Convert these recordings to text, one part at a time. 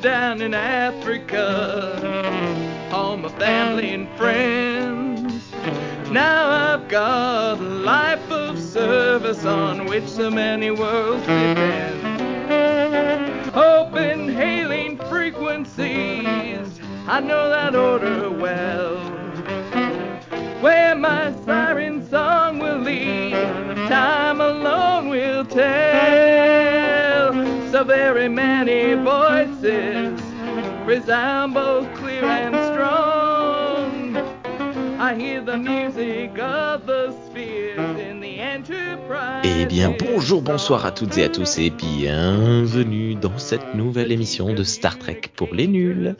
down in Africa, all my family and friends. Now I've got a life of service on which so many worlds depend. Open hailing frequencies, I know that order well. Where my siren song will lead, time alone will tell. So very many voices resound both clear and strong. I hear the music of the spheres in the enterprise. Eh bien, bonjour, bonsoir à toutes et à tous et bienvenue dans cette nouvelle émission de Star Trek pour les nuls.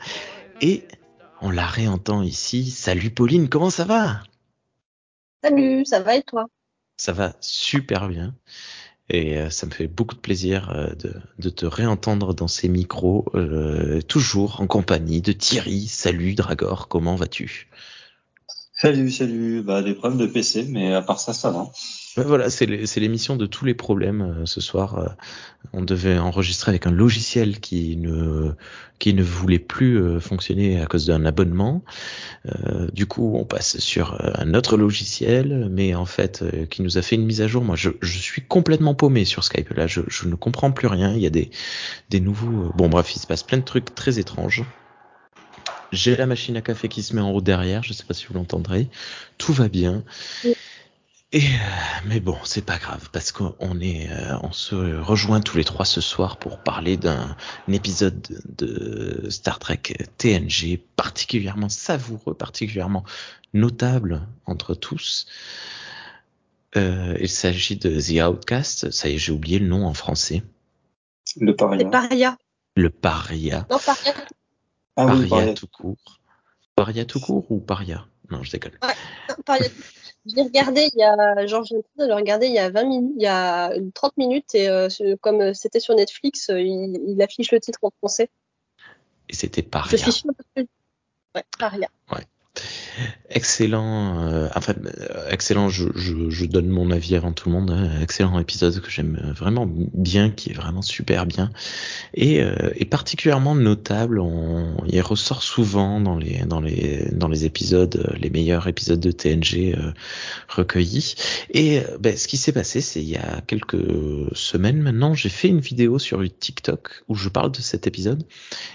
Et on la réentend ici. Salut Pauline, comment ça va? Salut, ça va et toi? Ça va super bien. Et euh, ça me fait beaucoup de plaisir euh, de, te réentendre dans ces micros, euh, toujours en compagnie de Thierry. Salut Dragor, comment vas-tu? Salut, salut. Bah, des problèmes de PC, mais à part ça, ça va. Voilà, c'est l'émission de tous les problèmes euh, ce soir. Euh, on devait enregistrer avec un logiciel qui ne qui ne voulait plus euh, fonctionner à cause d'un abonnement. Du coup, on passe sur un autre logiciel, mais en fait, qui nous a fait une mise à jour. Moi, je, suis complètement paumé sur Skype. Là, je, ne comprends plus rien. Il y a des des nouveaux. Bon, bref, il se passe plein de trucs très étranges. J'ai la machine à café qui se met en route derrière. Je sais pas si vous l'entendrez. Tout va bien. Et euh, mais bon, c'est pas grave parce qu'on est, euh, on se rejoint tous les trois ce soir pour parler d'un épisode de, de Star Trek TNG particulièrement savoureux, particulièrement notable entre tous. Euh, il s'agit de The Outcast. Ça y est, j'ai oublié le nom en français. Le paria. Le paria. Le paria. Non, paria. Ah, paria, oui, paria. tout court. Paria tout court ou paria? Non, je déconne. Ouais. Je l'ai regardé il y a, genre, j'ai de le regarder il y a 20 minutes, il y a 30 minutes et euh, comme c'était sur Netflix, euh, il, il, affiche le titre en français. Et c'était Paria. Je suis sûre ouais, Paria. Ouais. Excellent, euh, enfin excellent. Je, donne mon avis avant tout le monde. Hein, excellent épisode que j'aime vraiment bien, qui est vraiment super bien et, euh, particulièrement notable. Il ressort souvent dans les épisodes, les meilleurs épisodes de TNG euh, recueillis. Et ben, ce qui s'est passé, c'est il y a quelques semaines maintenant, j'ai fait une vidéo sur TikTok où je parle de cet épisode.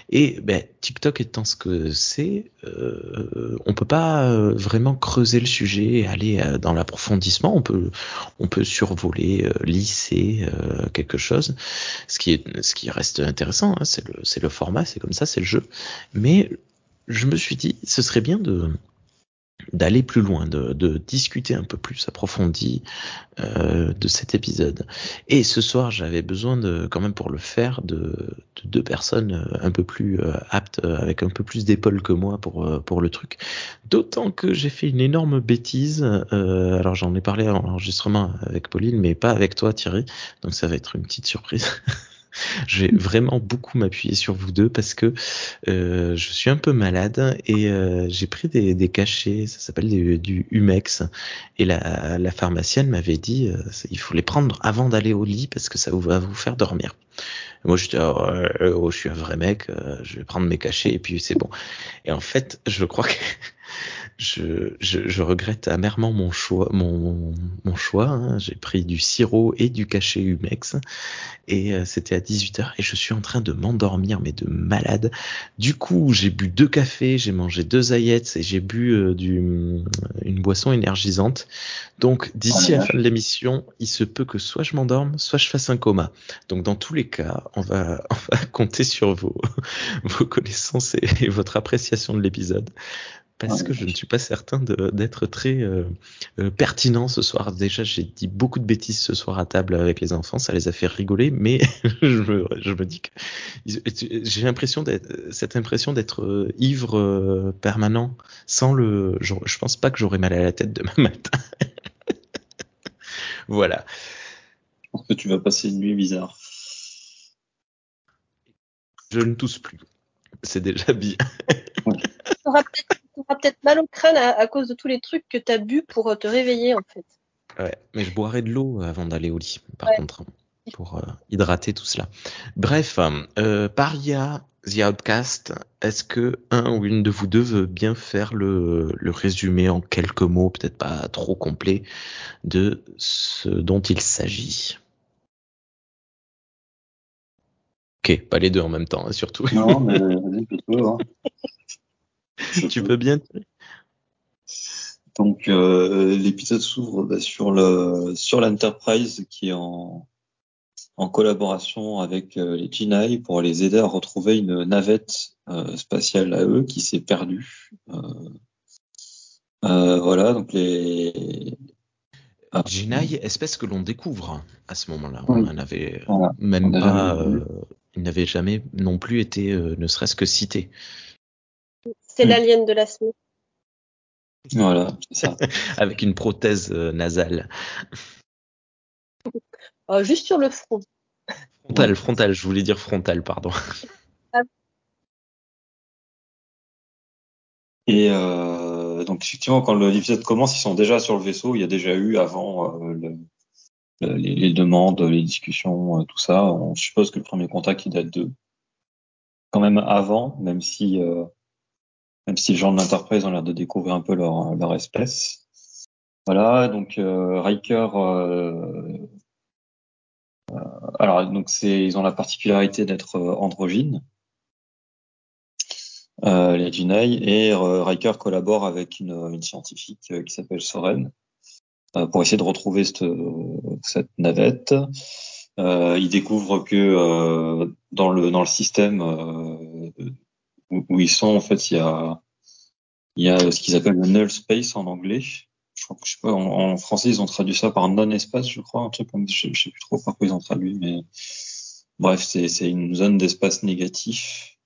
Et ben, TikTok étant ce que c'est, euh, on peut pas vraiment creuser le sujet et aller dans l'approfondissement. On peut, on peut survoler, euh, lisser euh, quelque chose, ce qui ce qui reste intéressant. Hein, c'est le, c'est le format, c'est comme ça, c'est le jeu. Mais je me suis dit, ce serait bien de d'aller plus loin, de, discuter un peu plus approfondi euh, de cet épisode. Et ce soir, j'avais besoin de, quand même pour le faire, de, de deux personnes un peu plus euh, aptes, avec un peu plus d'épaule que moi pour euh, le truc. D'autant que j'ai fait une énorme bêtise. Euh, alors j'en ai parlé en enregistrement avec Pauline, mais pas avec toi, Thierry. Donc ça va être une petite surprise. je vais vraiment beaucoup m'appuyer sur vous deux parce que euh, je suis un peu malade et euh, j'ai pris des, des, cachets, ça s'appelle du, Humex, et la, la pharmacienne m'avait dit euh, il faut les prendre avant d'aller au lit parce que ça va vous faire dormir. Moi j'étais oh, oh, je suis un vrai mec, euh, je vais prendre mes cachets et puis c'est bon. Et en fait, je crois que je, je, je, regrette amèrement mon choix. Mon, mon choix. Hein. J'ai pris du sirop et du cachet Humex et euh, c'était à 18h et je suis en train de m'endormir mais de malade. Du coup, j'ai bu deux cafés, j'ai mangé deux aillettes et j'ai bu euh, du, une boisson énergisante. Donc d'ici la fin de l'émission, il se peut que soit je m'endorme, soit je fasse un coma. Donc dans tous les cas, on va, on va compter sur vos, vos connaissances et votre appréciation de l'épisode parce que je ne suis pas certain d'être très euh, euh, pertinent ce soir. Déjà, j'ai dit beaucoup de bêtises ce soir à table avec les enfants, ça les a fait rigoler, mais je, me, je me dis que j'ai l'impression d'être cette impression d'être euh, ivre euh, permanent sans le. Je, je pense pas que j'aurai mal à la tête demain matin. voilà. Je pense que tu vas passer une nuit bizarre. Je ne tousse plus. C'est déjà bien. Auras peut-être peut mal au crâne à, à, cause de tous les trucs que tu as bu pour te réveiller en fait. Ouais, mais je boirai de l'eau avant d'aller au lit, par ouais. contre, pour euh, hydrater tout cela. Bref, euh, Paria, The Outcast, est-ce que un ou une de vous deux veut bien faire le, le résumé en quelques mots, peut-être pas trop complet, de ce dont il s'agit? Ok, pas les deux en même temps, hein, surtout. Non, mais vas-y, plutôt. Hein. tu peux bien Donc euh, l'épisode s'ouvre bah, sur le sur l'Enterprise qui est en en collaboration avec euh, les Jinai pour les aider à retrouver une navette euh, spatiale à eux qui s'est perdue. Euh, euh, voilà, donc les ah. Jinai, espèce que l'on découvre à ce moment-là. Oui. On en avait Voilà. même On pas, euh, il n'avait jamais non plus été, euh, ne serait-ce que cité. C'est Mm. l'alien de la semaine. voilà, c'est ça. avec une prothèse euh, nasale. Euh, juste sur le front. Frontale, frontale, je voulais dire frontale, pardon. Et euh, donc effectivement, quand le- l'épisode commence, ils sont déjà sur le vaisseau. Il y a déjà eu avant euh, le- le- les, les demandes, les discussions, euh, tout ça. On suppose que le premier contact il date de quand même avant, même si euh, même si les gens de l'Enterprise ont l'air de découvrir un peu leur leur espèce. Voilà, donc euh, Riker. euh, euh, alors donc c'est ils ont la particularité d'être euh, androgynes. euh, les Junai, et euh, Riker collabore avec une, une scientifique qui s'appelle Soren pour essayer de retrouver cette, cette navette. Il découvre que dans le dans le système où, ils sont, en fait, il y a il y a ce qu'ils appellent le null space en anglais. Je crois je sais pas, en, français ils ont traduit ça par non-espace, je crois, un truc je, je sais plus trop par quoi ils ont traduit, mais bref, c'est une zone d'espace négatif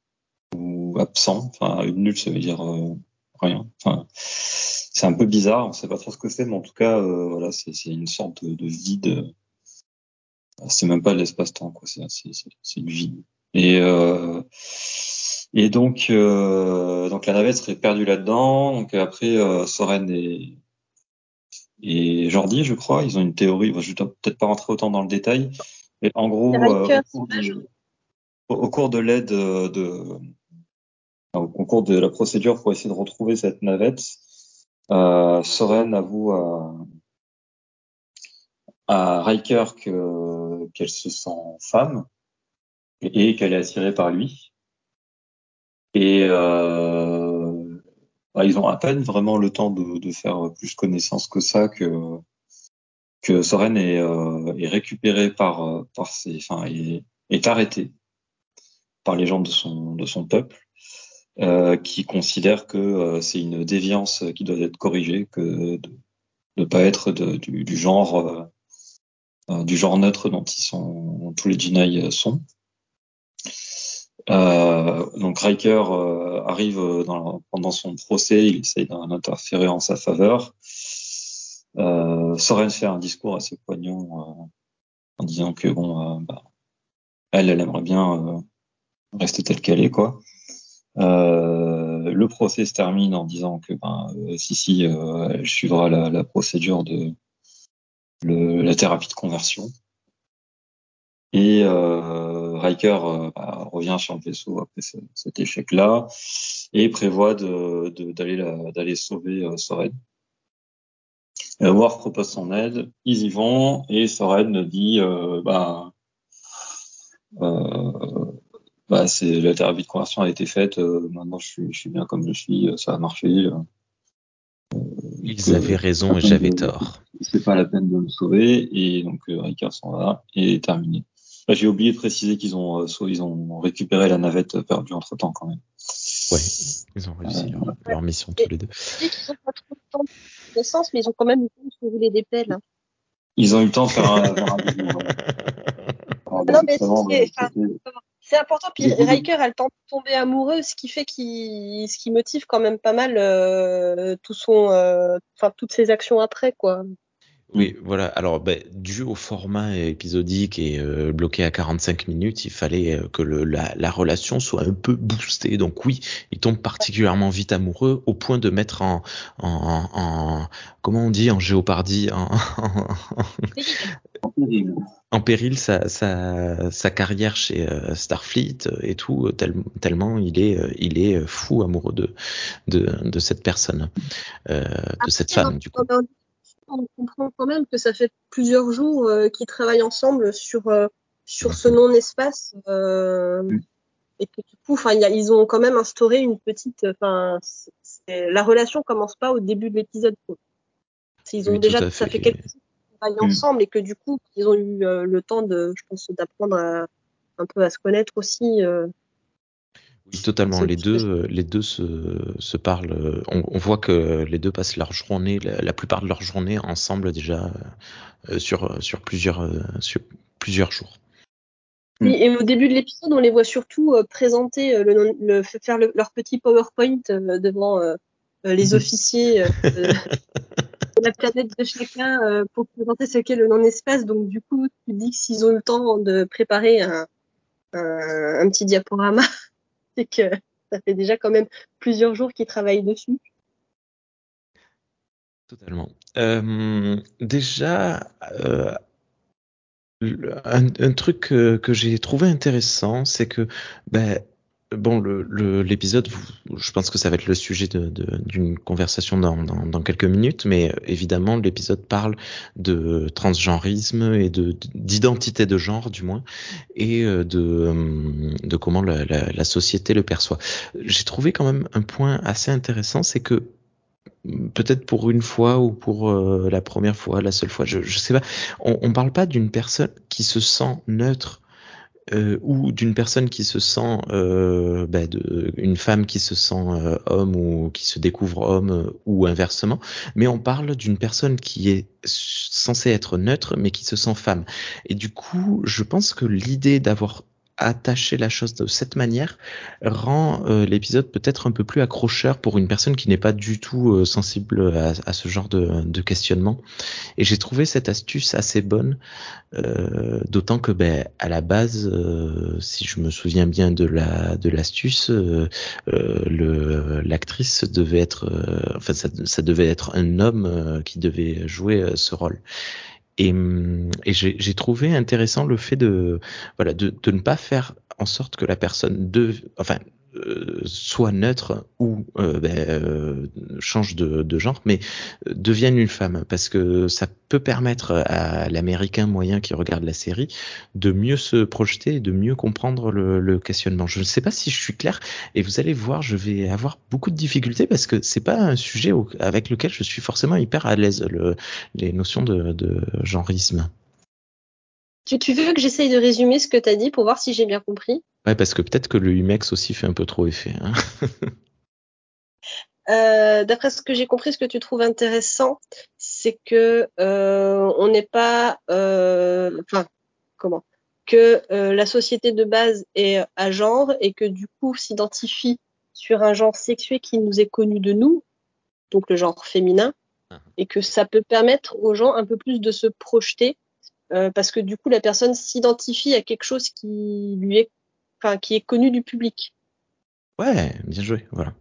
ou absent. Enfin, une nulle, ça veut dire euh, rien. Enfin, c'est un peu bizarre, on sait pas trop ce que c'est, mais en tout cas, euh, voilà, c'est une sorte de, de vide. C'est même pas l'espace-temps, quoi. C'est du vide. Et euh, et donc euh, donc la navette serait perdue là-dedans. Donc après, euh, Soren et et Jordi, je crois, ils ont une théorie. Bon, je vais peut-être pas rentrer autant dans le détail, mais en gros, euh, au, cours au- cours de l'aide euh, de au concours de la procédure pour essayer de retrouver cette navette, euh, Soren avoue à, à Riker que qu'elle se sent femme et qu'elle est attirée par lui. Et euh, bah, ils ont à peine vraiment le temps de, de faire plus connaissance que ça que que Soren est, euh, est récupéré par euh, par ses, enfin est, arrêté par les gens de son de son peuple euh, qui considèrent que euh, c'est une déviance qui doit être corrigée, que de ne pas être du, du genre euh, du genre neutre dont ils sont tous les Jinai sont. Euh, donc Riker euh, arrive dans, pendant son procès, il essaye d'interférer en sa faveur. Euh, Soren fait un discours assez poignant euh, en disant que bon, euh, bah, elle, elle aimerait bien euh, rester telle qu'elle est, quoi. Euh, le procès se termine en disant que ben, euh, si si, euh, elle suivra la, la procédure de la thérapie de conversion. Et euh, Riker euh, bah, revient sur le vaisseau après ce, cet échec-là et prévoit de, de, d'aller sauver euh, Soren. Euh, Worf propose son aide, ils y vont et Soren dit bah, bah c'est la thérapie de conversion a été faite, euh, maintenant je suis, je suis bien comme je suis, ça a marché. euh, Ils avaient raison et j'avais tort. c'est pas la peine de me sauver et donc euh, Ricard s'en va et terminé. Là, j'ai oublié de préciser qu'ils ont euh, ils ont récupéré la navette perdue entre temps quand même. Ouais, ils ont réussi Euh, leur, leur mission tous les deux. Je dis qu'ils ont pas trop de temps de connaissance, mais ils ont quand même eu le temps de se rouler des pelles. hein. Ils ont eu le temps de faire un. Ah, bah, Non, mais c'est- important. Puis Riker a le temps de tomber amoureux, ce qui fait qu'il, ce qui motive quand même pas mal euh, tout son, euh, enfin toutes ses actions après, quoi. Oui, voilà. Alors, ben, dû au format épisodique et euh, bloqué à 45 minutes, il fallait euh, que le, la, la relation soit un peu boostée. Donc oui, il tombe particulièrement vite amoureux au point de mettre en, en, en comment on dit en géopardie, en, en- terrible. en péril sa, sa, sa carrière chez euh, Starfleet et tout, tel, tellement il est, euh, il est fou amoureux de, de, de cette personne, euh, de cette femme, du coup. On comprend quand même que ça fait plusieurs jours euh, qu'ils travaillent ensemble sur, euh, sur ce non-espace. Euh. Et que du coup, y a- ils ont quand même instauré une petite. Enfin, la relation commence pas au début de l'épisode. Ils ont Oui, déjà, à ça fait. fait quelques jours qu'ils travaillent Mm. ensemble et que du coup, ils ont eu euh, le temps de, je pense, d'apprendre à- un peu à se connaître aussi. euh. Oui, totalement. Les deux, euh, les deux se, se parlent. euh, On, on voit que les deux passent leur journée, la, la plupart de leur journée ensemble déjà euh, sur sur plusieurs euh, sur plusieurs jours. Oui, et au début de l'épisode, on les voit surtout euh, présenter euh, le, le faire le- leur petit PowerPoint euh, devant euh, euh, les Mhm. officiers euh, de de la planète de chacun euh, pour présenter ce qu'est le non-espace. Donc du coup, tu dis que s'ils ont eu le temps de préparer un, un, un petit diaporama, c'est que ça fait déjà quand même plusieurs jours qu'ils travaillent dessus. Totalement. Euh, déjà, euh, un, truc que, que j'ai trouvé intéressant, c'est que ben, bon, le, le- l'épisode, vous- je pense que ça va être le sujet d'une conversation dans, dans, dans quelques minutes, mais euh, évidemment, l'épisode parle de transgenrisme et de d'identité de genre, du moins, et euh, de, euh, de comment la, la, la société le perçoit. J'ai trouvé quand même un point assez intéressant, c'est que peut-être pour une fois ou pour la première fois, la seule fois, je, je sais pas. On, on parle pas d'une personne qui se sent neutre euh, ou d'une personne qui se sent euh, bah, une femme qui se sent euh, homme ou qui se découvre homme euh, ou inversement, mais on parle d'une personne qui est censée être neutre mais qui se sent femme. Et du coup, je pense que l'idée d'avoir attacher la chose de cette manière rend euh, l'épisode peut-être un peu plus accrocheur pour une personne qui n'est pas du tout euh, sensible à, ce genre de, questionnement. Et j'ai trouvé cette astuce assez bonne, euh, d'autant que ben, à la base, si je me souviens bien de la de l'astuce, l'actrice devait être, enfin ça, ça, devait être un homme qui devait jouer ce rôle. Et, et j'ai trouvé intéressant le fait de, voilà, de, de, ne pas faire en sorte que la personne de, enfin, euh, soit neutre ou euh, ben, euh, change de, genre, mais devienne une femme, parce que ça peut permettre à l'américain moyen qui regarde la série de mieux se projeter et de mieux comprendre le, questionnement. Je ne sais pas si je suis clair, et vous allez voir, je vais avoir beaucoup de difficultés parce que c'est pas un sujet avec lequel je suis forcément hyper à l'aise, le, les notions de, de genreisme. Tu, tu, veux que j'essaye de résumer ce que tu as dit pour voir si j'ai bien compris? Ouais, parce que peut-être que le UMEX aussi fait un peu trop effet. Hein. Euh, D'après ce que j'ai compris, ce que tu trouves intéressant, c'est que euh, on n'est pas, euh, enfin, comment, que la société de base est à genre et que du coup s'identifie sur un genre sexué qui nous est connu de nous, donc le genre féminin, et que ça peut permettre aux gens un peu plus de se projeter euh, parce que du coup la personne s'identifie à quelque chose qui lui est enfin qui est connu du public. Ouais, bien joué, voilà.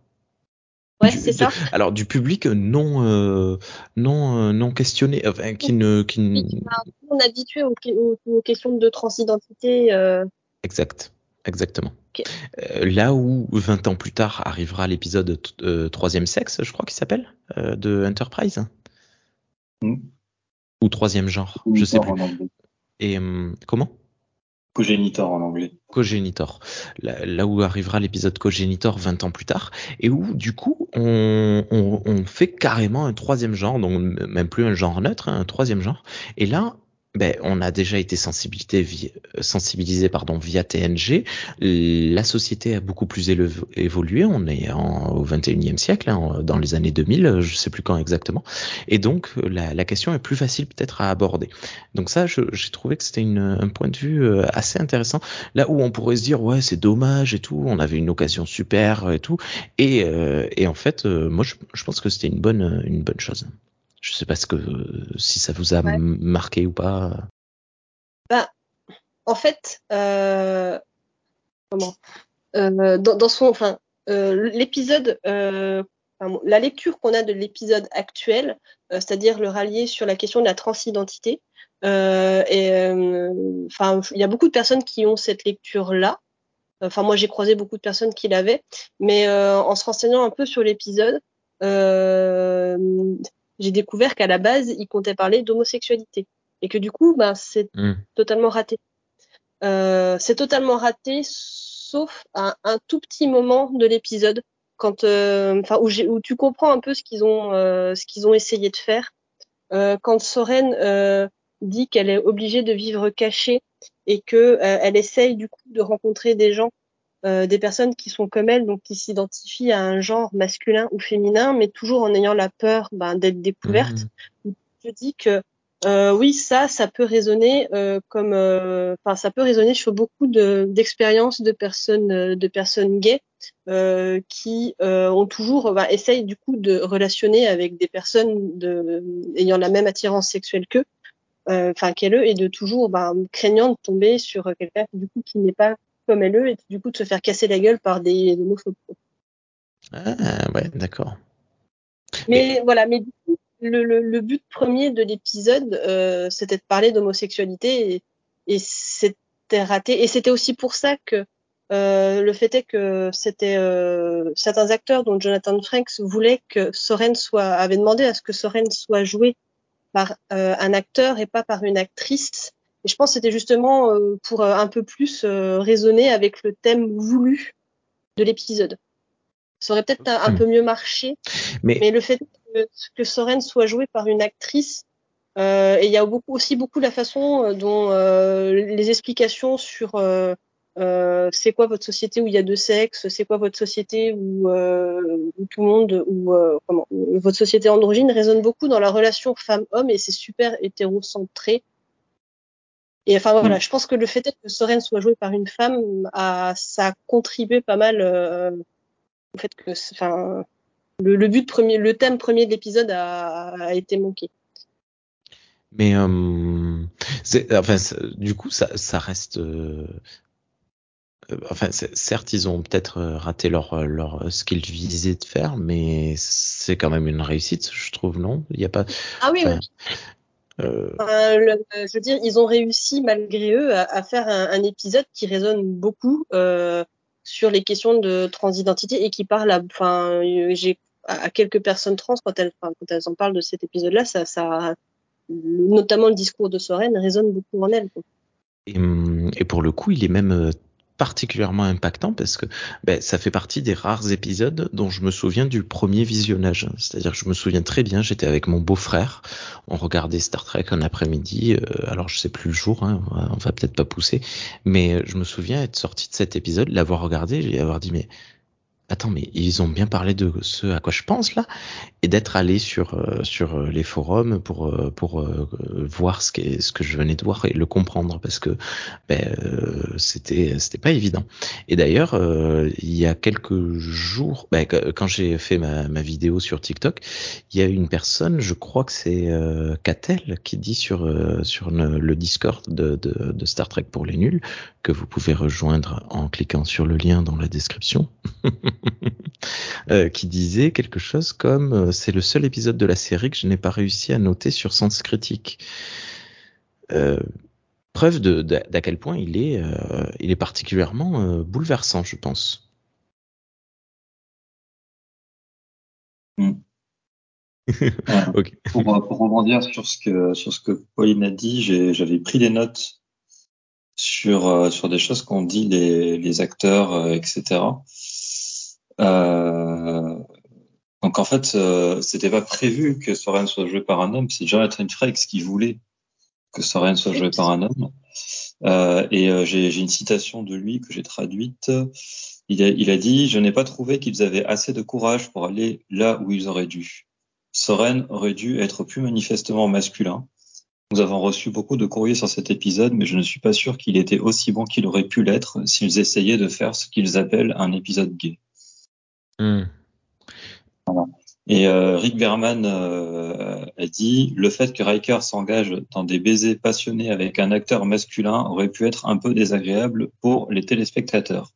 Ouais, c'est ça. Alors du public non euh, non euh, non questionné, enfin qui ne qui ne... on est habitué aux, aux, aux, questions de transidentité. Euh... Exact, exactement. Okay. Euh, là où 20 ans plus tard arrivera l'épisode euh, troisième sexe, je crois qu'il s'appelle, euh, de Enterprise. Mm. Ou troisième genre, je sais plus. Et hum, comment? Cogénitor en anglais. Cogénitor. Là, là où arrivera l'épisode Cogénitor 20 ans plus tard, et où du coup on, on, on, fait carrément un troisième genre, donc même plus un genre neutre, hein, un troisième genre. Et là, ben, on a déjà été sensibilisé via, sensibilisé via TNG. La société a beaucoup plus évolué. On est au 21e siècle, hein, dans les années 2000, je sais plus quand exactement. Et donc, la, la question est plus facile peut-être à aborder. Donc ça, j'ai trouvé que c'était un point de vue euh, assez intéressant. Là où on pourrait se dire, ouais, c'est dommage et tout, on avait une occasion super et tout. Et, euh, et en fait, euh, moi, je, je pense que c'était une bonne, une bonne chose. Je sais pas ce que si ça vous a ouais. marqué ou pas. Bah, en fait, euh, comment euh, dans, dans, son, enfin, euh, l'épisode, la lecture qu'on a de l'épisode actuel, c'est-à-dire le rallier sur la question de la transidentité, et enfin, il y a beaucoup de personnes qui ont cette lecture-là. Enfin, moi, j'ai croisé beaucoup de personnes qui l'avaient, mais en se renseignant un peu sur l'épisode, euh, j'ai découvert qu'à la base, il comptait parler d'homosexualité et que du coup, ben, c'est Hmm. totalement raté. Euh, c'est totalement raté, sauf à un tout petit moment de l'épisode, quand, euh, enfin, où, où tu comprends un peu ce qu'ils ont, euh, ce qu'ils ont essayé de faire. Euh, quand Soren euh, dit qu'elle est obligée de vivre cachée et que euh, elle essaye du coup de rencontrer des gens, euh, des personnes qui sont comme elle, donc qui s'identifient à un genre masculin ou féminin, mais toujours en ayant la peur ben, d'être découverte Hmm. je dis que euh, oui, ça, ça peut résonner euh, comme, euh, enfin, ça peut résonner sur beaucoup de d'expériences de personnes, euh, de personnes gays euh, qui euh, ont toujours, bah, essayent du coup de relationner avec des personnes de, ayant la même attirance sexuelle qu'eux, enfin qu'elle eux, et de toujours, bah, craignant de tomber sur quelqu'un du coup qui n'est pas comme elle eux, et du coup de se faire casser la gueule par des homophobes. Ah, ouais, d'accord. Mais voilà, mais du coup, le, le, le but premier de l'épisode, euh, c'était de parler d'homosexualité et, et c'était raté. Et c'était aussi pour ça que euh, le fait est que c'était euh, certains acteurs, dont Jonathan Franks, voulaient que Soren soit, avait demandé à ce que Soren soit joué par euh, un acteur et pas par une actrice. Et je pense que c'était justement euh, pour euh, un peu plus euh, résonner avec le thème voulu de l'épisode. Ça aurait peut-être un, Hmm. peu mieux marché Mais, mais le fait que, que Soren soit joué par une actrice, euh, et il y a beaucoup, aussi beaucoup la façon dont euh, les explications sur euh, euh, c'est quoi votre société où il y a deux sexes, c'est quoi votre société où, euh, où tout le monde, où, euh, comment, où votre société androgyne résonne beaucoup dans la relation femme-homme et c'est super hétérocentré. Et enfin voilà, Mm. je pense que le fait que Soren soit joué par une femme, a, ça a contribué pas mal euh, au fait que, enfin, le, le but premier, le thème premier de l'épisode a, a été manqué. mais euh, enfin, du coup, ça, ça reste. euh, enfin, certes, ils ont peut-être raté leur, leur ce qu'ils visaient de faire, mais c'est quand même une réussite, je trouve, non? Il n'y a pas. Ah oui, Enfin, oui. Euh, le- je veux dire, ils ont réussi malgré eux à, à faire un, un épisode qui résonne beaucoup euh, sur les questions de transidentité et qui parle à, enfin, euh, j'ai à à quelques personnes trans quand elles, enfin, quand elles en parlent de cet épisode-là, ça, ça, notamment le discours de Soren résonne beaucoup en elles. quoi. Et, hum, et pour le coup, il est même euh, particulièrement impactant parce que ben, ça fait partie des rares épisodes dont je me souviens du premier visionnage. C'est-à-dire que je me souviens très bien, j'étais avec mon beau-frère, on regardait Star Trek un après-midi, euh, alors je sais plus le jour, hein, on va, va peut-être pas pousser, mais euh, je me souviens être sorti de cet épisode, l'avoir regardé, et avoir dit mais attends mais ils ont bien parlé de ce à quoi je pense là et d'être allé sur euh, sur les forums pour euh, pour euh, voir ce que ce que je venais de voir et le comprendre parce que ben, euh, c'était c'était pas évident. Et d'ailleurs euh, il y a quelques jours ben, quand j'ai fait ma, ma vidéo sur TikTok il y a une personne je crois que c'est euh, Catel qui dit sur euh, sur le, le Discord de, de de Star Trek pour les nuls que vous pouvez rejoindre en cliquant sur le lien dans la description euh, qui disait quelque chose comme euh, c'est le seul épisode de la série que je n'ai pas réussi à noter sur Sens Critique. Euh, preuve de d'à d'à quel point il est il est particulièrement bouleversant, je pense. Mm. Pour, pour rebondir sur ce que sur ce que Pauline a dit, j'ai- j'avais pris des notes sur sur des choses qu'ont dit les les acteurs, etc. Euh, donc en fait, euh, c'était pas prévu que Soren soit joué par un homme. C'est Jonathan Frakes qui voulait que Soren soit joué par un homme. Euh, et j'ai j'ai une citation de lui que j'ai traduite. Il a, il a dit Je n'ai pas trouvé qu'ils avaient assez de courage pour aller là où ils auraient dû. Soren aurait dû être plus manifestement masculin. Nous avons reçu beaucoup de courriers sur cet épisode, mais je ne suis pas sûr qu'il était aussi bon qu'il aurait pu l'être s'ils essayaient de faire ce qu'ils appellent un épisode gay. Hmm. Et euh, Rick Berman euh, a dit le fait que Riker s'engage dans des baisers passionnés avec un acteur masculin aurait pu être un peu désagréable pour les téléspectateurs.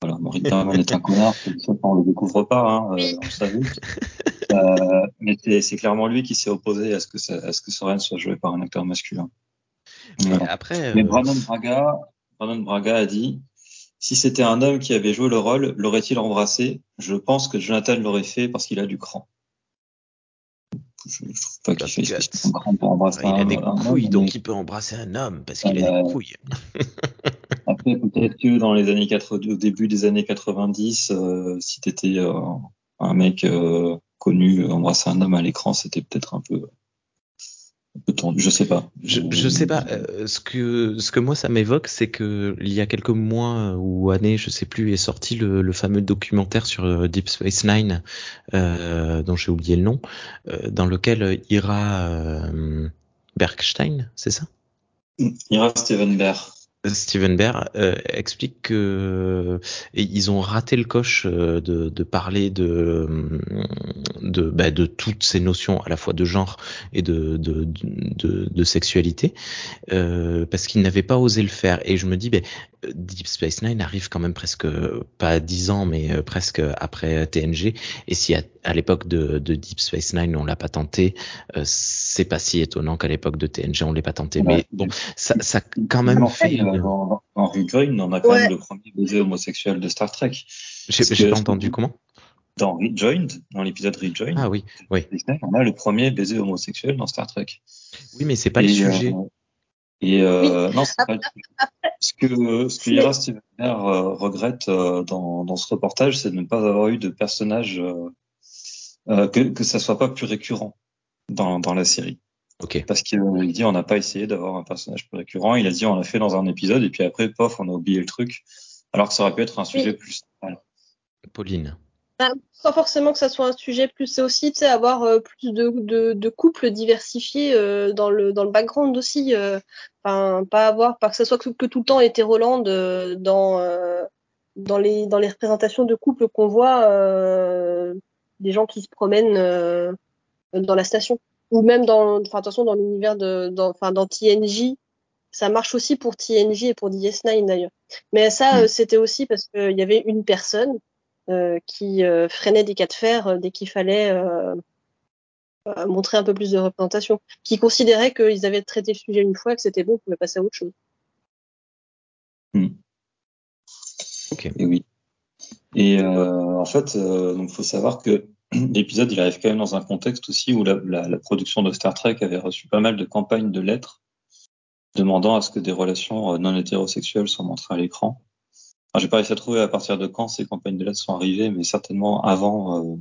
Voilà, bon, Rick Berman est un connard, ça on le découvre pas, hein, euh, on savait. Euh, mais c'est- c'est clairement lui qui s'est opposé à ce que ça, à ce que Soren soit joué par un acteur masculin. Voilà. Après, Mais Brandon Braga, Brandon Braga a dit si c'était un homme qui avait joué le rôle, l'aurait-il embrassé? Je pense que Jonathan l'aurait fait parce qu'il a du cran. Je, je trouve pas qu'il Parce fait grand pour embrasser il a des un homme, couilles, donc mais il peut embrasser un homme parce qu'il a Euh, des couilles. Après, peut-être que dans les années 80, au début des années 90, euh, si t'étais euh, un mec euh, connu, euh, embrasser un homme à l'écran, c'était peut-être un peu, Je sais pas. Je, je sais pas. euh, ce que ce que moi ça m'évoque, c'est que il y a quelques mois ou années, je sais plus, est sorti le, le fameux documentaire sur euh, Deep Space Nine, euh, dont j'ai oublié le nom, euh, dans lequel Ira euh, Bergstein, c'est ça? Ira Steven Bear. Steven Bear euh, explique que et ils ont raté le coche euh, de, de parler de de, bah, de toutes ces notions à la fois de genre et de de, de, de sexualité euh, parce qu'ils n'avaient pas osé le faire. Et je me dis ben Deep Space Nine arrive quand même presque pas 10 ans mais euh, presque après TNG et si à, à l'époque de, de Deep Space Nine on l'a pas tenté euh, c'est pas si étonnant qu'à l'époque de TNG on l'ait pas tenté. Mais bon ça ça quand même fait dans, dans Rejoin, on a quand Ouais. même le premier baiser homosexuel de Star Trek. J'ai pas entendu comment? Dans Rejoined, dans l'épisode Rejoined, Ah oui, oui. on a le premier baiser homosexuel dans Star Trek. Oui, mais c'est pas le Et, sujet. euh, et euh, non, c'est pas le sujet. Ce que, ce que Ira euh, regrette euh, dans, dans ce reportage, c'est de ne pas avoir eu de personnage euh, euh, que, que ça soit pas plus récurrent dans, dans la série. Ok. Parce qu'il euh, dit on n'a pas essayé d'avoir un personnage plus récurrent. Il a dit on l'a fait dans un épisode et puis après, pof, on a oublié le truc. Alors que ça aurait pu être un sujet plus. Pauline. pas forcément que ça soit un sujet plus, c'est aussi tu sais, avoir euh, plus de, de, de couples diversifiés euh, dans le dans le background aussi. euh, Enfin, pas avoir, pas que ça soit que, que tout le temps hétéroland euh, dans euh, dans les dans les représentations de couples qu'on voit, euh, des gens qui se promènent euh, dans la station ou même dans, enfin attention dans l'univers de, dans, enfin dans TNJ. Ça marche aussi pour TNJ et pour DS9 d'ailleurs. Mais ça, Mm. euh, c'était aussi parce qu'il y avait une personne euh, qui euh, freinait des cas de fer euh, dès qu'il fallait euh, euh, montrer un peu plus de représentation, qui considérait qu'ils avaient traité le sujet une fois, que c'était bon, on pouvait passer à autre chose. Ok. Et oui. Et euh, en fait, euh, donc faut savoir que l'épisode il arrive quand même dans un contexte aussi où la, la, la production de Star Trek avait reçu pas mal de campagnes de lettres demandant à ce que des relations euh, non hétérosexuelles soient montrées à l'écran. Alors, j'ai pas réussi à trouver à partir de quand ces campagnes de lettres sont arrivées, mais certainement avant euh,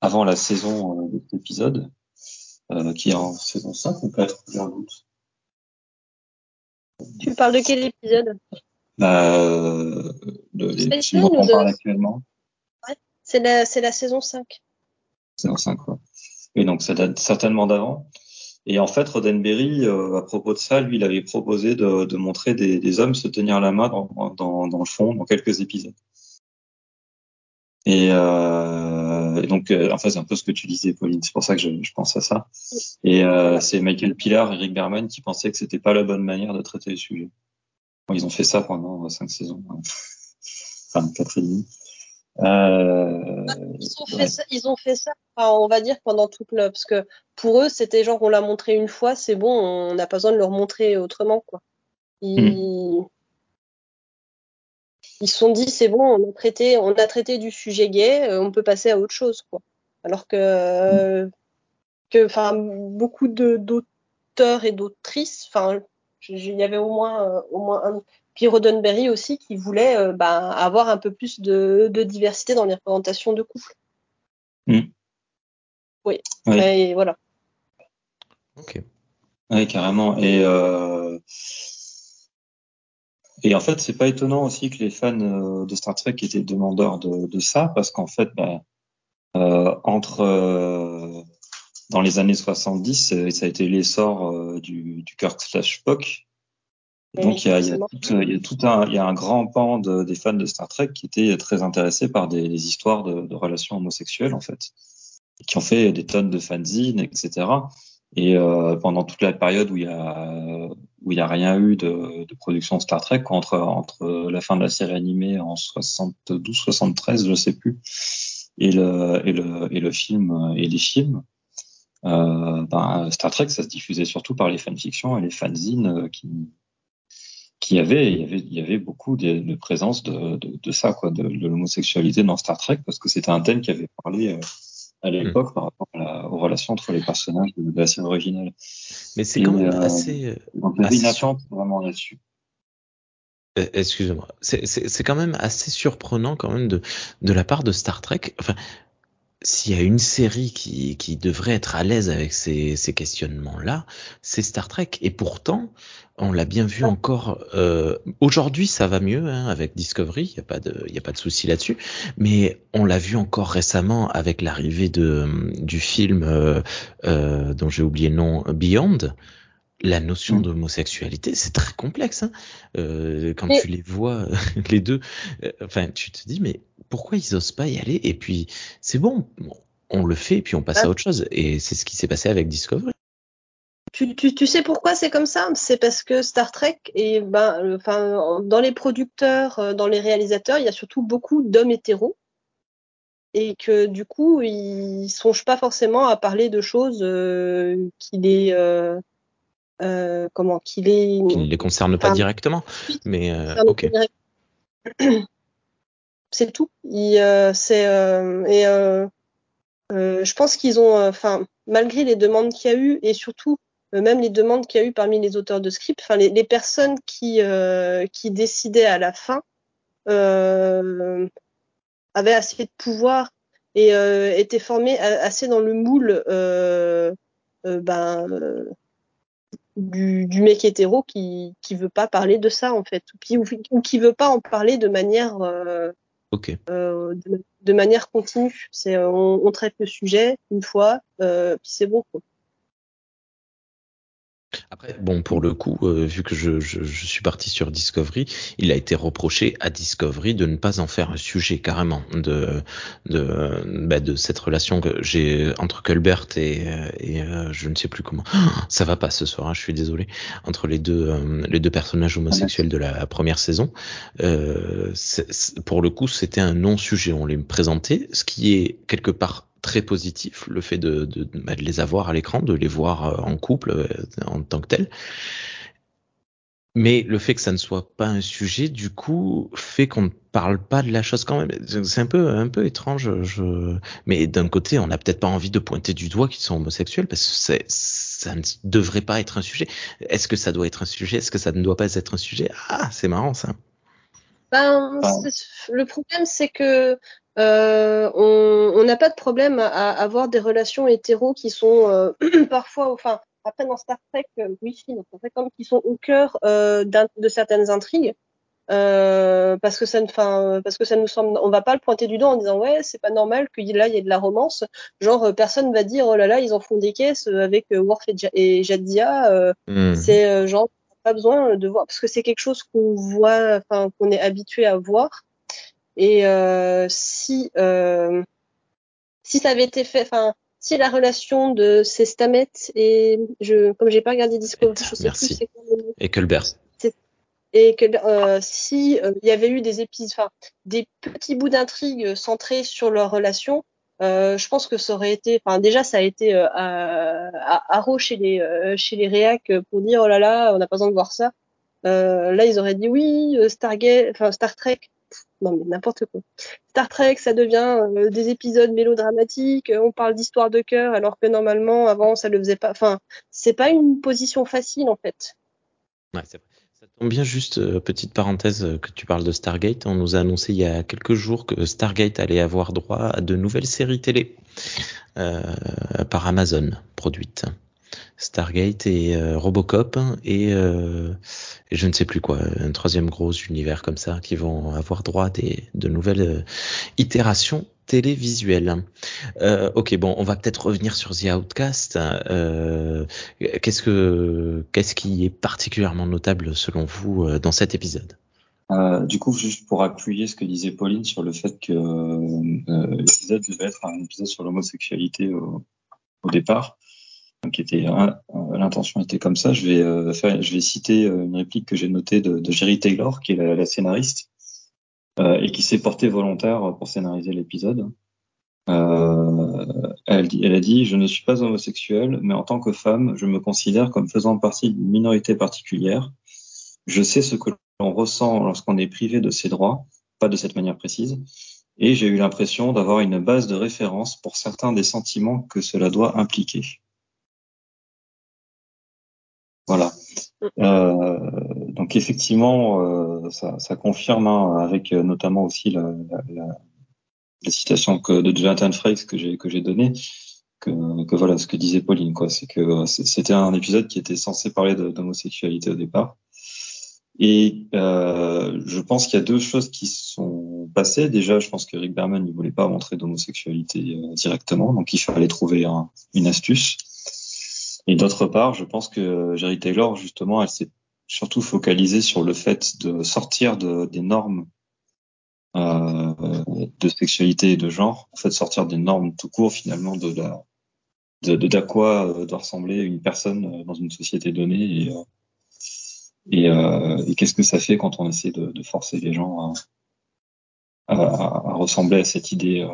avant la saison euh, de cet épisode, euh, qui est en saison 5 ou 4, j'ai un doute. Tu parles de quel épisode? Bah, euh, de, celui dont on parle actuellement? C'est la, c'est la saison 5. C'est dans 5 quoi. Et donc ça date certainement d'avant. Et en fait, Roddenberry, euh, à propos de ça, lui, il avait proposé de, montrer des, hommes se tenir la main dans, le fond, dans quelques épisodes. Et, euh, donc, euh, en fait, c'est un peu ce que tu disais, Pauline. C'est pour ça que je, pense à ça. Et c'est Michael Pillar et Rick Berman qui pensaient que c'était pas la bonne manière de traiter le sujet. Ils ont fait ça pendant cinq saisons, hein. enfin quatre et demi. Euh, Ils ont, ouais. fait ça, ils ont fait ça, enfin, on va dire, pendant toute le. Parce que pour eux, c'était genre, on l'a montré une fois, c'est bon, on n'a pas besoin de le remontrer autrement, quoi. Ils ils se sont dit, c'est bon, on a traité, on a traité du sujet gay, euh, on peut passer à autre chose, quoi. Alors que, euh, que, beaucoup de d'auteurs et d'autrices, il y avait au moins, euh, au moins un. Puis Roddenberry aussi qui voulait euh, bah, avoir un peu plus de, de diversité dans les représentations de couple. Mm. Oui. Oui. Et voilà. Ok. Oui, carrément. Et, euh, et en fait, c'est pas étonnant aussi que les fans euh, de Star Trek étaient demandeurs de, de ça, parce qu'en fait, bah, euh, entre euh, dans les années 70, euh, ça a été l'essor euh, du, du Kirk slash Spock. Donc il y a, il y a forcément. tout, il y a tout un, il y a un grand pan de, des fans de Star Trek qui étaient très intéressés par des, des histoires de, de relations homosexuelles en fait, qui ont fait des tonnes de fanzines, etc. Et euh, pendant toute la période où il y a où il y a rien eu de, de production Star Trek entre entre la fin de la série animée en 72 73 je sais plus et le et le et le film et les films euh, ben, Star Trek, ça se diffusait surtout par les fanfictions et les fanzines euh, il y avait, il y avait beaucoup de, de présence de, de, de, ça, quoi, de, l'homosexualité dans Star Trek, parce que c'était un thème qui avait parlé euh, à l'époque par rapport à la, aux relations entre les personnages de, la série originale. Mais c'est quand même assez. Donc, il y avait une attente vraiment là-dessus. Excusez-moi, c'est quand même assez surprenant quand même de, de la part de Star Trek. Enfin, s'il y a une série qui, qui devrait être à l'aise avec ces, ces questionnements-là, c'est Star Trek. Et pourtant, on l'a bien vu encore. Euh, Aujourd'hui, ça va mieux hein, avec Discovery. Il n'y a pas de, il a pas de souci là-dessus. Mais on l'a vu encore récemment avec l'arrivée de du film euh, euh, dont j'ai oublié le nom, Beyond la notion d'homosexualité, c'est très complexe. Hein. Euh, quand tu les vois, les deux, euh, enfin, tu te dis, mais pourquoi ils osent pas y aller? Et puis, c'est bon, on le fait, et puis on passe à ah. autre chose. Et c'est ce qui s'est passé avec Discovery. Tu, tu, tu sais pourquoi c'est comme ça? C'est parce que Star Trek, et ben, enfin, dans les producteurs, euh, dans les réalisateurs, il y a surtout beaucoup d'hommes hétéros et que du coup ils songent pas forcément à parler de choses euh, qui les euh, comment qu'il est qui ne les concerne pas directement mais euh, ok. c'est tout. Euh, c'est et je pense qu'ils ont enfin malgré les demandes qu'il y a eu et surtout même les demandes qu'il y a eu parmi les auteurs de script enfin les, les, personnes qui qui décidaient à la fin avaient assez de pouvoir et étaient formées assez dans le moule ben du, du, mec hétéro qui qui veut pas parler de ça en fait. Ou qui ou, qui veut pas en parler de manière euh, euh, de, de, manière continue. C'est on, on, traite le sujet une fois euh, puis c'est bon quoi. Après, bon, pour le coup, euh, vu que je, je, je, suis parti sur Discovery, il a été reproché à Discovery de ne pas en faire un sujet carrément de de, bah, de cette relation que j'ai entre Colbert et, et euh, je ne sais plus comment. Ça va pas ce soir, hein, je suis désolé. Entre les deux euh, les deux personnages homosexuels de la première saison, pour le coup, c'était un non-sujet. On les présentait, ce qui est quelque part très positif, le fait de, de, bah, de les avoir à l'écran, de les voir euh, en couple euh, en tant que tel. Mais le fait que ça ne soit pas un sujet, du coup, fait qu'on ne parle pas de la chose quand même. C'est un peu, un peu étrange. Je... Mais d'un côté, on n'a peut-être pas envie de pointer du doigt qu'ils sont homosexuels parce que c'est, ça ne devrait pas être un sujet. Est-ce que ça doit être un sujet? Est-ce que ça ne doit pas être un sujet? Ah, c'est marrant ça. Ben, le problème, c'est que euh, on n'a pas de problème à, avoir des relations hétéros qui sont euh, parfois, enfin, après dans Star Trek, euh, oui, dans Star Trek, qui sont au cœur euh, de certaines intrigues. Euh, parce que ça enfin parce que ça nous semble on va pas le pointer du doigt en disant ouais c'est pas normal que là il y ait de la romance genre personne va dire oh là là ils en font des caisses avec Worf et, Jadia mmh. c'est genre pas besoin de voir parce que c'est quelque chose qu'on voit enfin qu'on est habitué à voir et euh, si euh, si ça avait été fait, enfin si la relation de ces et je comme j'ai pas regardé Discovery, je sais Merci. plus et Culbert. Et que euh, si euh, il y avait eu des épisodes, enfin des petits bouts d'intrigue centrés sur leur relation, euh, je pense que ça aurait été, enfin déjà ça a été euh, à, à, chez les chez les réacs pour dire oh là là, on n'a pas besoin de voir ça. là ils auraient dit oui, Stargate, enfin Star Trek, non mais n'importe quoi. Star Trek, ça devient euh, des épisodes mélodramatiques, on parle d'histoire de cœur, alors que normalement, avant, ça le faisait pas. Enfin, c'est pas une position facile, en fait. Ouais, c'est vrai. Ça tombe bien juste, euh, petite parenthèse, euh, que tu parles de Stargate. On nous a annoncé il y a quelques jours que Stargate allait avoir droit à de nouvelles séries télé par Amazon produites. Stargate et euh, Robocop et, euh, je ne sais plus quoi, un troisième gros univers comme ça qui vont avoir droit des de nouvelles euh, itérations télévisuelles. Euh, ok, bon, on va peut-être revenir sur The Outcast. Qu'est-ce que qu'est-ce qui est particulièrement notable selon vous dans cet épisode? Euh, du coup, juste pour appuyer ce que disait Pauline sur le fait que l'épisode devait être un épisode sur l'homosexualité au, départ, hein, euh, l'intention était comme ça. Je vais euh, citer euh, une réplique que j'ai notée de, Jerry Taylor, qui est la, scénariste et qui s'est portée volontaire pour scénariser l'épisode. Elle, elle a dit Je ne suis pas homosexuelle, mais en tant que femme, je me considère comme faisant partie d'une minorité particulière. Je sais ce que l'on ressent lorsqu'on est privé de ses droits, pas de cette manière précise, et j'ai eu l'impression d'avoir une base de référence pour certains des sentiments que cela doit impliquer. Voilà. Euh, donc effectivement, euh, ça, ça, confirme hein, avec euh, notamment aussi la, la, la, la citation que, de Jonathan Frakes que j'ai que j'ai donnée, que, que, voilà ce que disait Pauline quoi, c'est que c'était un épisode qui était censé parler d'homosexualité au départ. Et euh, je pense qu'il y a deux choses qui sont passées. Déjà, je pense que Rick Berman ne voulait pas montrer d'homosexualité euh, directement, donc il fallait trouver un, une astuce. Et d'autre part, je pense que Jerry Taylor, justement, elle s'est surtout focalisée sur le fait de sortir de, des normes euh, de sexualité et de genre, en fait, sortir des normes tout court, finalement, de la de, d'à quoi euh, doit ressembler une personne euh, dans une société donnée et, et, euh, et qu'est-ce que ça fait quand on essaie de, de forcer les gens à, à, à, ressembler à cette idée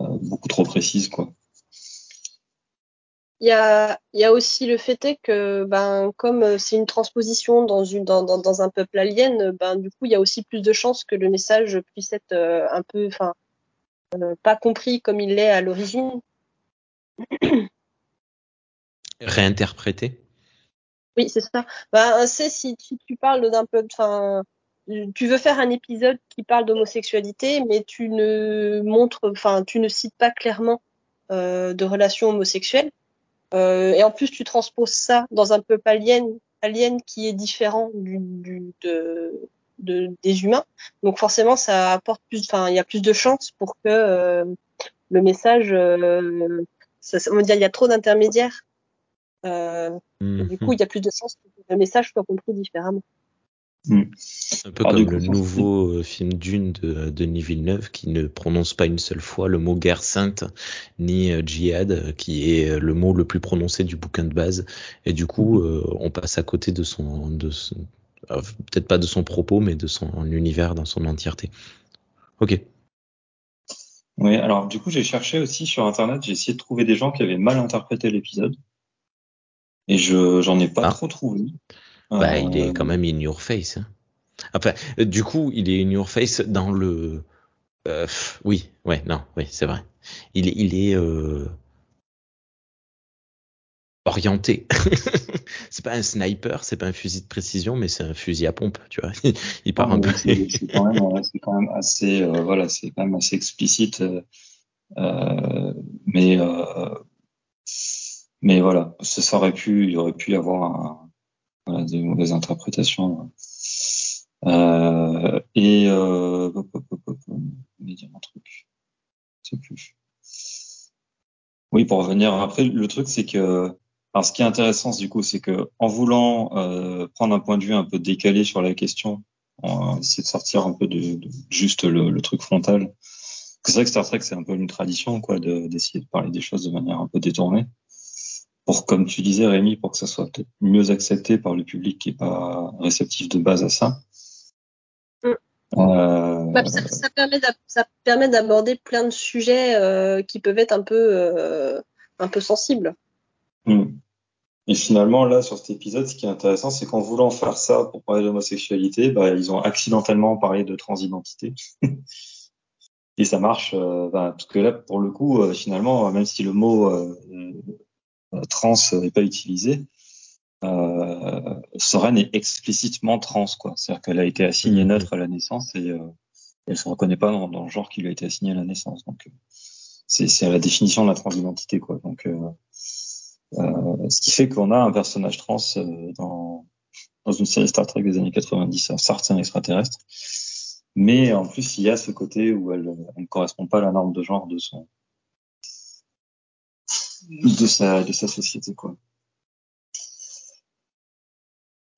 euh, beaucoup trop précise, quoi. Il y a, y a aussi le fait est que, ben, comme c'est une transposition dans, une, dans, dans, dans, un peuple alien, ben, du coup, il y a aussi plus de chances que le message puisse être euh, un peu, enfin, euh, pas compris comme il l'est à l'origine. Réinterprété Oui, c'est ça. Ben, c'est si tu, tu parles d'un peu, enfin, tu veux faire un épisode qui parle d'homosexualité, mais tu ne montres, enfin, tu ne cites pas clairement euh, de relations homosexuelles euh, et en plus, tu transposes ça dans un peuple alien, alien qui est différent du, du de, de, des humains. Donc forcément, ça apporte plus, enfin, il y a plus de chances pour que euh, le message, euh, ça, on va dire, il y a trop d'intermédiaires. Euh, mmh. Du coup, il y a plus de chances que le message soit compris différemment. Mmh. Un peu Alors, comme le nouveau euh, film Dune de Denis Villeneuve qui ne prononce pas une seule fois le mot guerre sainte ni euh, djihad qui est le mot le plus prononcé du bouquin de base et du coup euh, on passe à côté de son de son, euh, peut-être pas de son propos mais de son univers dans son entièreté. Ok. Oui, alors du coup j'ai cherché aussi sur internet, j'ai essayé de trouver des gens qui avaient mal interprété l'épisode et je j'en ai pas ah. trop trouvé. Bah, euh... il est quand même in your face. Hein. Enfin, du coup, il est in your face dans le. Euh, oui, ouais, non, oui, c'est vrai. Il est, il est euh... orienté. c'est pas un sniper, c'est pas un fusil de précision, mais c'est un fusil à pompe, tu vois. il part un peu. C'est quand, quand, même assez, euh, voilà, c'est quand même assez explicite, euh, mais mais voilà, ça aurait pu, il aurait pu y avoir un des mauvaises interprétations. Euh, et euh, dire un truc, plus. Oui, pour revenir après, le truc c'est que, alors ce qui est intéressant du coup, c'est que en voulant euh, prendre un point de vue un peu décalé sur la question, on essaie de sortir un peu de, juste le, truc frontal. C'est vrai que Star Trek c'est un peu une tradition quoi, d'essayer de, de parler des choses de manière un peu détournée pour, comme tu disais, Rémi, pour que ça soit peut-être mieux accepté par le public qui est pas réceptif de base à ça. Mm. Euh... Bah, ça, ça, permet d'aborder plein de sujets euh, qui peuvent être un peu, euh, un peu sensibles. Mm. Et finalement, là, sur cet épisode, ce qui est intéressant, c'est qu'en voulant faire ça pour parler d'homosexualité, bah, ils ont accidentellement parlé de transidentité. Et ça marche, bah, parce que là, pour le coup, finalement, même si le mot trans n'est pas utilisée, euh, Soren est explicitement trans, quoi. C'est-à-dire qu'elle a été assignée neutre à la naissance et euh, elle se reconnaît pas dans, dans, le genre qui lui a été assigné à la naissance. Donc, euh, c'est à la définition de la transidentité, quoi. Donc, euh, euh, ce qui fait qu'on a un personnage trans dans, dans une série Star Trek des années 90, certes un extraterrestre, mais en plus il y a ce côté où elle, elle ne correspond pas à la norme de genre de son de sa de sa société quoi.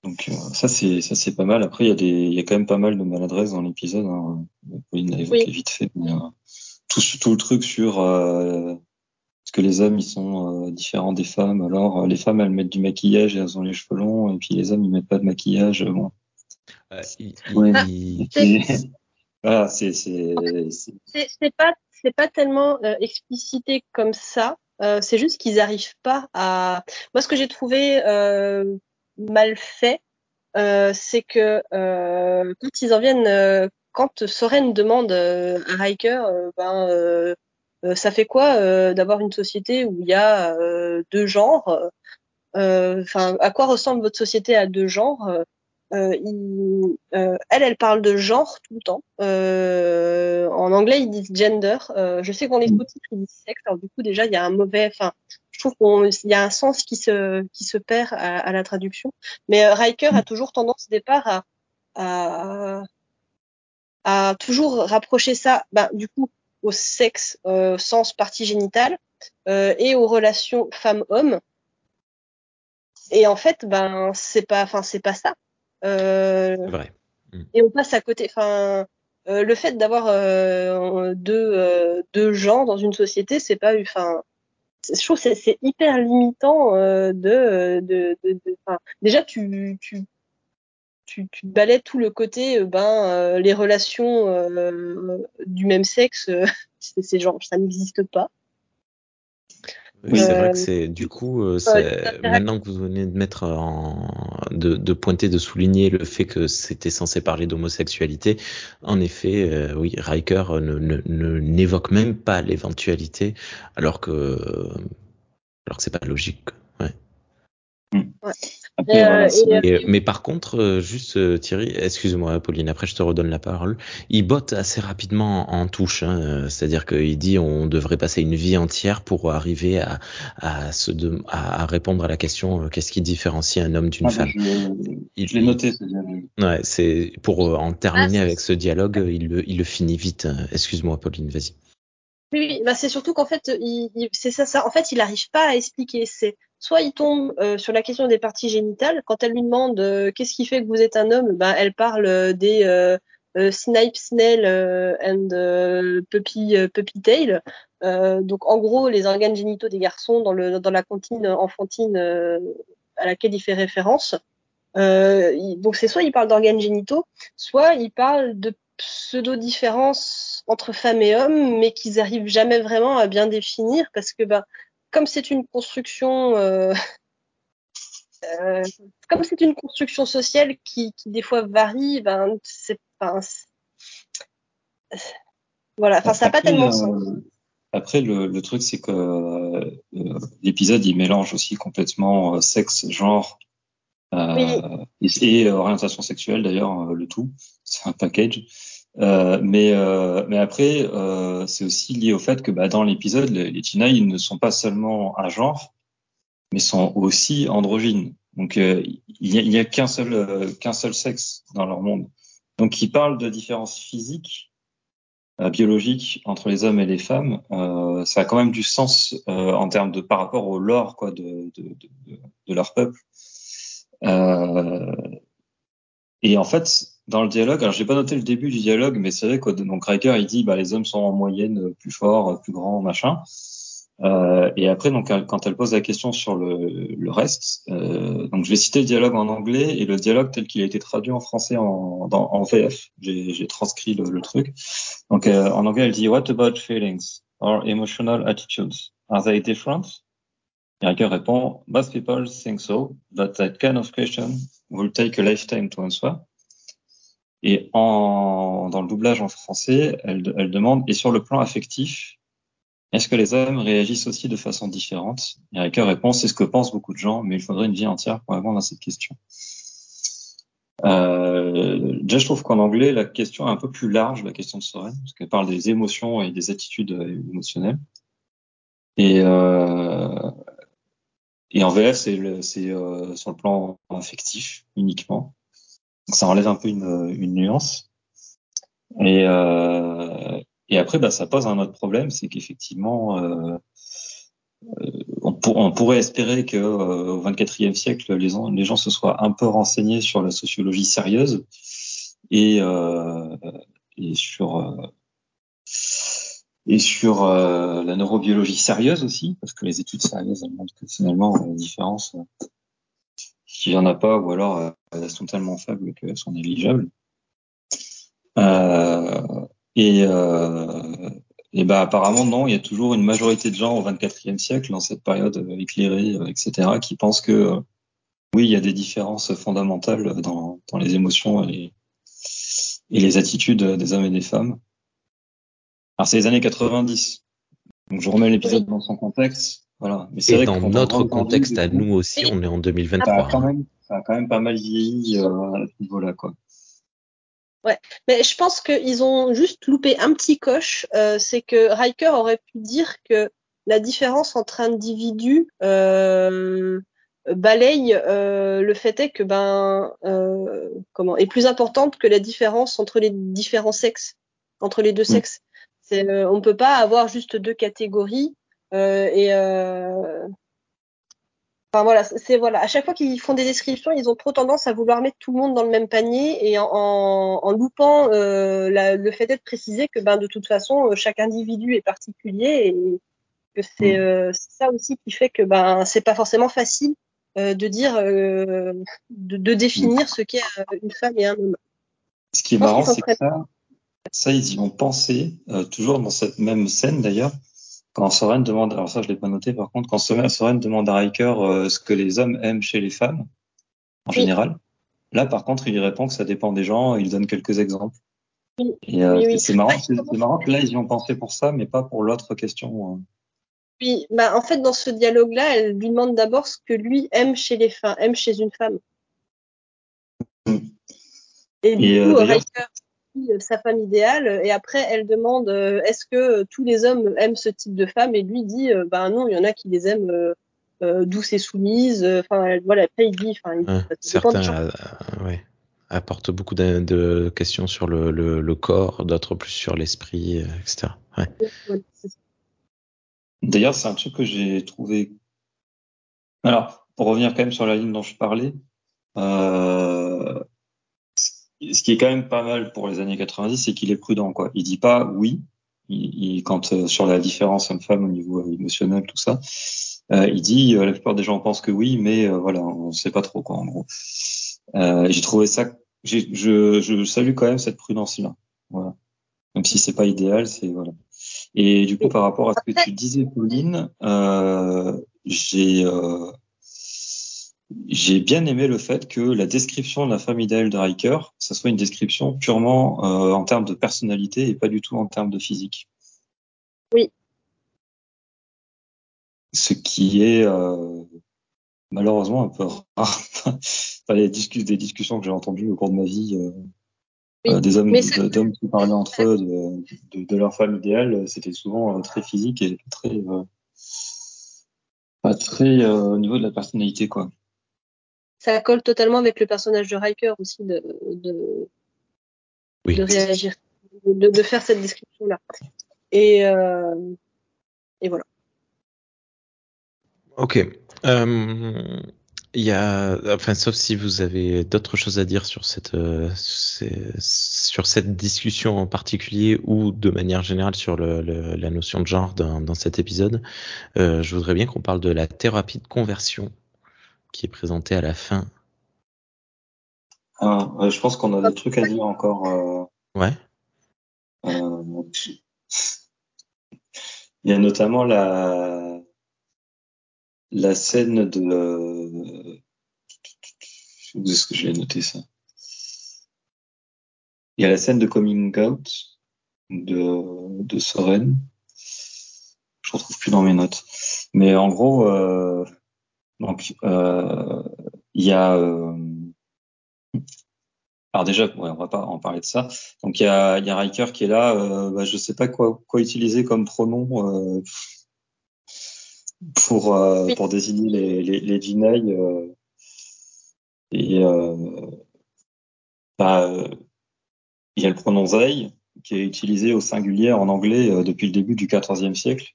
Donc euh, ça c'est ça c'est pas mal. Après il y a des il y a quand même pas mal de maladresses dans l'épisode. Hein. Pauline l'a évoqué oui. vite fait. Mais, euh, tout tout le truc sur euh, est-ce que les hommes ils sont euh, différents des femmes. Alors les femmes elles mettent du maquillage et elles ont les cheveux longs et puis les hommes ils mettent pas de maquillage. Bon. Il, ouais. il... Voilà, c'est c'est c'est pas c'est pas tellement euh, explicité comme ça. Euh, c'est juste qu'ils n'arrivent pas à. Moi, ce que j'ai trouvé euh, mal fait, euh, c'est que quand ils en viennent, quand Soren demande à Riker, ben, ça fait quoi d'avoir une société où il y a deux genres? Enfin, à quoi ressemble votre société à deux genres? Euh, il, euh, elle, elle parle de genre tout le temps. Euh, en anglais, ils disent gender. Euh, je sais qu'en les sous-titres, ils disent sexe. Alors du coup, déjà, il y a un mauvais. Enfin, je trouve qu'il y a un sens qui se qui se perd à, à la traduction. Mais euh, Riker a toujours tendance au départ à à, à toujours rapprocher ça, ben, du coup, au sexe euh, sens partie génitale euh, et aux relations femme-homme. Et en fait, ben c'est pas, enfin c'est pas ça. Euh, vrai. et on passe à côté. Enfin, euh, le fait d'avoir euh, deux, euh, deux gens dans une société, c'est pas, enfin, je trouve c'est hyper limitant de, de, de, déjà tu, tu, tu, tu balais tout le côté, ben, les relations du même sexe, c'est genre, ça n'existe pas. Oui, c'est vrai Euh, que c'est du coup, euh, euh, c'est- maintenant que vous venez de mettre en, de, de pointer, de souligner le fait que c'était censé parler d'homosexualité, en effet, euh, oui, Riker ne, ne, ne- n'évoque même pas l'éventualité, alors que, alors que c'est pas logique. Voilà, euh, c'est- et, Et- mais par contre, euh, juste euh, Thierry, excuse-moi Pauline, après je te redonne la parole. Il botte assez rapidement en touche, hein, c'est-à-dire qu'il dit on devrait passer une vie entière pour arriver à, à, se de- à, à répondre à la question qu'est-ce qui différencie un homme d'une Ah, bah, femme? je, Il- je l'ai noté, ce dialogue. Ouais, c'est pour en terminer Ah, avec ce dialogue, il le, il le finit vite. Euh, Excuse-moi Pauline, vas-y. Oui, bah c'est surtout qu'en fait, il, c'est ça, ça. En fait, il n'arrive pas à expliquer. C'est soit il tombe euh, sur la question des parties génitales. Quand elle lui demande euh, qu'est-ce qui fait que vous êtes un homme, bah elle parle euh, des euh, euh, snipe, snail euh, and puppy, puppy tail. Donc en gros, les organes génitaux des garçons dans le dans la cantine enfantine à laquelle il fait référence. Il- donc c'est soit il parle d'organes génitaux, soit il parle de pseudo-différences entre femmes et hommes, mais qu'ils arrivent jamais vraiment à bien définir parce que bah, comme c'est une construction euh, euh, comme c'est une construction sociale qui, qui des fois varie, ben c'est voilà, enfin ça n'a pas tellement euh, sens. Après, le, le truc, c'est que euh, l'épisode, il mélange aussi complètement euh, sexe, genre euh, et, et orientation sexuelle, d'ailleurs, le tout. C'est un package. Euh, mais, euh, mais après, euh, c'est aussi lié au fait que bah, dans l'épisode, les, les ils ne sont pas seulement un genre, mais sont aussi androgynes. Donc, euh, il n'y a, a qu'un seul, euh, qu'un seul sexe dans leur monde. Donc, ils parlent de différences physiques euh, biologique entre les hommes et les femmes, ça a quand même du sens en termes de par rapport au lore quoi de, de, de, de leur peuple. Et en fait, dans le dialogue, alors j'ai pas noté le début du dialogue, mais c'est vrai que donc Riker il dit bah les hommes sont en moyenne plus forts, plus grands, machin. Euh, et après, donc, quand elle pose la question sur le, le reste, euh, donc je vais citer le dialogue en anglais et le dialogue tel qu'il a été traduit en français en, en VF. J'ai transcrit le, le, truc. Donc, euh, en anglais, elle dit What about feelings or emotional attitudes? Are they different? Et Riker répond Most people think so, but that kind of question will take a lifetime to answer. Et en, dans le doublage en français, elle, elle demande Et sur le plan affectif, est-ce que les hommes réagissent aussi de façon différente? Et Riker répond, c'est ce que pensent beaucoup de gens, mais il faudrait une vie entière pour répondre à cette question. Euh, déjà, je trouve qu'en anglais, la question est un peu plus large, la question de Soren, parce qu'elle parle des émotions et des attitudes émotionnelles. Et, euh, et en VF, c'est euh, sur le plan affectif uniquement. Ça enlève un peu une, une nuance. Et, euh, et après, bah, ça pose un autre problème, c'est qu'effectivement, euh, on, pour, on, pourrait espérer que euh, au 24e siècle, les, gens se soient un peu renseignés sur la sociologie sérieuse et, euh, et sur et sur euh, la neurobiologie sérieuse aussi, parce que les études sérieuses elles montrent que finalement la différence, euh, il n'y en a pas, ou alors euh, elles sont tellement faibles qu'elles sont négligeables. Euh, et, Et ben apparemment non, il y a toujours une majorité de gens au 24e siècle, dans cette période euh, éclairée, euh, etc., qui pensent que euh, oui, il y a des différences fondamentales dans, dans les émotions et les, et les attitudes des hommes et des femmes. Alors c'est les années 90. Donc je remets l'épisode dans son contexte. Voilà. Mais c'est vrai dans notre contexte à nous aussi, on est en 2023. Ça a quand même, ça a quand même pas mal vieilli euh, à ce niveau-là, quoi. Ouais, mais je pense qu'ils ont juste loupé un petit coche. Euh, c'est que Riker aurait pu dire que la différence entre individus euh, balaye euh, le fait est que ben euh, comment est plus importante que la différence entre les différents sexes, entre les deux mm. sexes. C'est, euh, on peut pas avoir juste deux catégories et Enfin voilà, c'est voilà. À chaque fois qu'ils font des descriptions, ils ont trop tendance à vouloir mettre tout le monde dans le même panier et en, en, loupant euh, la, le fait d'être précisé que ben de toute façon chaque individu est particulier et que c'est mm. euh, ça aussi qui fait que ben c'est pas forcément facile euh, de dire euh, de, de, définir ce qu'est euh, une femme et un homme. Ce qui est marrant, c'est que ça, ça ils y ont pensé toujours dans cette même scène d'ailleurs quand Soren demande, alors ça je l'ai pas noté par contre, quand Soren demande à Riker euh, ce que les hommes aiment chez les femmes, en général, là par contre il répond que ça dépend des gens, il donne quelques exemples. Oui. Et euh, c'est marrant, c'est marrant que là ils y ont pensé pour ça, mais pas pour l'autre question. Hein. Oui, bah en fait dans ce dialogue-là, elle lui demande d'abord ce que lui aime chez les femmes, aime chez une femme. Mm. Et, du coup, euh, Riker euh, sa femme idéale. Et après elle demande euh, est-ce que tous les hommes aiment ce type de femme? Et lui dit ben non il y en a qui les aiment euh, douces et soumises. Enfin voilà après il dit enfin certains ouais, apportent beaucoup de, de, questions sur le, le, le corps d'autres plus sur l'esprit etc ouais. d'ailleurs c'est un truc que j'ai trouvé. Alors pour revenir quand même sur la ligne dont je parlais euh, ce qui est quand même pas mal pour les années 90, c'est qu'il est prudent. Quoi. Il dit pas oui, il, il, quand euh, sur la différence homme-femme au niveau euh, émotionnel, tout ça, euh, il dit euh, la plupart des gens pensent que oui, mais voilà, on sait pas trop quoi en gros. j'ai trouvé ça, je, je salue quand même cette prudence-là. Voilà. Même si c'est pas idéal, c'est voilà. Et du coup, par rapport à ce que tu disais, Pauline, j'ai j'ai bien aimé le fait que la description de la femme idéale de Riker, ça soit une description purement euh, en termes de personnalité et pas du tout en termes de physique. Oui. Ce qui est euh, malheureusement un peu rare. des, des discussions que j'ai entendues au cours de ma vie, euh, euh des hommes, d'hommes qui parlaient entre eux de, de, de, leur femme idéale, c'était souvent euh, très physique et très pas très au niveau de la personnalité quoi ça colle totalement avec le personnage de Riker aussi de, de, de réagir, de, de, faire cette description-là. Et, euh, et voilà. Ok. Euh, il y a, enfin, sauf si vous avez d'autres choses à dire sur cette, euh, sur cette discussion en particulier ou de manière générale sur le, le, la notion de genre dans, dans cet épisode, euh, je voudrais bien qu'on parle de la thérapie de conversion qui est présenté à la fin. Ah, je pense qu'on a des trucs à dire encore. Euh, ouais. Euh, il y a notamment la la scène de. Où est-ce que je l'ai noté ça? Il y a la scène de coming out de de Soren. Je retrouve plus dans mes notes. Mais en gros, euh, donc, euh, il y a. Euh, alors déjà, ouais, on va pas en parler de ça. Donc il y a, y a Riker qui est là. Euh, bah, je sais pas quoi, quoi utiliser comme pronom euh, pour euh, pour désigner les les, les euh, et bah, il y a le pronom Zai qui est utilisé au singulier en anglais depuis le début du XIVe siècle.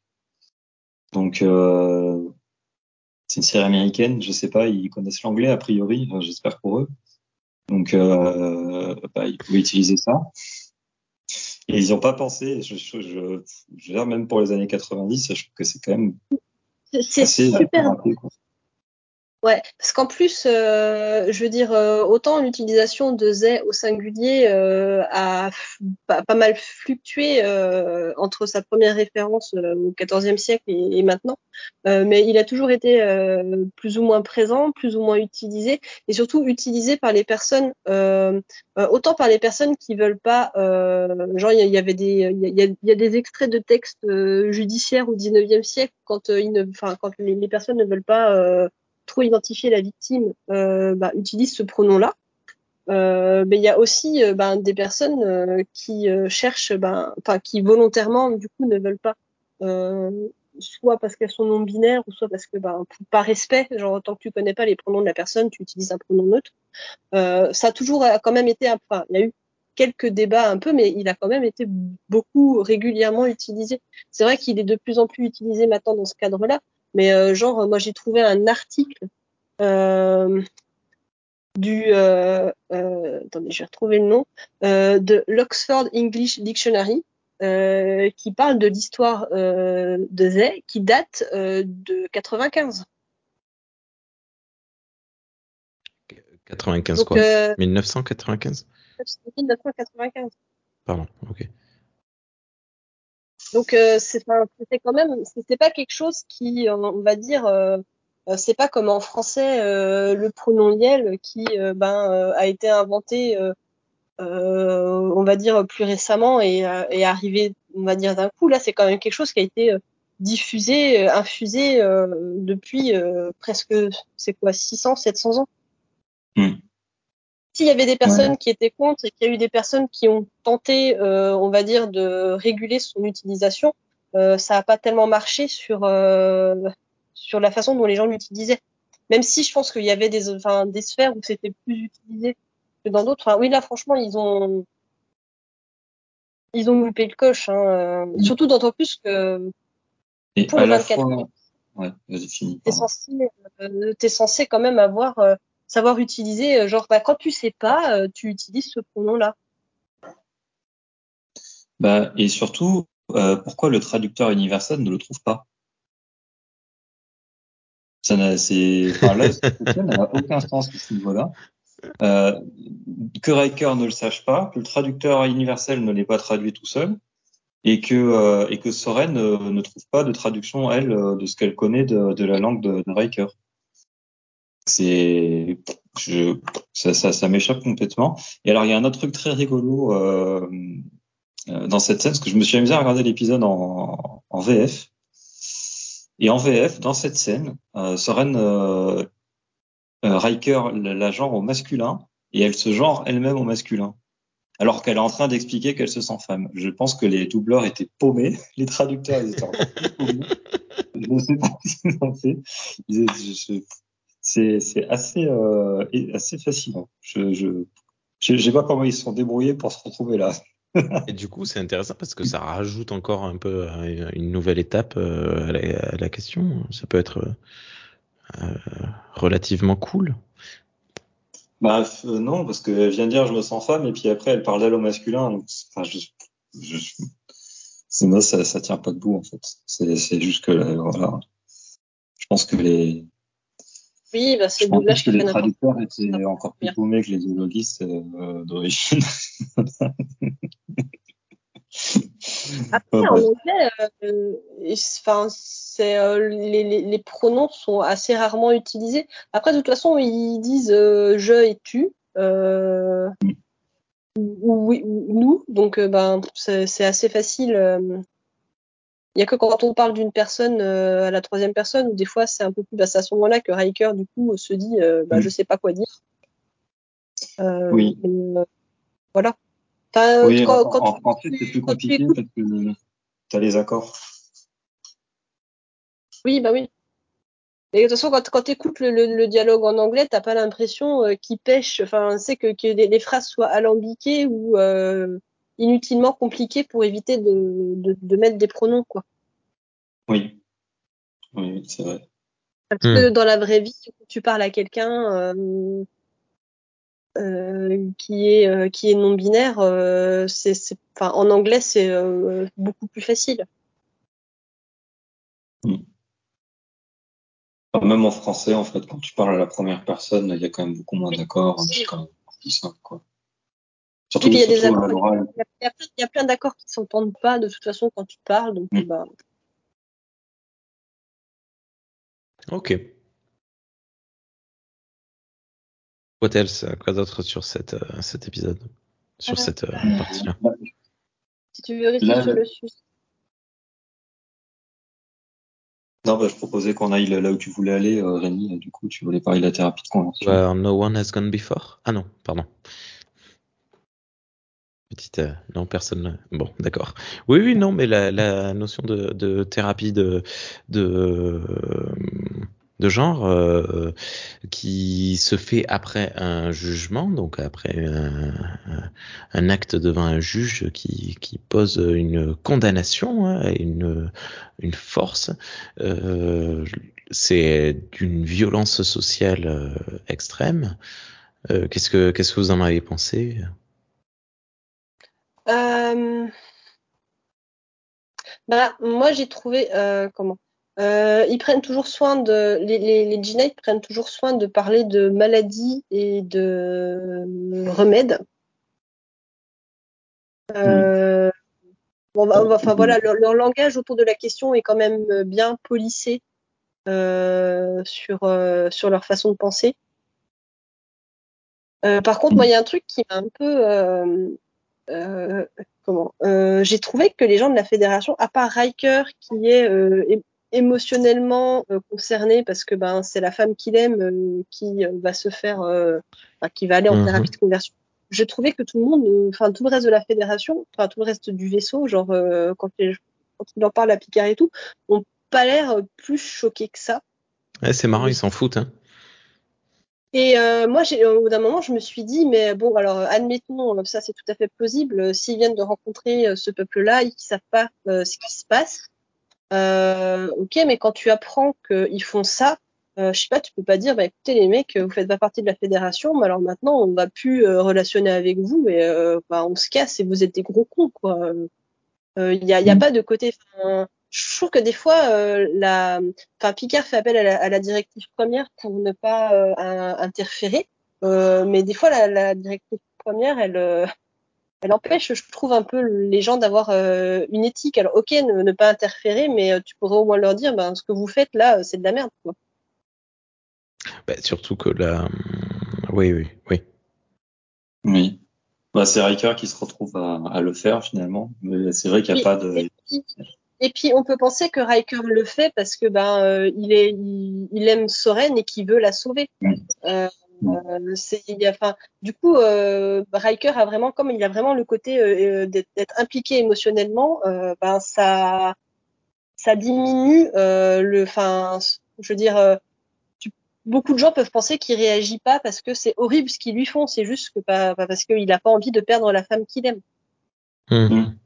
Donc c'est une série américaine, je sais pas, ils connaissent l'anglais a priori, j'espère pour eux. Donc, euh, bah, ils pouvaient utiliser ça. Et ils n'y ont pas pensé, je, je, je, veux dire, même pour les années 90, je trouve que c'est quand même c'est super. Ouais, parce qu'en plus, euh, je veux dire, euh, autant l'utilisation de they au singulier euh, a pas, mal fluctué entre sa première référence au XIVe siècle et, maintenant, mais il a toujours été plus ou moins présent, plus ou moins utilisé, et surtout utilisé par les personnes, autant par les personnes qui veulent pas, genre il y, avait des, il y a, des extraits de textes judiciaires au XIXe siècle quand ils quand les personnes ne veulent pas trop identifier la victime, euh, bah, utilise ce pronom-là. Euh, mais il y a aussi euh, ben, des personnes euh, qui euh, cherchent, ben, qui volontairement du coup ne veulent pas, soit parce qu'elles sont non binaires ou soit parce que ben, par respect, genre tant que tu connais pas les pronoms de la personne, tu utilises un pronom neutre. Ça a toujours quand même été, enfin il y a eu quelques débats un peu, mais il a quand même été beaucoup régulièrement utilisé. C'est vrai qu'il est de plus en plus utilisé maintenant dans ce cadre-là, mais euh, genre moi j'ai trouvé un article euh, du euh, euh, attendez je vais retrouver le nom euh, de l'Oxford English Dictionary qui parle de l'histoire de Zay qui date de 95 95 donc quoi? euh, 1995 c'est 1995 Pardon, ok. Donc euh, c'était quand même c'était pas quelque chose qui on va dire euh, euh, c'est pas comme en français euh, le pronom liel qui euh, ben euh, a été inventé on va dire plus récemment et, et arrivé on va dire d'un coup là c'est quand même quelque chose qui a été diffusé infusé depuis presque c'est quoi 600 700 ans Hmm. S'il y avait des personnes qui étaient contre et qu'il y a eu des personnes qui ont tenté, euh, on va dire, de réguler son utilisation, euh, ça n'a pas tellement marché sur euh, sur la façon dont les gens l'utilisaient. Même si je pense qu'il y avait des, enfin, des sphères où c'était plus utilisé que dans d'autres. Enfin, oui, là, franchement, ils ont ils ont loupé le coche. Hein. Surtout d'autant plus que Et pour le la 24 fois, ouais, t'es censé, t'es censé quand même avoir euh, savoir utiliser. euh, genre, bah, quand tu sais pas, euh, tu utilises ce pronom-là. Bah, et surtout, euh, pourquoi le traducteur universel ne le trouve pas? Ça n'a, c'est, enfin là, n'a aucun sens à ce niveau-là. Euh, que Riker ne le sache pas, que le traducteur universel ne l'ait pas traduit tout seul, et que euh, et que Soren euh, ne trouve pas de traduction elle de ce qu'elle connaît de, de la langue de, de Riker. C'est, je, ça, ça, ça m'échappe complètement. Et alors il y a un autre truc très rigolo euh, euh, dans cette scène, parce que je me suis amusé à regarder l'épisode en, en VF. Et en VF, dans cette scène, euh, Soren euh, euh, Riker la genre au masculin et elle se genre elle-même au masculin. Alors qu'elle est en train d'expliquer qu'elle se sent femme. Je pense que les doubleurs étaient paumés, les traducteurs ils étaient paumés. Je ne sais pas ce qu'ils ont fait. C'est c'est assez euh, assez fascinant. Je je je sais pas comment ils se sont débrouillés pour se retrouver là. Et du coup, c'est intéressant parce que ça rajoute encore un peu euh, une nouvelle étape euh, à la, à la question. Ça peut être euh, relativement cool. Bah euh, non, parce qu'elle vient de dire je me sens femme et puis après elle parle d'elle au masculin. Donc, c'est- enfin, je, je, sinon ça, ça tient pas debout en fait. C'est, c'est juste que euh, voilà. Je pense que les, Oui, bah, c'est le doublage qui les fait n'importe traducteurs étaient encore plus paumés que les zoologistes euh, d'origine. Après, en anglais, euh, enfin, c'est euh, les, les, les pronoms sont assez rarement utilisés. Après, de toute façon, ils disent euh, je et tu, euh, ou, ou oui ou nous, donc ben c'est c'est assez facile. Il y a que quand on parle d'une personne euh, à la troisième personne, où des fois c'est un peu plus. Bah, c'est à ce moment-là que Riker du coup se dit, euh, bah, Mm. je sais pas quoi dire. Euh, Oui. mais, euh, voilà. Enfin, Oui, quand, en, quand en tu- français c'est plus tu compliqué parce que t'as les accords. Oui, bah oui. Et de toute façon, quand, quand tu écoutes le, le, le dialogue en anglais, t'as pas l'impression qu'il pêche, enfin, c'est que, que les, les phrases soient alambiquées ou inutilement compliquées pour éviter de, de, de mettre des pronoms, quoi. Oui, oui, c'est vrai. Parce Hmm. que dans la vraie vie, quand tu parles à quelqu'un euh, euh, qui est euh, qui est non binaire, euh, c'est, c'est, enfin, en anglais, c'est euh, beaucoup plus facile. Même en français, en fait, quand tu parles à la première personne, il y a quand même beaucoup moins d'accords, c'est quand même plus simple, quoi. Surtout, il y a des surtout à accords. l'oral. Il y a, il y a plein- d'accords qui s'entendent pas de toute façon quand tu parles, donc Mm. bah, Ok. What else? Quoi d'autre sur cette, euh, cet épisode? Sur Euh, cette euh, partie-là? si tu veux rester Là, sur le- le sujet. Non, bah, je proposais qu'on aille là où tu voulais aller, euh, Rémi. Du coup, tu voulais parler de la thérapie de conversion. Where No One Has Gone Before Ah non, pardon. Euh, non, personne. Bon, d'accord. Oui, oui, non, mais la, notion de, thérapie de, genre euh, qui se fait après un jugement, donc après un, acte devant un juge qui, pose une condamnation, hein, une, force, euh, c'est d'une violence sociale extrême. Qu'est-ce que vous en avez pensé? Bah, moi, j'ai trouvé euh, comment euh, ils prennent toujours soin de les les, prennent toujours soin de parler de maladies et de remèdes. Euh, enfin voilà, leur, langage autour de la question est quand même bien polissé euh, sur euh, sur leur façon de penser. Euh, par contre, moi, il y a un truc qui m'a un peu euh, comment? Euh, j'ai trouvé que les gens de la fédération, à part Riker qui est euh, émotionnellement concerné parce que ben c'est la femme qu'il aime qui va se faire, enfin, qui va aller en Mhm. thérapie de conversion. Je trouvais que tout le monde, enfin tout le reste de la fédération, enfin tout le reste du vaisseau, genre quand, il en parle à Picard et tout, ont pas l'air plus choqués que ça. Ouais, C'est marrant, ils s'en foutent. Hein. Et euh, moi, au bout d'un moment, je me suis dit, mais bon, alors admettons, ça c'est tout à fait plausible, euh, s'ils viennent de rencontrer euh, ce peuple-là et qu'ils savent pas euh, ce qui se passe, euh, ok, mais quand tu apprends qu'ils font ça, euh, je sais pas, tu peux pas dire, bah écoutez les mecs, vous faites pas partie de la fédération, mais alors maintenant on va plus euh, relationner avec vous et euh, bah, on se casse et vous êtes des gros cons, quoi. Il y a, y a Mm. pas de côté. Je trouve que des fois, euh, la, enfin Picard fait appel à la, à la directive première pour ne pas euh, interférer, euh, mais des fois la, la directive première, elle, euh, elle empêche, je trouve un peu les gens d'avoir euh, une éthique. Alors ok, ne, ne pas interférer, mais tu pourrais au moins leur dire, ben ce que vous faites là, c'est de la merde. Quoi. Bah, surtout que là, oui, oui, oui. Oui. Bah, c'est Riker qui se retrouve à, à le faire finalement. Mais c'est vrai qu'il n'y a Oui, pas de. Et puis, on peut penser que Riker le fait parce que ben euh, il est il, il aime Soren et qu'il veut la sauver. Euh, euh, c'est il y a- enfin du coup euh, Riker a vraiment comme il a vraiment le côté euh, euh, d'être d'être impliqué émotionnellement euh, ben ça ça diminue euh, le enfin je veux dire euh, tu- beaucoup de gens peuvent penser qu'il réagit pas parce que c'est horrible ce qu'ils lui font c'est juste que pas, pas parce qu'il a pas envie de perdre la femme qu'il aime Mhm.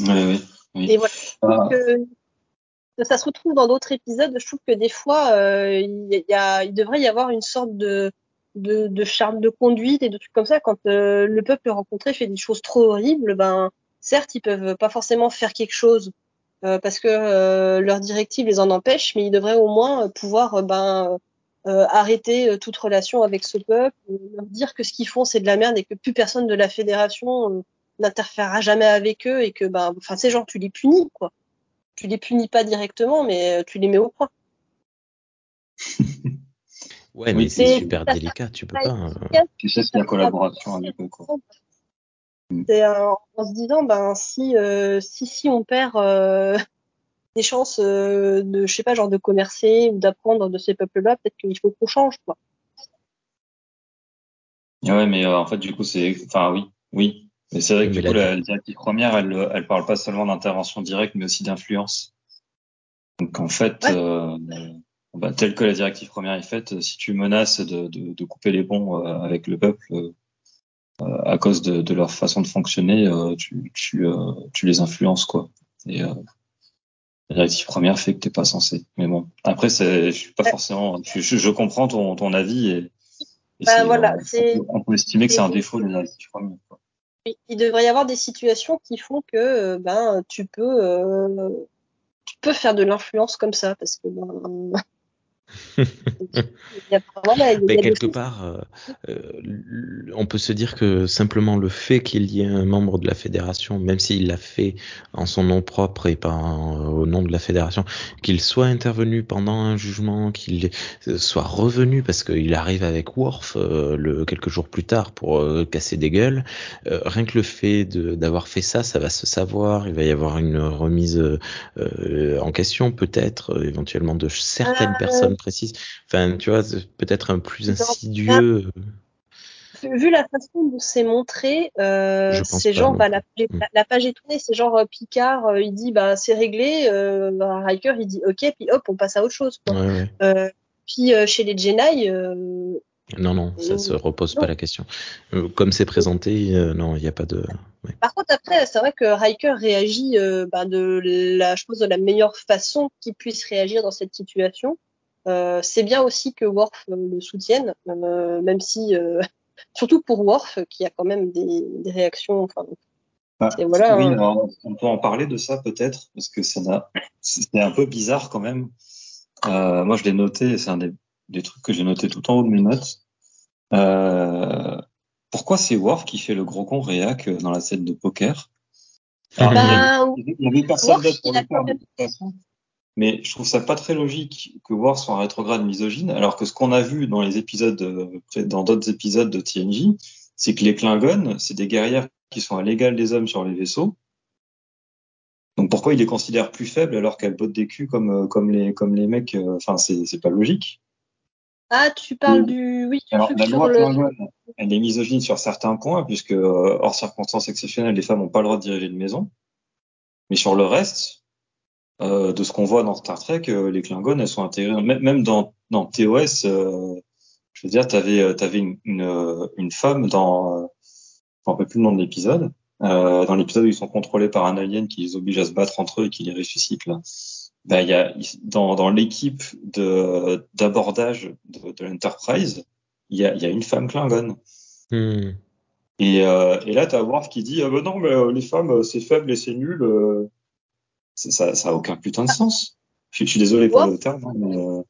Oui, oui. oui. et voilà Ah, que ça se retrouve dans d'autres épisodes. Je trouve que des fois, euh, il, y a, il devrait y avoir une sorte de, de, de charme de conduite et de trucs comme ça. Quand euh, le peuple rencontré fait des choses trop horribles, ben certes, ils peuvent pas forcément faire quelque chose euh, parce que euh, leur directive les en empêche, mais ils devraient au moins pouvoir euh, ben euh, arrêter euh, toute relation avec ce peuple, euh, leur dire que ce qu'ils font c'est de la merde et que plus personne de la fédération euh, n'interférera jamais avec eux et que ben enfin ces gens tu les punis quoi tu les punis pas directement, mais euh, tu les mets au point. Ouais, Oui. mais c'est C'est- super délicat, tu peux pas. euh, tu sais, c'est la collaboration avec eux, quoi. C'est euh, en se disant, ben si euh, si si on perd euh, des chances euh, de, je sais pas, genre de commercer ou d'apprendre de ces peuples-là, peut-être qu'il faut qu'on change, quoi. Ouais, mais euh, en fait, du coup, c'est, enfin, oui, oui. Mais c'est vrai que du coup, la- directive première, elle, euh, elle parle pas seulement d'intervention directe, mais aussi d'influence. Donc, en fait, Ouais. euh, bah, telle que la directive première est faite, si tu menaces de, de, de couper les ponts euh, avec le peuple euh, à cause de, de leur façon de fonctionner, euh, tu, tu, euh, tu les influences, quoi. Et euh, la directive première fait que t'es pas censé. Mais bon, après, c'est, je suis pas Ouais. forcément, je, je, je comprends ton, ton avis et, et Bah, voilà, euh, c'est- on, peut, on peut estimer que c'est un défaut de la directive première. Quoi. Il devrait y avoir des situations qui font que euh, ben tu peux euh, tu peux faire de l'influence comme ça parce que ben, voilà, quelque part, euh, euh, on peut se dire que simplement le fait qu'il y ait un membre de la fédération, même s'il l'a fait en son nom propre et pas en- au nom de la fédération, qu'il soit intervenu pendant un jugement, qu'il soit revenu parce qu'il arrive avec Worf euh, le, quelques jours plus tard pour casser des gueules, rien que le fait d'avoir fait ça, ça va se savoir, il va y avoir une remise en question peut-être, éventuellement de certaines Euh, précises. Enfin, tu vois, peut-être un plus insidieux. vu la façon dont c'est montré, euh, c'est genre bah, la, plus. Mm. la, la page est tournée, c'est genre euh, Picard, euh, il dit bah c'est réglé, euh, bah, Riker il dit ok, puis hop on passe à autre chose. Quoi. Ouais, ouais. Euh, puis chez les Jedi, Non, non, ça se Euh, repose non. pas la question. Comme c'est présenté, euh, non, il n'y a pas de. ouais. Par contre, après, c'est vrai que Riker réagit euh, bah, de la, je pense, de la meilleure façon qu'il puisse réagir dans cette situation. Euh, c'est bien aussi que Worf euh, le soutienne, euh, même si, euh, surtout pour Worf, qui a quand même des, des réactions. Enfin, Bah, voilà, oui, hein. alors, on peut en parler de ça peut-être, parce que c'est un peu bizarre quand même. Euh, moi, je l'ai noté, c'est un des, des trucs que j'ai noté tout en haut de mes notes. Euh, pourquoi c'est Worf qui fait le gros con réac dans la scène de poker? Alors, il y a- bah, il y avait personne Worf, d'autre pour il a le faire quand de même- toute façon. Mais je trouve ça pas très logique que Worf soit un rétrograde misogyne, alors que ce qu'on a vu dans les épisodes, euh, dans d'autres épisodes de TNJ, c'est que les Klingons, c'est des guerrières qui sont à l'égal des hommes sur les vaisseaux. Donc pourquoi il les considère plus faibles alors qu'elles bottent des culs comme euh, comme les comme les mecs euh, Enfin c'est pas logique. ah, tu parles Oui. du, oui, Alors la sur loi le. Klingon, elle est misogyne sur certains points puisque euh, hors circonstances exceptionnelles, les femmes n'ont pas le droit de diriger une maison. Mais sur le reste, euh, de ce qu'on voit dans Star Trek, euh, les Klingons, elles sont intégrées. Même, même dans, dans TOS, euh, je veux dire, t'avais euh, t'avais une, une, euh, une femme dans, euh, je me rappelle plus le nom de l'épisode, euh, dans l'épisode où ils sont contrôlés par un alien qui les oblige à se battre entre eux et qui les ressuscite là. Ben, il y a dans, dans l'équipe d'abordage de, de l'Enterprise, il y a, y a une femme Klingon. Hmm. Et, euh, et là, t'as Worf qui dit ah ben non mais les femmes c'est faible et c'est nul. Ça, ça a aucun putain de sens. Je, je suis désolé pour Worf- le terme, mais euh,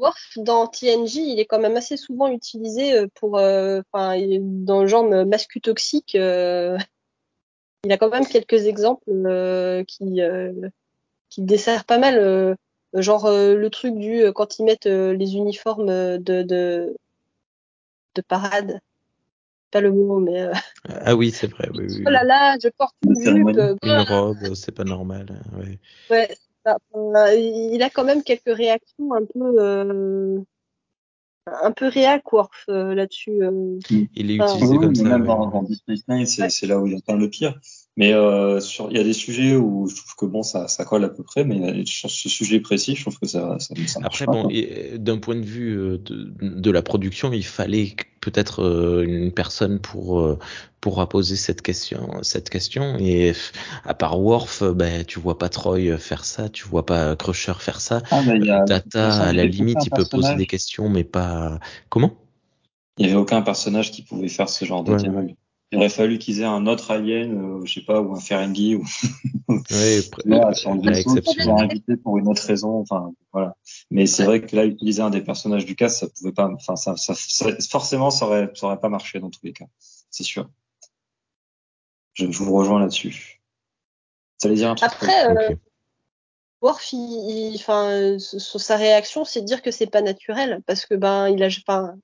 Worf dans TNJ, il est quand même assez souvent utilisé euh, pour, euh, enfin, dans le genre mascu toxique. euh, il a quand même quelques exemples euh, qui euh, qui desserrent pas mal. euh, genre euh, le truc du quand ils mettent les uniformes de de de parade. Pas le mot, mais euh, Ah oui, c'est vrai. Oui, oui, oh là là, je porte une jupe. cérémonie. euh, Une robe, c'est pas normal. hein, ouais. Ouais, ça. Euh, il a quand même quelques réactions un peu, euh, un peu réac Worf euh, là-dessus. euh. Il est Ah. utilisé oui, comme ça. même ouais. dans, dans Space Nine, c'est là où il atteint le pire. Mais euh, sur, il y a des sujets où je trouve que bon, ça, ça colle à peu près, mais sur ce sujet précis, je trouve que ça, ça, ça Après, bon, et, d'un point de vue euh, de, de la production, il fallait peut-être euh, une personne pour euh, pour poser cette question, cette question. Et à part Worf, euh, ben tu vois pas Troy faire ça, tu vois pas Crusher faire ça. Ah, a, Euh, de Data, façon, à il y la limite, il peut poser des questions, mais pas comment? Il y avait aucun personnage qui pouvait faire ce genre de Ouais, dialogue. Il aurait fallu qu'ils aient un autre alien, euh, je sais pas, ou un Ferengi, ou Ouais, là, sur le vaisseau, invités pour une autre raison. Enfin, voilà. Mais c'est vrai que là, utiliser un des personnages du cast, ça pouvait pas. Enfin, ça, ça, ça- forcément, ça aurait, ça aurait pas marché dans tous les cas. C'est sûr. Je, je vous rejoins là-dessus. Ça allait dire un truc. Après, euh. Worf, il, il- enfin, euh, sa réaction, c'est de dire que c'est pas naturel, parce que ben, il a, enfin,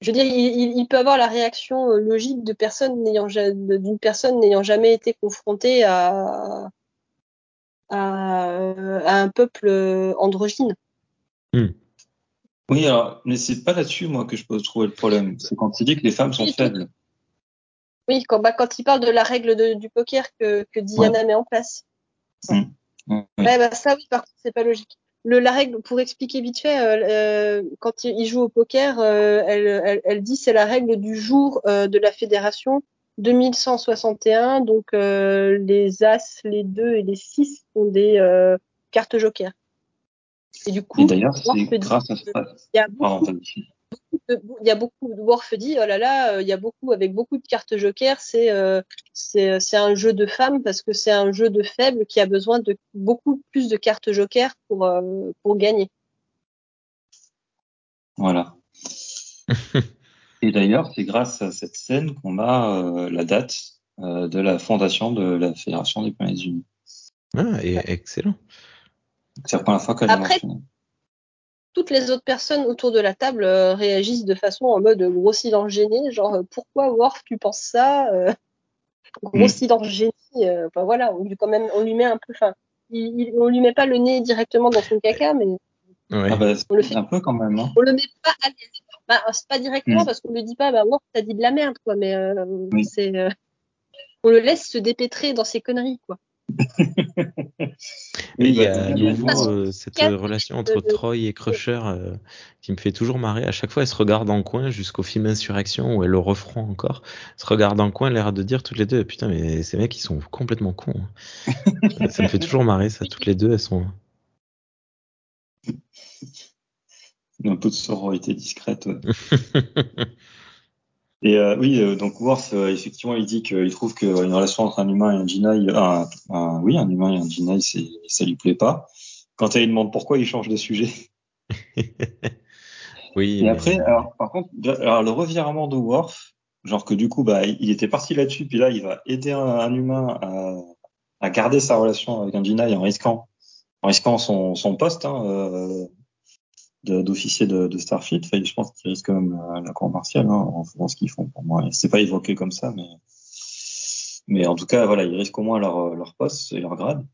je veux dire, il, peut avoir la réaction euh, logique de personne n'ayant, ja- de- d'une personne n'ayant jamais été confrontée à, à, à un peuple euh, androgyne. Oui, alors, mais c'est pas là-dessus, moi, que je peux trouver le problème. C'est quand il dit que les femmes sont Oui, faibles. Oui, quand, bah, quand il parle de la règle de- du poker que, que Diana met en place. Ouais, bah ça oui, par contre, c'est pas logique. Le, la règle, pour expliquer vite fait, euh, euh, quand il, il joue au poker, euh, elle, elle, elle dit c'est la règle du jour euh, de la fédération 2161. Donc euh, les As, les 2 et les 6 sont des euh, cartes joker. Et du coup, Et d'ailleurs, c'est grâce à que ça. il y a Pardon, beaucoup, vas-y. Il y a beaucoup de Worf dit oh là là euh, il y a beaucoup avec beaucoup de cartes joker c'est euh, c'est c'est un jeu de femmes parce que c'est un jeu de faibles qui a besoin de beaucoup plus de cartes joker pour euh, pour gagner Voilà. Et d'ailleurs, c'est grâce à cette scène qu'on a euh, la date euh, de la fondation de la Fédération des Planètes Unies. Ah, et, excellent. C'est la première fois qu'elle Après- mentionnée. Toutes les autres personnes autour de la table euh, réagissent de façon en mode gros silence gêné genre euh, pourquoi Worf tu penses ça Euh, gros Mm. silence gêné euh, enfin voilà on lui quand même on lui met un peu enfin il, il- on lui met pas le nez directement dans son caca mais Ouais. Ah bah, On le fait. un peu quand même. Hein. on le met pas à l'aise. Bah, c'est pas directement Mm. parce qu'on lui dit pas, bah, Worf, t'as dit de la merde, quoi, mais euh, Oui. c'est, euh, on le laisse se dépêtrer dans ses conneries, quoi. Mais il y a à y a nouveau euh, cette relation entre de- Troy et Crusher euh, qui me fait toujours marrer. À chaque fois, elles se regardent en coin jusqu'au film Insurrection où elles le referont encore. Elles se regardent en coin, l'air de dire toutes les deux Putain, mais ces mecs, ils sont complètement cons. hein. ça me fait toujours marrer, ça. Toutes les deux, elles sont. Un peu de sororité discrète. ouais. Et euh, oui, euh, donc Worf, euh, effectivement, il dit qu'il trouve qu'une relation entre un humain et un Jedi, un, un- oui, un humain et un Jedi, c'est, ça lui plaît pas. Quand elle lui demande pourquoi, il change de sujet. oui. Et après, alors, par contre, alors, le revirement de Worf, genre que du coup, bah, il était parti là-dessus, puis là, il va aider un, un humain à, à garder sa relation avec un Jedi en risquant, en risquant son, son poste hein, euh, d'officier de, de Starfleet. Enfin, je pense qu'il risque quand même euh, la cour martiale hein, en faisant ce qu'ils font pour moi. C'est pas évoqué comme ça, mais mais en tout cas, voilà, ils risquent au moins leur, leur poste et leur grade.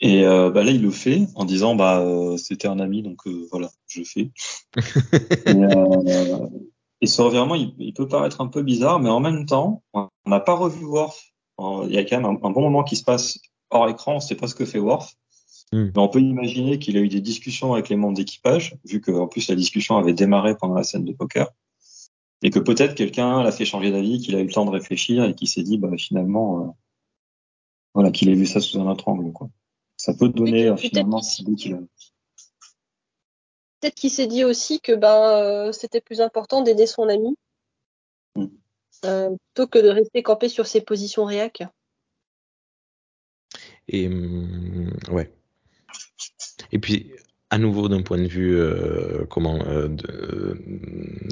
Et euh, bah là, il le fait en disant bah euh, c'était un ami, donc euh, voilà, je fais. Et, euh, et ce revirement, il, il peut paraître un peu bizarre, mais en même temps, on n'a pas revu Worf. Il y a quand même un, un bon moment qui se passe hors écran, on sait pas ce que fait Worf. Hmm. Mais on peut imaginer qu'il a eu des discussions avec les membres d'équipage, vu qu'en plus la discussion avait démarré pendant la scène de poker. Et que peut-être quelqu'un l'a fait changer d'avis, qu'il a eu le temps de réfléchir et qu'il s'est dit, bah, finalement, euh, voilà, qu'il ait vu ça sous un autre angle, quoi. Ça peut donner, euh, finalement, qu'il- cette idée qu'il a. Peut-être qu'il s'est dit aussi que, ben, euh, c'était plus important d'aider son ami, Mm. euh, plutôt que de rester campé sur ses positions réac. Et hum, ouais. Et puis à nouveau d'un point de vue euh, comment euh, de,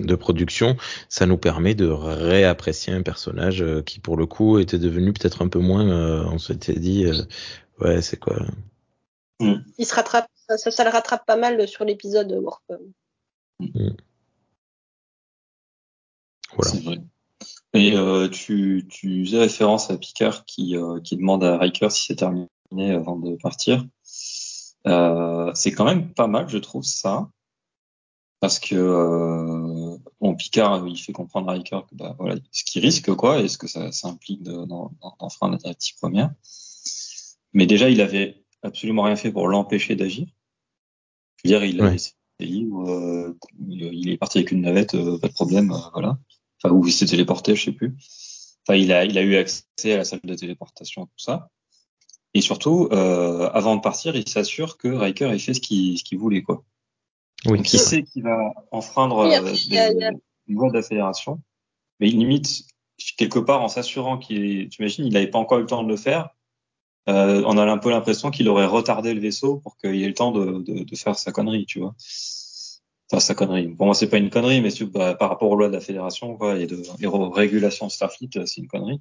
de production, ça nous permet de réapprécier un personnage euh, qui pour le coup était devenu peut-être un peu moins. euh, on s'était dit euh, ouais c'est quoi. Il se rattrape, ça, ça- ça le rattrape pas mal sur l'épisode Worf. Voilà. C'est vrai. Et euh, tu, tu faisais référence à Picard qui, euh, qui demande à Riker si c'est terminé avant de partir. Euh, c'est quand même pas mal, je trouve ça, parce que euh, bon, Picard il fait comprendre à Riker que bah, voilà ce qu'il risque quoi et ce que ça, ça implique de- d'en- d'en- d'enfreindre la directive première. Mais déjà il avait absolument rien fait pour l'empêcher d'agir. Je veux dire il a Ouais. où, euh, il est parti avec une navette, euh, pas de problème, euh, voilà. Enfin où il s'est téléporté, je sais plus. Enfin il a il a eu accès à la salle de téléportation tout ça. Et surtout, euh, avant de partir, il s'assure que Riker ait fait ce qu'il ce qu'il voulait, quoi. Oui. Donc il sait qu'il va enfreindre Oui, après, des a- des lois de la fédération, mais il limite quelque part en s'assurant qu'il, tu imagines, il n'avait pas encore eu le temps de le faire. Euh, on a un peu l'impression qu'il aurait retardé le vaisseau pour qu'il ait le temps de, de, de faire sa connerie, tu vois. Enfin, sa connerie. Pour moi, c'est pas une connerie, mais bah, par rapport aux lois de la fédération, quoi, et de et aux régulations de Starfleet, c'est une connerie.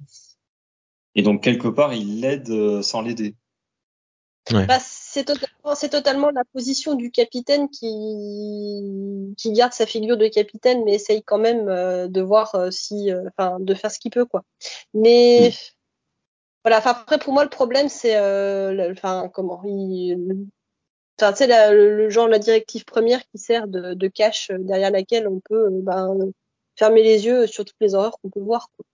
Et donc quelque part, il l'aide euh, sans l'aider. Bah, c'est totalement, c'est totalement la position du capitaine qui, qui garde sa figure de capitaine, mais essaye quand même euh, de voir euh, si, euh, enfin, de faire ce qu'il peut, quoi. Mais voilà. Enfin, après, pour moi, le problème, c'est, euh, le- enfin, comment, il, enfin, tu sais, la- le, le genre la directive première qui sert de, de cache derrière laquelle on peut, ben, fermer les yeux sur toutes les horreurs qu'on peut voir. Quoi.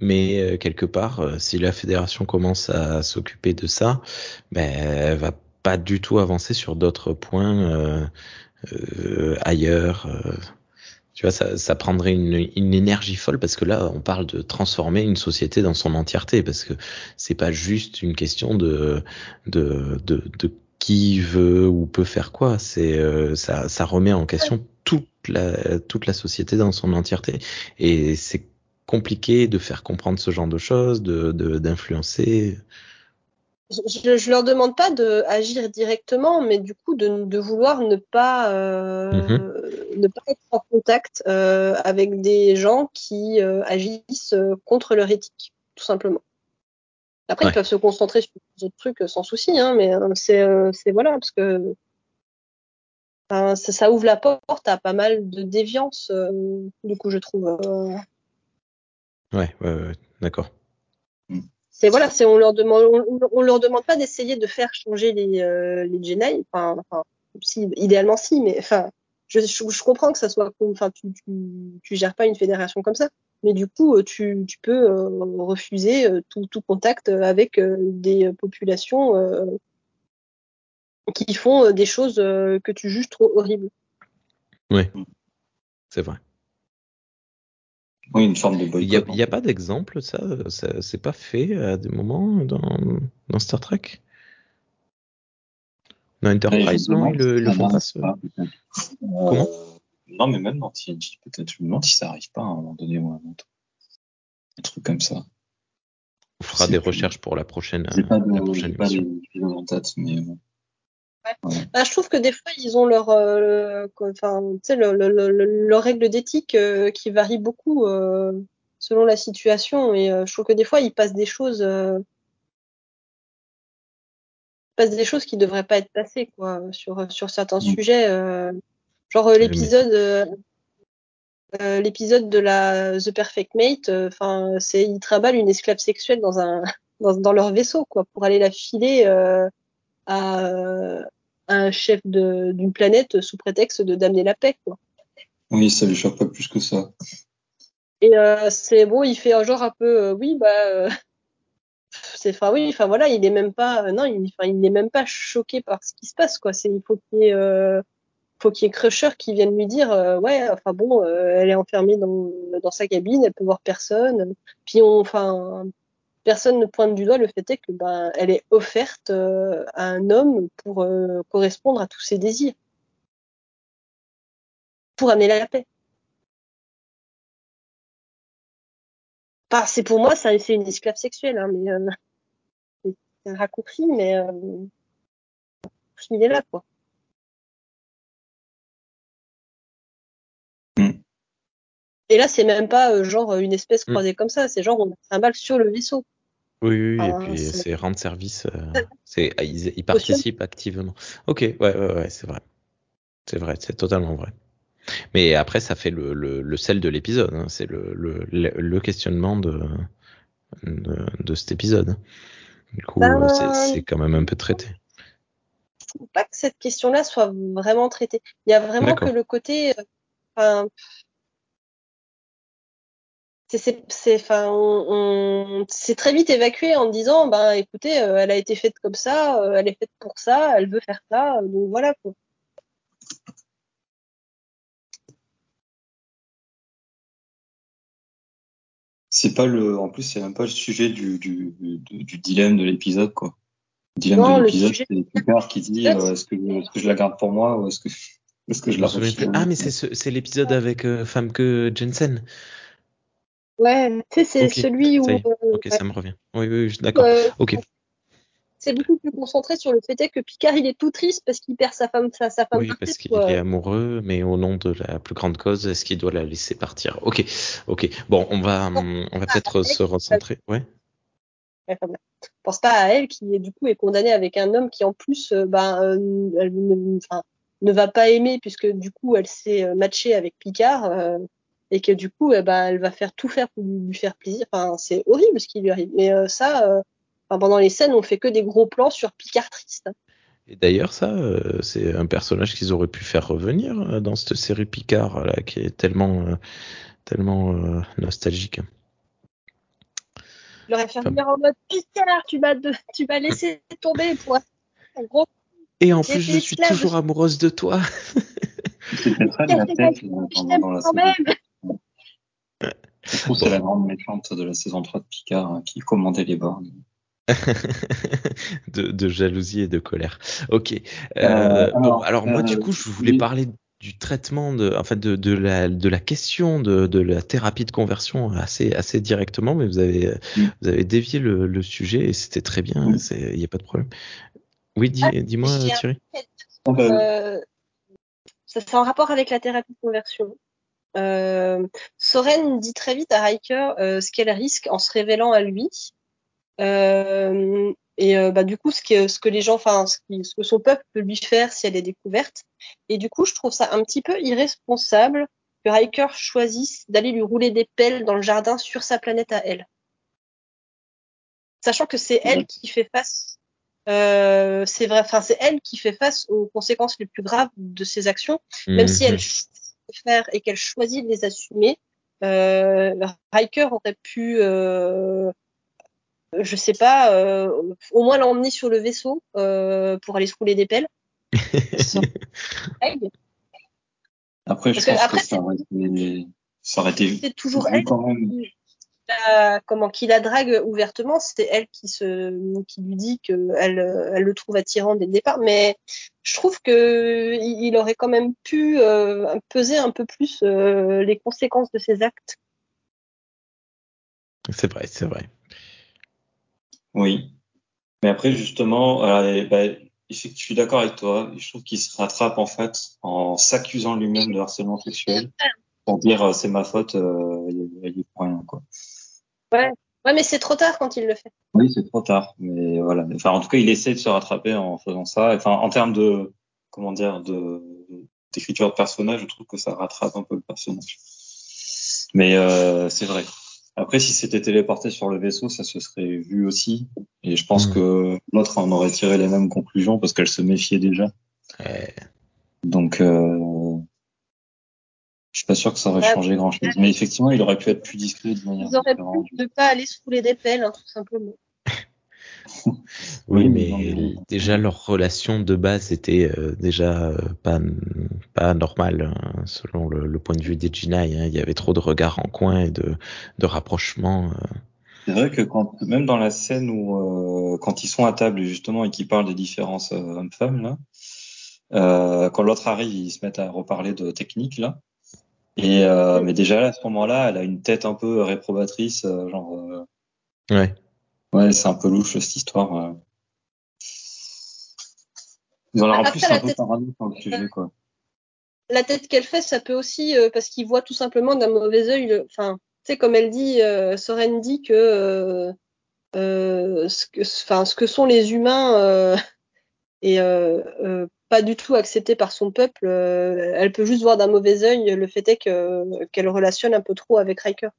Mais euh, quelque part, euh, si la fédération commence à s'occuper de ça, ben, elle va pas du tout avancer sur d'autres points euh, euh, ailleurs. Tu vois, ça, ça prendrait une, une, énergie folle parce que là, on parle de transformer une société dans son entièreté parce que c'est pas juste une question de, de, de, de qui veut ou peut faire quoi. C'est euh, ça, ça remet en question toute la, toute la société dans son entièreté et c'est compliqué de faire comprendre ce genre de choses, de d'influencer je, je leur demande pas de agir directement, mais du coup de, de vouloir ne pas euh, mm-hmm. ne pas être en contact euh, avec des gens qui euh, agissent contre leur éthique, tout simplement. Après, ouais. ils peuvent se concentrer sur d'autres trucs sans souci, hein, mais c'est c'est voilà parce que ça, ça, ouvre la porte à pas mal de déviance, du coup, je trouve. Ouais, ouais, ouais d'accord c'est voilà, c'est on leur demande, on, on leur demande pas d'essayer de faire changer les euh, les Jedi. Enfin, enfin, si, idéalement si, mais enfin, je, je, je comprends que ça soit, enfin, tu, tu, tu gères pas une fédération comme ça, mais du coup, tu, tu peux euh, refuser euh, tout, tout contact avec euh, des populations euh, qui font des choses que tu juges trop horribles. Oui, c'est vrai. Oui, une forme de boycott. Il n'y a, a, pas d'exemple, ça, ça c'est pas fait à des moments dans, dans Star Trek? Dans Enterprise, non, ils le, le font pas. Ce... pas Comment? Non, mais même dans TNG, peut-être. Je me demande si ça arrive pas à un moment donné ou à un autre. Un truc comme ça. On fera des recherches pour la prochaine. J'ai pas de, la prochaine pas en tête, mais. Ouais. Bah, je trouve que des fois ils ont leur, euh, enfin, règle d'éthique euh, qui varie beaucoup euh, selon la situation et euh, je trouve que des fois ils passent des choses, euh, passent des choses qui devraient pas être passées quoi sur sur certains mmh. sujets, genre l'épisode. l'épisode de la The Perfect Mate, enfin, c'est ils trimballent une esclave sexuelle dans un dans, dans leur vaisseau quoi pour aller la filer à un chef d'une planète sous prétexte de d'amener la paix. Quoi. Oui, ça lui choque pas plus que ça. Et euh, c'est bon, il fait un genre un peu, euh, oui, bah, euh, c'est, enfin oui, enfin voilà, il est même pas, non, il, il n'est même pas choqué par ce qui se passe, quoi. C'est, il faut qu'il y ait, faut qu'il y ait Crusher qui vienne lui dire, ouais, enfin bon, elle est enfermée dans, dans sa cabine, elle peut voir personne. Puis on, enfin, personne ne pointe du doigt le fait est que ben elle est offerte euh, à un homme pour euh, correspondre à tous ses désirs, pour amener la paix. C'est pour moi, c'est une esclave sexuelle, hein, mais euh, c'est un raccourci, mais il est là, quoi. Mm. Et là, c'est même pas genre une espèce croisée mm. comme ça, c'est genre on a un balle sur le vaisseau. Oui, oui, ah, et puis c'est rendre service. Euh, c'est ah, ils, ils, participent activement. Ok, ouais, ouais, ouais, c'est vrai. C'est vrai, c'est totalement vrai. Mais après, ça fait le, le, le sel de l'épisode. Hein. C'est le, le, le, questionnement de, de, de cet épisode. Du coup, ben... c'est quand même un peu traité. Je trouve pas que cette question-là soit vraiment traitée. Il y a vraiment que le côté. Euh, c'est enfin on, on c'est très vite évacué en disant ben écoutez euh, elle a été faite comme ça euh, elle est faite pour ça elle veut faire ça donc voilà quoi. C'est pas le en plus c'est même pas le sujet du du, du, du dilemme de l'épisode quoi. Le dilemme non, de l'épisode sujet... c'est Picard qui dit euh, est-ce que est-ce que je la garde pour moi ou est-ce que est-ce que je, je la Ah mais c'est c'est l'épisode avec euh, Famke Jensen. Ouais, tu sais, c'est okay, celui où. Euh, ok, ouais. ça me revient. Oui, oui, d'accord. Euh, ok. C'est beaucoup plus concentré sur le fait que Picard, il est tout triste parce qu'il perd sa femme, sa, sa femme. Oui, parce qu'il est amoureux, mais au nom de la plus grande cause, est-ce qu'il doit la laisser partir? Ok, ok. Bon, on va, on va peut-être se recentrer. Ouais. pense pas à elle qui, du coup, est condamnée avec un homme qui, en plus, euh, ben, euh, elle ne, va pas aimer puisque, du coup, elle s'est matchée avec Picard. Euh, et que du coup, eh ben, elle va faire tout faire pour lui faire plaisir. Enfin, c'est horrible ce qui lui arrive. Mais euh, ça, euh, enfin, pendant les scènes, on fait que des gros plans sur Picard triste. Et d'ailleurs, ça, euh, c'est un personnage qu'ils auraient pu faire revenir euh, dans cette série Picard là, qui est tellement, euh, tellement nostalgique. Il aurait fait enfin... revenir en mode Picard, tu m'as, de... tu m'as laissé tomber pour un gros. Et en plus, je suis toujours amoureuse de toi. C'était très la tête pendant dans la quand même. Je trouve que c'est la grande méchante de la saison 3 de Picard hein, qui commandait les bornes. de, de jalousie et de colère. Ok. Euh, Euh, bon, alors, alors moi, euh, du coup, je voulais oui. parler du traitement de, en fait, de, de la, de la question de, de la thérapie de conversion assez, assez directement, mais vous avez, Mm. vous avez dévié le, le sujet et c'était très bien. Mm. Il n'y a pas de problème. Oui, dis, Ah, dis-moi, j'ai un- Thierry. Ah bah, Euh, ça c'est en rapport avec la thérapie de conversion. Euh, Soren dit très vite à Riker euh, ce qu'elle risque en se révélant à lui. Euh, et euh, bah, du coup, ce que, ce que les gens, enfin, ce, que son peuple peut lui faire si elle est découverte. Et du coup, je trouve ça un petit peu irresponsable que Riker choisisse d'aller lui rouler des pelles dans le jardin sur sa planète à elle. Sachant que c'est elle qui fait face, euh, c'est vrai, enfin, c'est elle qui fait face aux conséquences les plus graves de ses actions, même si elle choisit de faire et qu'elle choisit de les assumer. Euh, Riker aurait pu, euh, je sais pas, euh, au moins l'emmener sur le vaisseau euh, pour aller se rouler des pelles. Après, je Parce que pense après, que ça aurait été, ça aurait été C'est toujours elle quand même. La, comment, qui la drague ouvertement. C'était elle qui se, qui lui dit qu'elle elle le trouve attirant dès le départ. Mais je trouve que il, il aurait quand même pu euh, peser un peu plus euh, les conséquences de ses actes. C'est vrai, c'est vrai. Oui. Mais après, justement, euh, bah, je suis d'accord avec toi. Je trouve qu'il se rattrape en fait en s'accusant lui-même de harcèlement sexuel pour dire euh, c'est ma faute, euh, il il est pour rien quoi. Ouais. Ouais, mais c'est trop tard quand il le fait. Oui, c'est trop tard. Mais voilà. Enfin, en tout cas, il essaie de se rattraper en faisant ça. Enfin, en termes de, comment dire, de d'écriture de personnage, je trouve que ça rattrape un peu le personnage. Mais euh, c'est vrai. Après, si c'était téléporté sur le vaisseau, ça se serait vu aussi. Et je pense Mm. que l'autre en aurait tiré les mêmes conclusions parce qu'elle se méfiait déjà. Donc, euh, je suis pas sûr que ça aurait Ouais. changé grand chose. Mais effectivement, il aurait pu être plus discret de manière Ils auraient différente. pu ne pas aller se rouler des pelles, hein, tout simplement. oui, mais déjà leur relation de base était euh, déjà euh, pas pas normale hein, selon le, le point de vue des Jinai. hein. Il y avait trop de regards en coin et de de rapprochements. euh. C'est vrai que quand, même dans la scène où, euh, quand ils sont à table justement et qu'ils parlent des différences euh, hommes-femmes là, euh, quand l'autre arrive, ils se mettent à reparler de technique là. Et euh, mais déjà là, à ce moment-là, elle a une tête un peu réprobatrice, euh, genre euh, Ouais. ouais, c'est un peu louche cette histoire. euh. Ils en plus la un peu tête- parano sur le sujet quoi. la tête qu'elle fait, ça peut aussi, euh, parce qu'il voit tout simplement d'un mauvais œil, le- enfin, tu sais, comme elle dit, euh, Soren dit que, euh, euh, ce que, enfin, ce que sont les humains euh, et euh, euh, pas du tout accepté par son peuple, euh, elle peut juste voir d'un mauvais œil le fait est que qu'elle relationne un peu trop avec Riker.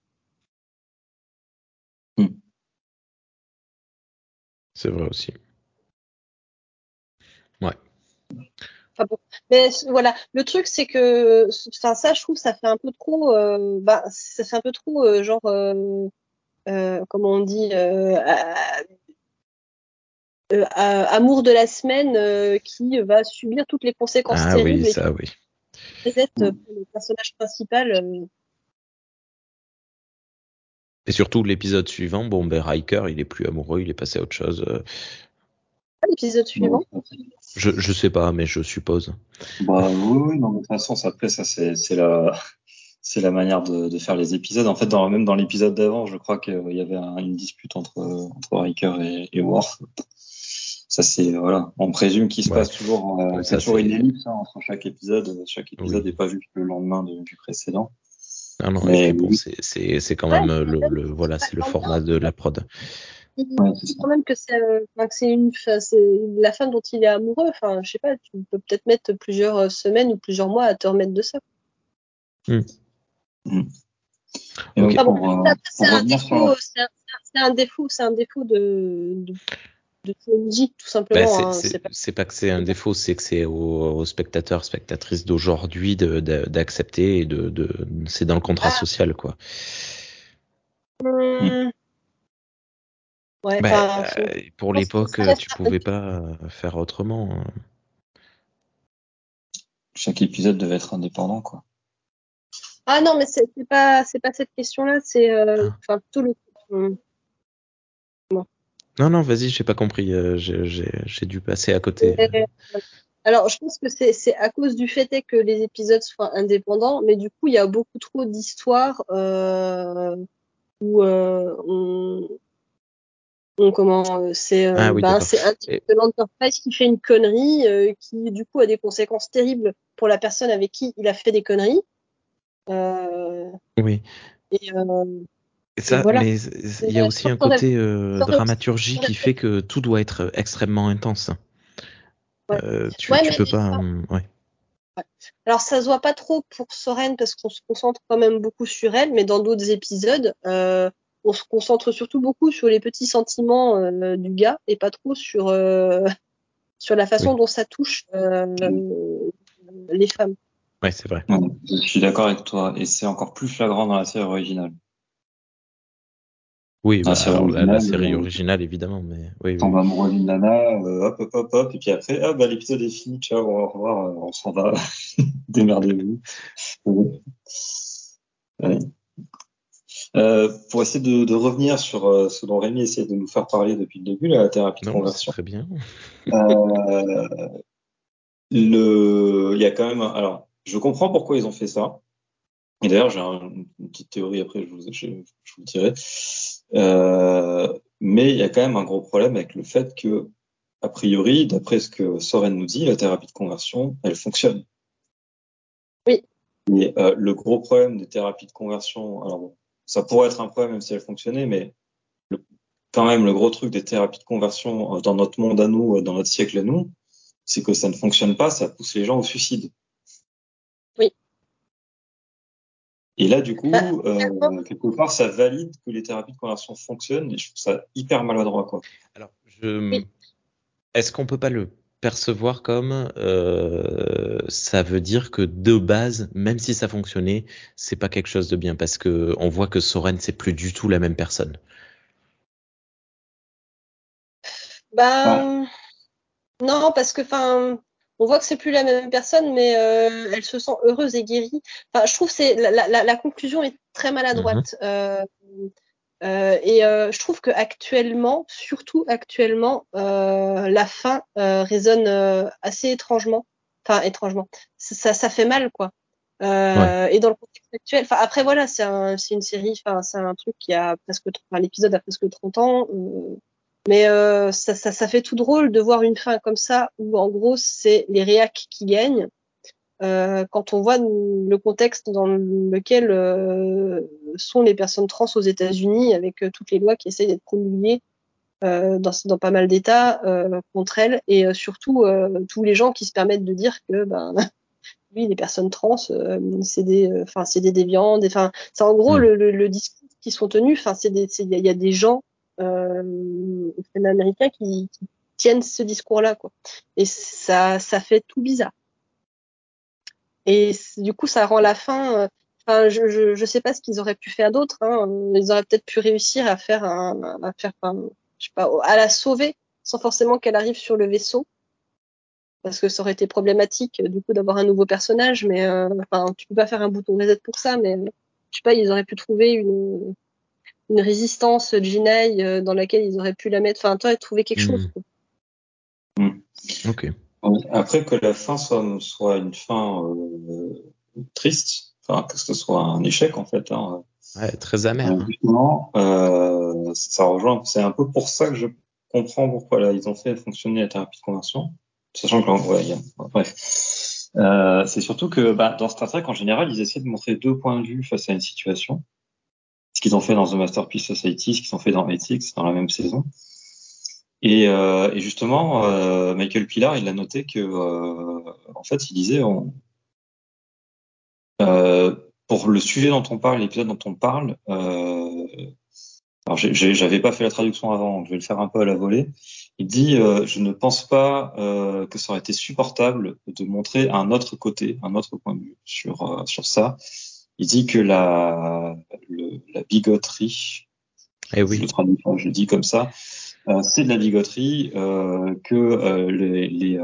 C'est vrai aussi. Ouais. Enfin bon. Mais voilà, le truc c'est que, enfin ça, je trouve, ça fait un peu trop, euh, bah, ça fait un peu trop euh, genre, euh, comment on dit, euh, amour de la semaine euh, qui va subir toutes les conséquences Ah terribles oui, ça oui. qui pèsent pour le personnage principal. euh. Et surtout l'épisode suivant, bon ben Riker, il est plus amoureux, il est passé à autre chose. euh, Ah, L'épisode suivant? Je je sais pas, mais je suppose. Bah oui, oui, non, mais de toute façon, ça, après, ça, c'est, c'est la, c'est la manière de, de faire les épisodes. En fait, dans, même dans l'épisode d'avant, je crois qu'il y avait un- une dispute entre, entre Riker et, et Worf. Ça, c'est, voilà. On présume qu'il se Ouais. passe toujours, euh, Ouais, c'est ça, toujours une ellipse, hein, entre chaque épisode. Chaque épisode Oui. n'est pas vu que le lendemain de- du précédent. Ah non, Mais et puis bon, oui. c'est c'est c'est quand même euh, le, le voilà, c'est le format de la prod. Il Ouais, dit quand même que c'est, euh, c'est une, enfin, c'est la femme dont il est amoureux. Enfin, je sais pas, tu peux peut-être mettre plusieurs euh, semaines ou plusieurs mois à te remettre de ça. Ah bon, euh, c'est un défaut, la- c'est un, c'est un défaut, c'est un défaut de, de, de TNJ, tout Bah, c'est hein, c'est- pas- que c'est un défaut, c'est que c'est aux, aux spectateurs, spectatrices d'aujourd'hui d'accepter et de, de c'est dans le contrat Ah. social quoi. Hum. Ouais, Bah, enfin, euh, pour l'époque, reste tu pouvais pas euh, faire autrement. hein. chaque épisode devait être indépendant, quoi. Ah non, mais c'est pas c'est pas cette question-là, c'est euh, Ah. le. Non, non, vas-y, j'ai pas compris. euh, j'ai- dû passer à côté. Euh, Alors, je pense que c'est à cause du fait que les épisodes soient indépendants, mais du coup, il y a beaucoup trop d'histoires euh, où euh, on, on- comment c'est Ah oui, ben, d'accord. c'est un type de l'enterprise qui fait une connerie qui du coup a des conséquences terribles pour la personne avec qui il a fait des conneries. Oui. Et ça, voilà. mais il y a aussi un côté euh, dramaturgie qui fait que tout doit être extrêmement intense. Ouais. Euh, tu, Ouais, tu peux pas. ouais. Alors ça se voit pas trop pour Soren parce qu'on se concentre quand même beaucoup sur elle, mais dans d'autres épisodes, euh, on se concentre surtout beaucoup sur les petits sentiments euh, du gars et pas trop sur euh, sur la façon Oui. dont ça touche euh, les femmes. Ouais, c'est vrai. Je suis d'accord avec toi, et c'est encore plus flagrant dans la série originale. Oui, Ah, bah, alors, la, série originale, évidemment, mais oui, oui. tombe amoureux d'une nana, euh, hop, hop, hop, hop, et puis après, ah, bah, l'épisode est fini, ciao, au revoir, euh, on s'en va, démerdez-vous. Ouais. Euh, pour essayer de, de revenir sur euh, ce dont Rémi essaie de nous faire parler depuis le début, la thérapie de Non, conversion. très bien. Euh, le, il y a quand même, alors, je comprends pourquoi ils ont fait ça. Et d'ailleurs, j'ai un- une petite théorie après, je vous, je, je vous le dirai. Euh, mais il y a quand même un gros problème avec le fait que, a priori, d'après ce que Soren nous dit, la thérapie de conversion, elle fonctionne. Oui. Mais euh, le gros problème des thérapies de conversion, alors bon, ça pourrait être un problème même si elle fonctionnait, mais le- quand même le gros truc des thérapies de conversion euh, dans notre monde à nous, euh, dans notre siècle à nous, c'est que ça ne fonctionne pas, ça pousse les gens au suicide. Et là, du coup, Bah, euh, quelque part, ça valide que les thérapies de conversion fonctionnent, et je trouve ça hyper maladroit, quoi. Alors, je... Oui. est-ce qu'on peut pas le percevoir comme euh, ça veut dire que de base, même si ça fonctionnait, c'est pas quelque chose de bien parce que on voit que Soren c'est plus du tout la même personne. Ben non, parce que enfin on voit que c'est plus la même personne, mais euh, elle se sent heureuse et guérie. Enfin, je trouve que c'est la, la, la conclusion est très maladroite. Euh, euh, et euh, je trouve que actuellement, surtout actuellement, euh, la fin euh, résonne euh, assez étrangement. Enfin, étrangement. Ça, ça, ça fait mal, quoi. Euh, Et dans le contexte actuel, enfin après voilà, c'est un, une série, enfin c'est un truc qui a presque, enfin l'épisode a presque 30 ans. Mais euh, ça, ça, ça fait tout drôle de voir une fin comme ça où en gros c'est les réacs qui gagnent. Euh, quand on voit le contexte dans lequel euh, sont les personnes trans aux États-Unis, avec euh, toutes les lois qui essayent d'être promulguées euh, dans, dans pas mal d'États euh, contre elles, et euh, surtout euh, tous les gens qui se permettent de dire que ben oui, les personnes trans, euh, c'est des, enfin c'est des déviants, enfin c'est en gros Mm. le, le, le discours qui sont tenus. Enfin c'est des, il y a des gens euh, américains qui, qui tiennent ce discours-là, quoi. Et ça, ça fait tout bizarre. Et du coup, ça rend la fin. euh, Enfin, je, je, je sais pas ce qu'ils auraient pu faire d'autre. Hein. Ils auraient peut-être pu réussir à faire un, à faire, enfin, je sais pas, à la sauver sans forcément qu'elle arrive sur le vaisseau, parce que ça aurait été problématique du coup d'avoir un nouveau personnage. Mais euh, enfin, tu peux pas faire un bouton reset pour ça. Mais je sais pas, ils auraient pu trouver une une résistance Jinai euh, dans laquelle ils auraient pu la mettre. Enfin, toi, trouver quelque Mm. chose. quoi. Ok. Après que la fin soit, soit une fin euh, triste, enfin que ce soit un échec en fait, hein, Ouais, très amer. hein. justement, euh, ça rejoint. C'est un peu pour ça que je comprends pourquoi là ils ont fait fonctionner la thérapie de conversion, sachant que là, ouais, il y a- bref. Euh, c'est surtout que bah, dans Star Trek en général, ils essaient de montrer deux points de vue face à une situation. Ce qu'ils ont fait dans The Masterpiece Society, ce qu'ils ont fait dans Ethics dans la même saison. Et, euh, justement, euh, Michael Pilar, il a noté que, euh, en fait, il disait, pour le sujet dont on parle, l'épisode dont on parle, alors j'avais pas fait la traduction avant, je vais le faire un peu à la volée. Il dit, je ne pense pas que ça aurait été supportable de montrer un autre côté, un autre point de vue sur sur ça. Il dit que la le- la bigoterie, Eh je oui. le je le dis comme ça, euh, c'est de la bigoterie, euh, que euh, les, les,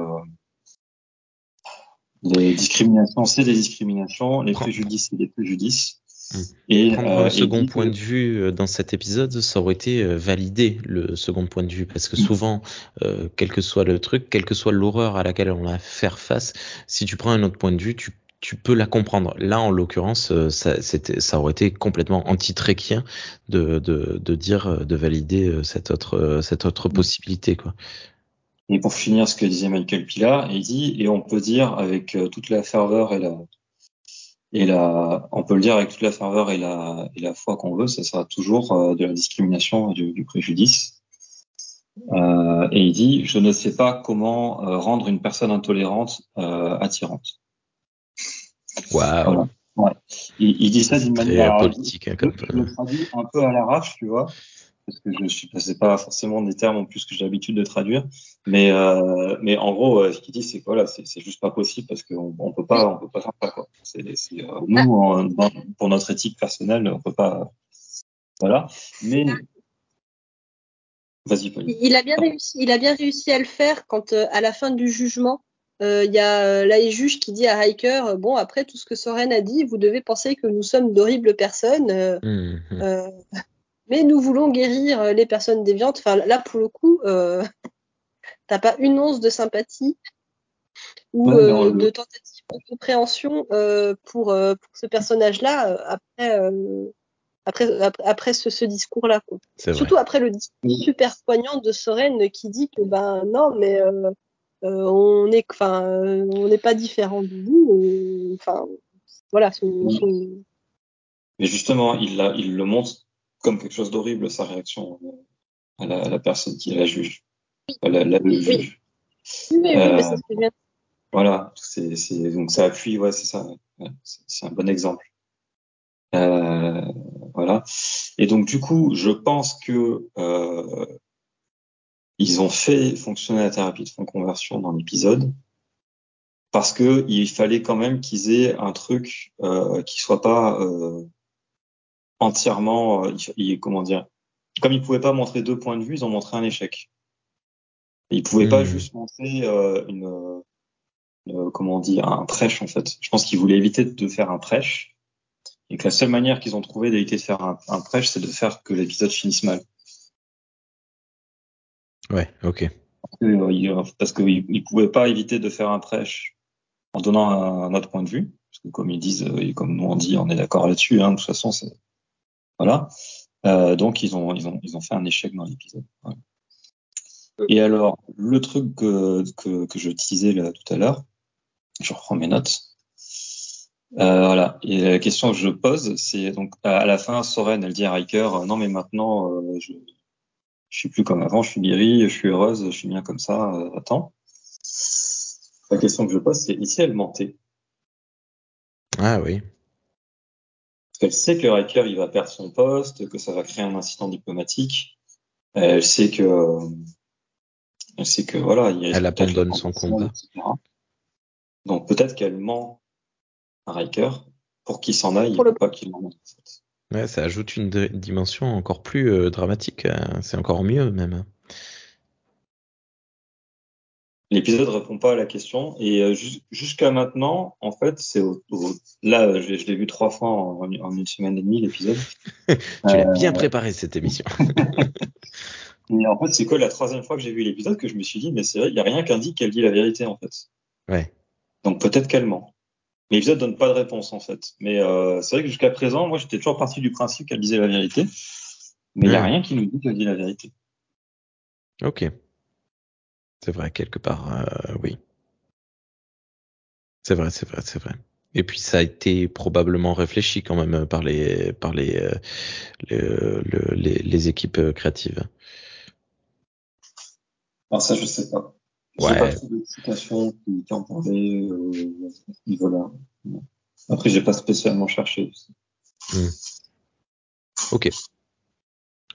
Les discriminations, c'est des discriminations. Les préjudices, c'est des préjudices. Hmm. Et, Prendre un et second point de vue dans cet épisode, ça aurait été valider le second point de vue parce que Mm. souvent, quel que soit le truc, quelle que soit l'horreur à laquelle on va faire face, si tu prends un autre point de vue, tu tu peux la comprendre. Là, en l'occurrence, euh, ça, aurait été complètement anti-tréquien de, de, de dire, euh, de valider euh, cette autre, cette autre possibilité, quoi. Et pour finir, ce que disait Michael Pilar, il dit, et on peut dire avec toute la ferveur et la, et la, on peut le dire avec toute la ferveur et la, et la foi qu'on veut, ça sera toujours de la discrimination et du, du préjudice. Euh, et il dit, je ne sais pas comment rendre une personne intolérante euh, attirante. Waouh. Voilà. Il, il dit ça d'une manière politique, hein, je, comme. je le traduis un peu à l'arrache, tu vois, parce que je suis, c'est pas forcément des termes en plus que j'ai l'habitude de traduire, mais euh, mais en gros, euh, ce qu'il dit, c'est que voilà, c'est juste pas possible parce qu'on on peut pas, on peut pas faire ça quoi. C'est, euh, nous, en- dans- pour notre éthique personnelle, on peut pas, voilà. Mais vas-y. Il il a bien réussi, il a bien réussi à le faire quand euh, à la fin du jugement, euh, il y a euh, là les juge qui dit à Hiker, euh, bon après tout ce que Soren a dit, vous devez penser que nous sommes d'horribles personnes, euh, euh, mais nous voulons guérir euh, les personnes déviantes. Enfin là pour le coup, euh, t'as pas une once de sympathie ou Ouais, euh, dans le- de tentative de compréhension euh, pour, euh, pour ce personnage-là euh, après, euh, après après après ce, ce discours-là. C'est vrai. Surtout après le discours super poignant de Soren qui dit que ben non mais euh, euh, on est enfin euh, on n'est pas différent de vous euh, enfin voilà son, Oui. son- Mais justement, il l'a, il le montre comme quelque chose d'horrible sa réaction euh, à la, à la personne qui la juge, la, le juge. oui, Euh, mais que je viens de- Voilà, c'est, c'est, donc ça appuie, ouais, c'est ça, ouais, c'est, c'est un bon exemple. Euh, voilà. Et donc du coup, je pense que euh, ils ont fait fonctionner la thérapie de fond conversion dans l'épisode parce que il fallait quand même qu'ils aient un truc euh, qui soit pas euh, entièrement, euh, comment dire, comme ils pouvaient pas montrer deux points de vue, ils ont montré un échec. Ils pouvaient pas Hmm. juste montrer euh, une, euh, comment on dit, un prêche en fait. Je pense qu'ils voulaient éviter de faire un prêche et que la seule manière qu'ils ont trouvé d'éviter de faire un, un prêche, c'est de faire que l'épisode finisse mal. Ouais, ok. Euh, Parce qu'ils ne pouvaient pas éviter de faire un prêche en donnant un, un autre point de vue. Parce que comme ils disent, euh, et comme nous on dit, on est d'accord là-dessus. Hein, de toute façon, c'est voilà. Euh, donc ils ont ils ont ils ont fait un échec dans l'épisode. Et alors le truc que que, que je teasais là tout à l'heure, je reprends mes notes. Euh, voilà. Et la question que je pose, c'est donc à, la fin, Soren, elle dit à Riker, euh, non mais maintenant, euh, je je suis plus comme avant, je suis guérie, je suis heureuse, je suis bien comme ça. Euh, attends. La question que je pose, c'est ici elle mentait? Ah oui. Parce qu'elle sait que Riker il va perdre son poste, que ça va créer un incident diplomatique. Elle sait que elle sait que voilà, il Elle abandonne son combat. etc. Donc peut-être qu'elle ment à Riker pour qu'il s'en aille Pour et le- pas qu'il en fait. Ouais, ça ajoute une dimension encore plus euh, dramatique. euh, C'est encore mieux même. L'épisode répond pas à la question et euh, jus- jusqu'à maintenant, en fait, c'est au, au- là, je, je l'ai vu trois fois en, en une semaine et demie l'épisode. Tu l'as Euh, bien préparé cette émission. Et en fait, c'est que la troisième fois que j'ai vu l'épisode que je me suis dit, mais c'est vrai, il y a rien qui indique qu'elle dit la vérité en fait. Ouais. Donc peut-être qu'elle ment. Mais l'épisode donne pas de réponse en fait. Mais euh, c'est vrai que jusqu'à présent, moi, j'étais toujours parti du principe qu'elle disait la vérité. Mais il y a rien qui nous dit qu'elle dit la vérité. Ok. C'est vrai, quelque part, euh, oui. C'est vrai, c'est vrai, c'est vrai. Et puis ça a été probablement réfléchi quand même par les par les euh, le- le- les, les équipes créatives. Alors ça, je sais pas. J'ai Ouais. pas citation qui, qui en parlait euh, à ce niveau-là. Après, j'ai pas spécialement cherché. Ok.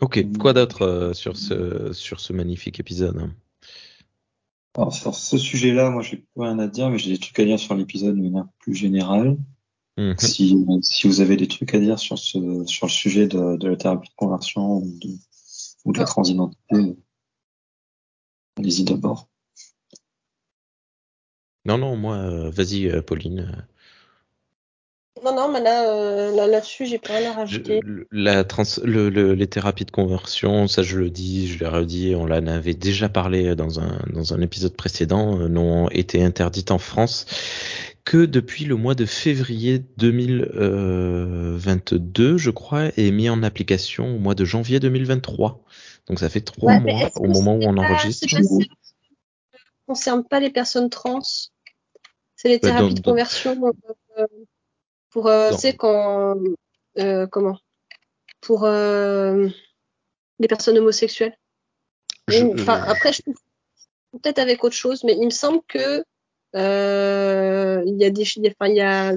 Ok. Quoi d'autre euh, sur ce sur ce magnifique épisode? Alors sur ce sujet-là, moi, j'ai plus rien à dire, mais j'ai des trucs à dire sur l'épisode de manière plus générale. Mhm. Si, si vous avez des trucs à dire sur ce sur le sujet de, de la thérapie de conversion ou de, ou de la Ah. transidentité, allez-y d'abord. Non, non, moi, euh, vas-y, euh, Pauline. Non, non, mais là, euh, là, là-dessus, j'ai pas rien à rajouter. la trans, le, le- les thérapies de conversion, ça je le dis, je l'ai redit, on en avait déjà parlé dans un, dans un épisode précédent, euh, n'ont été interdites en France que depuis le mois de février 2022, je crois, et mis en application au mois de janvier 2023. Donc ça fait trois Ouais, mois au moment où on enregistre. ça concerne pas les personnes trans? C'est les thérapies de conversion euh, pour, euh, Dans- tu sais, quand, euh, comment, pour euh, les personnes homosexuelles. Je- Enfin, après, je peut-être avec autre chose, mais il me semble que euh, il y a des, enfin, il y a,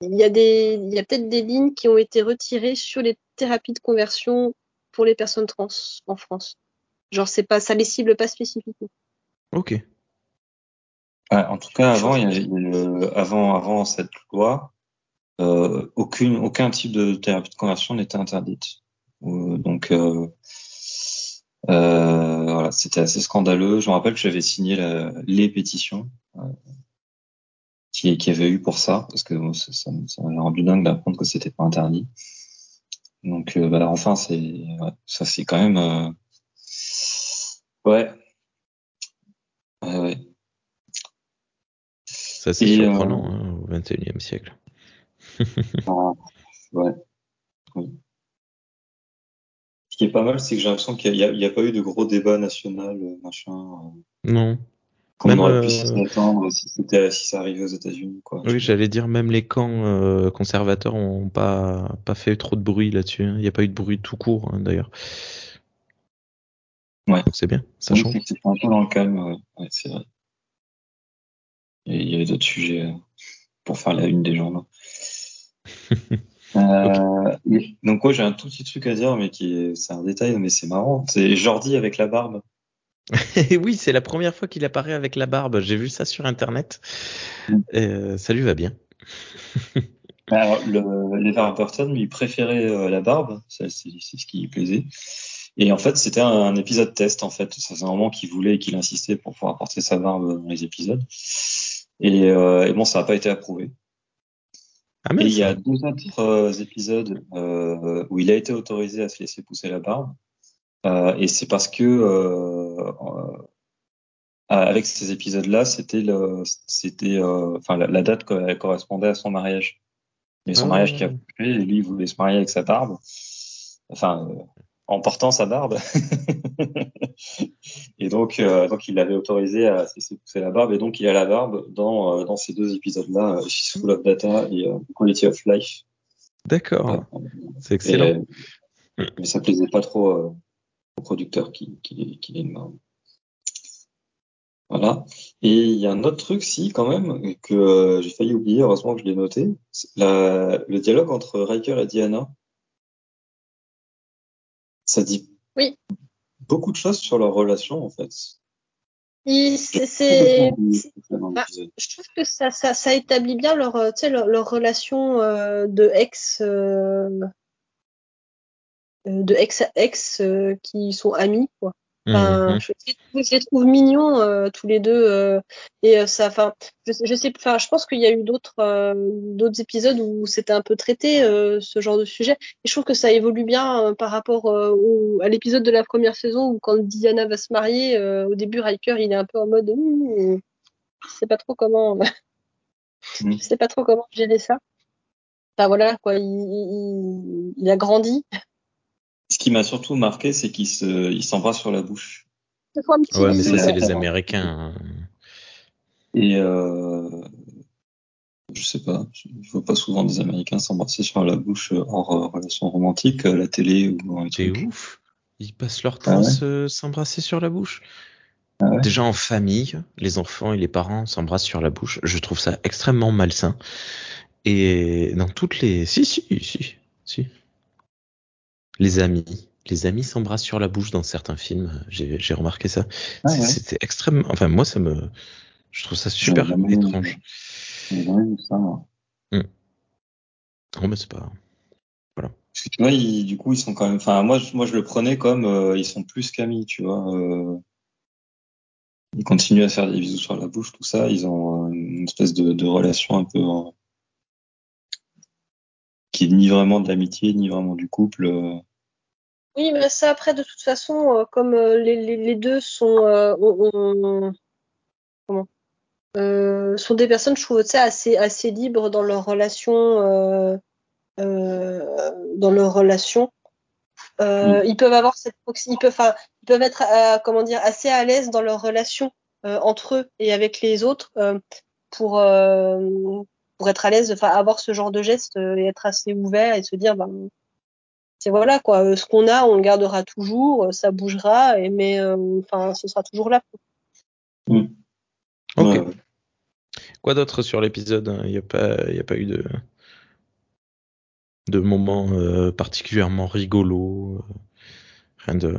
il y a des, il y a peut-être des lignes qui ont été retirées sur les thérapies de conversion pour les personnes trans en France. Genre, c'est pas, ça les cible pas spécifiquement. Ok. En tout cas, avant, il y a- le- avant, avant cette loi, euh, aucune, aucun type de thérapie de conversion n'était interdite. Euh, donc, euh, euh, voilà, c'était assez scandaleux. Je me rappelle que j'avais signé la- les pétitions euh, qui, qui avait eu pour ça, parce que bon, ça, ça, m- ça m'avait rendu dingue d'apprendre que c'était pas interdit. Donc, euh, bah, enfin, c'est, ouais, ça, c'est quand même, euh, ouais, ouais, ouais. Ça c'est Et, euh, surprenant hein, au 21e siècle. Ah, ouais. Oui. Ce qui est pas mal, c'est que j'ai l'impression qu'il n'y a, pas eu de gros débat national, euh, machin, euh, Non. comme Même, on aurait pu s'y attendre si si ça arrivait aux États-Unis, quoi. Oui, j'allais dire même les camps euh, conservateurs ont pas pas fait trop de bruit là-dessus. hein. Il n'y a pas eu de bruit tout court hein, d'ailleurs. Ouais. Donc c'est bien, ça Oui, change. c'est un peu dans le calme, ouais, Ouais, c'est vrai. Et il y avait d'autres sujets euh, pour faire la une des journaux. Euh, donc, ouais, j'ai un tout petit truc à dire, mais qui est, c'est un détail, mais c'est marrant. C'est Jordi avec la barbe. Oui, c'est la première fois qu'il apparaît avec la barbe. J'ai vu ça sur internet. Mm. Euh, ça lui va bien. Alors, le, Burton lui préférait euh, la barbe, c'est c'est ce qui lui plaisait. Et en fait, c'était un, un épisode test, en fait. Ça faisait un moment qu'il voulait et qu'il insistait pour pouvoir porter sa barbe dans les épisodes. Et, euh, et bon, ça n'a pas été approuvé. Ah Et il y a deux autres euh, épisodes euh, où il a été autorisé à se laisser pousser la barbe. Euh, et c'est parce que avec ces épisodes-là, c'était le, c'était, enfin, la, la date elle correspondait à son mariage. Et son Ah. mariage qui a coupé, et lui, il voulait se marier avec sa barbe. Enfin, en portant sa barbe. et donc, euh, donc, il l'avait autorisé à se laisser pousser la barbe. Et donc, il a la barbe dans, euh, dans ces deux épisodes-là, euh, She's Full of Data et euh, Quality of Life. D'accord. Ouais. C'est Et, excellent. euh, mais ça plaisait pas trop euh, au producteur qui, qui, qui ait une barbe. Voilà. Et il y a un autre truc, si, quand même, que euh, j'ai failli oublier, heureusement que je l'ai noté. La- le dialogue entre Riker et Diana. Ça dit Oui. Beaucoup de choses sur leur relation, en fait. Et c'est, bah, je trouve que ça, ça, ça établit bien leur, euh, leur, leur relation euh, de ex, euh, de ex ex euh, qui sont amis, quoi. Enfin, Mhm. je, je les trouve- mignons euh, tous les deux euh, et euh, ça, enfin, je, je sais, enfin, je pense qu'il y a eu d'autres euh, d'autres épisodes où c'était un peu traité euh, ce genre de sujet. Et je trouve que ça évolue bien euh, par rapport euh, au, à l'épisode de la première saison où quand Diana va se marier, euh, au début Riker il est un peu en mode, je sais pas trop comment, Mm. je sais pas trop comment gérer ça. Enfin voilà quoi, il, il, il a grandi. Ce qui m'a surtout marqué, c'est qu'ils se, ils s'embrassent sur la bouche. Petit Ouais, mais ça c'est les Américains. hein. Et euh, je sais pas, il faut pas souvent des Américains s'embrasser sur la bouche euh, hors euh, relation romantique, à la télé ou un C'est truc. ouf. Ils passent leur temps Ah à ouais? se- s'embrasser sur la bouche. Ah ouais? Déjà en famille, les enfants et les parents s'embrassent sur la bouche. Je trouve ça extrêmement malsain. Et dans toutes les, si si si si, les amis, les amis s'embrassent sur la bouche dans certains films. J'ai remarqué ça. Ah C'est- ouais. C'était extrêmement. Enfin moi ça me, je trouve ça super jamais- étrange. Jamais vu ça, moi. Oh mais c'est pas. Parce que tu vois, ils, du coup, ils sont quand même. Enfin, moi, je, moi, je le prenais comme euh, ils sont plus qu'amis, tu vois. Euh, ils continuent à faire des bisous sur la bouche, tout ça. Ils ont euh, une espèce de, de relation un peu euh, qui est ni vraiment de l'amitié, ni vraiment du couple. euh. Oui, mais ça après de toute façon, euh, comme euh, les, les, les deux sont euh, comment euh, sont des personnes, je trouve, assez assez libres dans leur relation, euh, dans leur relation. Euh, Ils peuvent avoir cette ils peuvent, enfin, ils peuvent être, comment dire, assez à l'aise dans leur relation euh, entre eux et avec les autres pour pour être à l'aise, enfin, avoir ce genre de geste euh, et être assez ouvert et se dire, ben, c'est voilà quoi, euh, ce qu'on a, on le gardera toujours, euh, ça bougera, et mais euh, enfin, ce sera toujours là. Ok. Ouais, ouais. Quoi d'autre sur l'épisode Il n'y a pas, il y a pas eu de de moments euh, particulièrement rigolos, rien de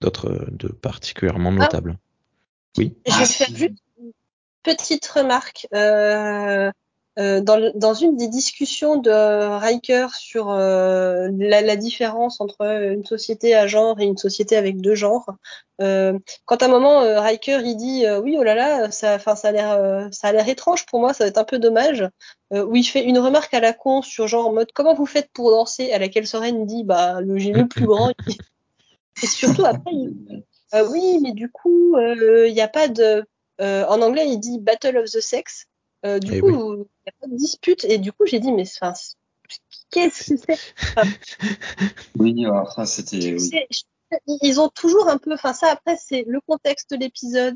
d'autre de particulièrement notable? Oui. Je vais faire juste une petite remarque. Euh, euh, dans, une des discussions de Riker sur euh, la, différence entre une société à genre et une société avec deux genres, euh, quand à un moment Riker il dit oui oh là là ça, ça a l'air ça a l'air étrange pour moi ça va être un peu dommage où il fait une remarque à la con sur genre en mode comment vous faites pour danser à laquelle Soren dit bah le j'ai le plus grand et surtout après il oui, mais du coup, il n'y a pas de. en anglais, il dit Battle of the Sex. Euh, du Eh coup, il oui. n'y a pas de dispute. Et du coup, j'ai dit, mais qu'est-ce que c'est? Oui, alors ça c'était. Oui. Ils ont toujours un peu. Enfin, ça, après, c'est le contexte de l'épisode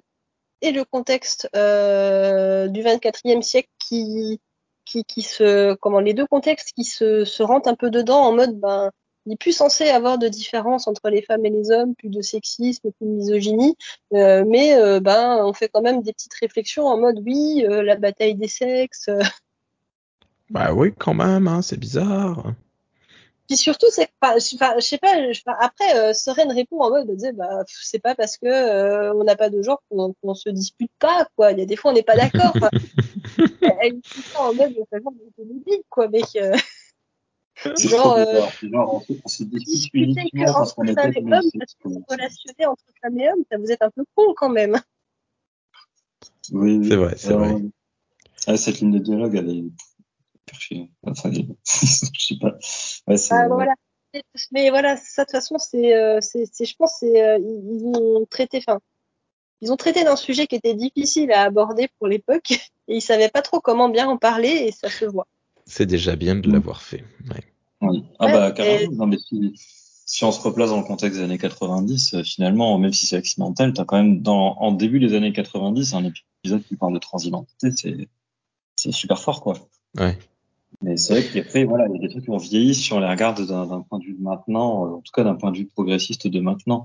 et le contexte euh, du 24e siècle qui, qui, qui se. Comment Les deux contextes qui se, se rentrent un peu dedans en mode, ben. Il n'est plus censé avoir de différence entre les femmes et les hommes, plus de sexisme, plus de misogynie, euh, mais euh, ben on fait quand même des petites réflexions en mode oui, euh, la bataille des sexes. euh. Bah oui, quand même, hein, c'est bizarre. Puis surtout c'est pas, je enfin, je sais pas, enfin, après euh, Soren répond en mode disait bah c'est pas parce que euh, on n'a pas de genre qu'on qu'on se dispute pas quoi. Il y a des fois on n'est pas d'accord. Elle dit ça en mode de quoi, mec. C'est Genre, trop bizarre. Genre, on uniquement parce entre qu'on entre femmes et hommes, ça vous êtes un peu con quand même. Oui, oui. C'est vrai, c'est vrai. ah, cette ligne de dialogue, elle est perchée. Enfin, je sais pas. Ouais, c'est. Ah, voilà. Mais voilà, ça de toute façon, c'est, euh, c'est, c'est- je pense, c'est, euh, ils ont traité, enfin, ils ont traité d'un sujet qui était difficile à aborder pour l'époque, et ils savaient pas trop comment bien en parler, et ça se voit. C'est déjà bien de Mm. l'avoir fait. Ouais. Oui. Ah Ouais, bah et- carrément. Non mais si, si on se replace dans le contexte des années 90, euh, finalement, même si c'est accidentel, t'as quand même dans en début des années 90 un épisode qui parle de transidentité, c'est c'est super fort quoi. Ouais. Mais c'est vrai qu'après voilà, il y a des trucs qui ont vieilli si on les regarde d'un d'un point de vue de maintenant, euh, en tout cas d'un point de vue progressiste de maintenant.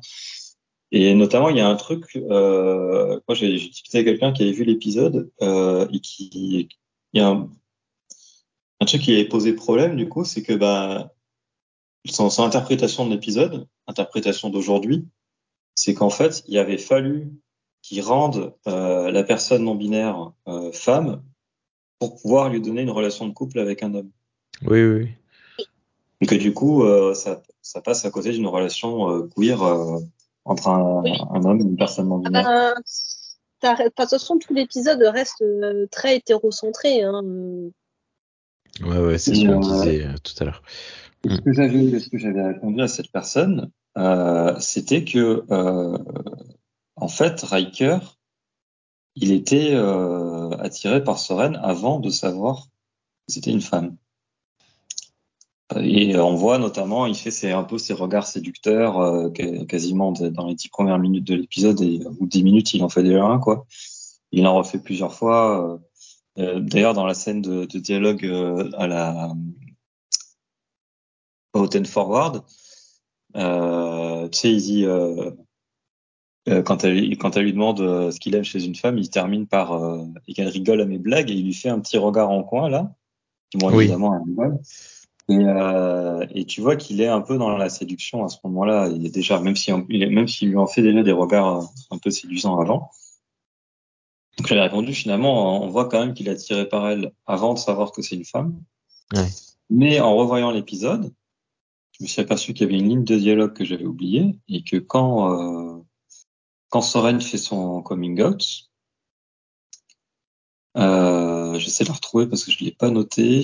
Et notamment, il y a un truc, euh, moi j'ai j'ai discuté avec quelqu'un qui avait vu l'épisode euh, et qui, il y a un, un truc qui avait posé problème du coup, c'est que bah son, son interprétation de l'épisode, interprétation d'aujourd'hui, c'est qu'en fait, il avait fallu qu'il rende euh, la personne non binaire euh, femme pour pouvoir lui donner une relation de couple avec un homme. Oui, oui, oui. Et que du coup, euh, ça, ça passe à côté d'une relation euh, queer euh, entre un, Oui. un homme et une personne non binaire. Euh, enfin, de toute façon, tout l'épisode reste euh, très hétérocentré. Hein. Ouais, ouais, c'est ce qu'on euh, disait euh, tout à l'heure. Ce que j'avais, ce que j'avais répondu à cette personne, euh, c'était que, euh, en fait, Riker, il était euh, attiré par Soren avant de savoir que c'était une femme. Et on voit notamment, il fait ses, un peu ses regards séducteurs quasiment dans les dix premières minutes de l'épisode et au bout de dix minutes, il en fait déjà un quoi. Il en refait plusieurs fois. Euh, D'ailleurs, dans la scène de, de dialogue euh, à la Hot Forward, euh, tu sais, il dit quand elle quand elle lui demande euh, ce qu'il aime chez une femme, il termine par euh, et qu'elle rigole à mes blagues et il lui fait un petit regard en coin là, qui Oui. évidemment un rigole. Et, euh, et tu vois qu'il est un peu dans la séduction à ce moment-là. Il est déjà, même si il est, même s'il lui en fait déjà des regards un peu séduisants avant. Donc j'avais répondu finalement, on voit quand même qu'il est attiré par elle avant de savoir que c'est une femme. Ouais. Mais en revoyant l'épisode, je me suis aperçu qu'il y avait une ligne de dialogue que j'avais oubliée et que quand euh, quand Soren fait son coming out, euh, j'essaie de le retrouver parce que je l'ai pas noté,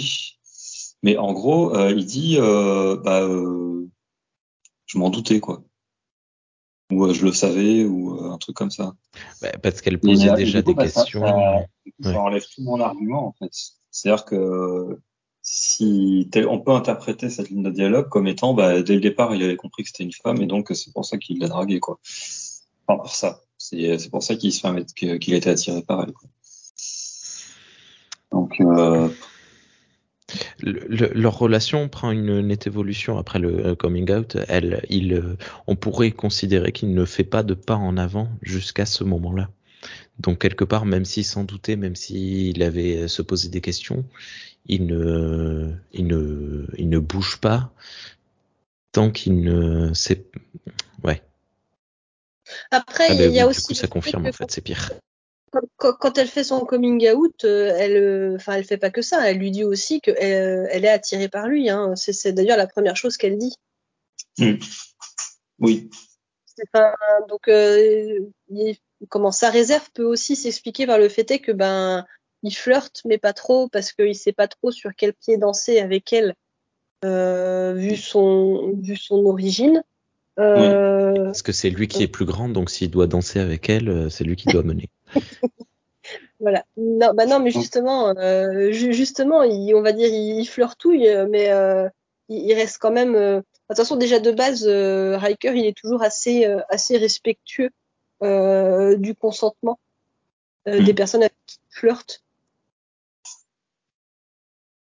mais en gros, euh, il dit, euh, bah, euh, je m'en doutais quoi, ou euh, je le savais, ou euh, un truc comme ça. Bah, parce qu'elle posait Et, euh, déjà et du coup, des bah, questions. Ça, ça Ouais. enlève tout mon argument en fait. C'est-à-dire que si tel- on peut interpréter cette ligne de dialogue comme étant, bah, dès le départ, il avait compris que c'était une femme et donc c'est pour ça qu'il l'a draguée quoi. Enfin pour ça, c'est c'est pour ça qu'il se fait qu'il a été attiré par elle. Quoi. Donc euh, Le- le- leur relation prend une nette évolution après le euh, coming out. Elle, il, euh, on pourrait considérer qu'il ne fait pas de pas en avant jusqu'à ce moment-là. Donc quelque part, même s'il s'en doutait, même s'il avait euh, se posé des questions, il ne, il ne, il ne bouge pas tant qu'il ne sait. Ouais. Après, Ah il y a aussi du coup, le ça confirme en fait, c'est pire. Quand, elle fait son coming out, euh, elle, euh, enfin, elle fait pas que ça. Elle lui dit aussi qu'elle elle est attirée par lui. Hein. C'est, d'ailleurs la première chose qu'elle dit. hmm. oui, pas- donc, euh, il- comment sa réserve peut aussi s'expliquer par le fait que ben il flirte, mais pas trop parce qu'il sait pas trop sur quel pied danser avec elle, euh, vu son vu son origine. Euh, Parce que c'est lui qui est plus grand, donc s'il doit danser avec elle, euh, c'est lui qui doit mener. Voilà. Non, bah non, mais justement, euh, ju- justement, il, on va dire, il, il flirtouille, mais euh, il, il reste quand même. euh, de toute façon, déjà de base, Riker, il est toujours assez, assez respectueux du consentement euh, Mm. des personnes avec qui il flirte.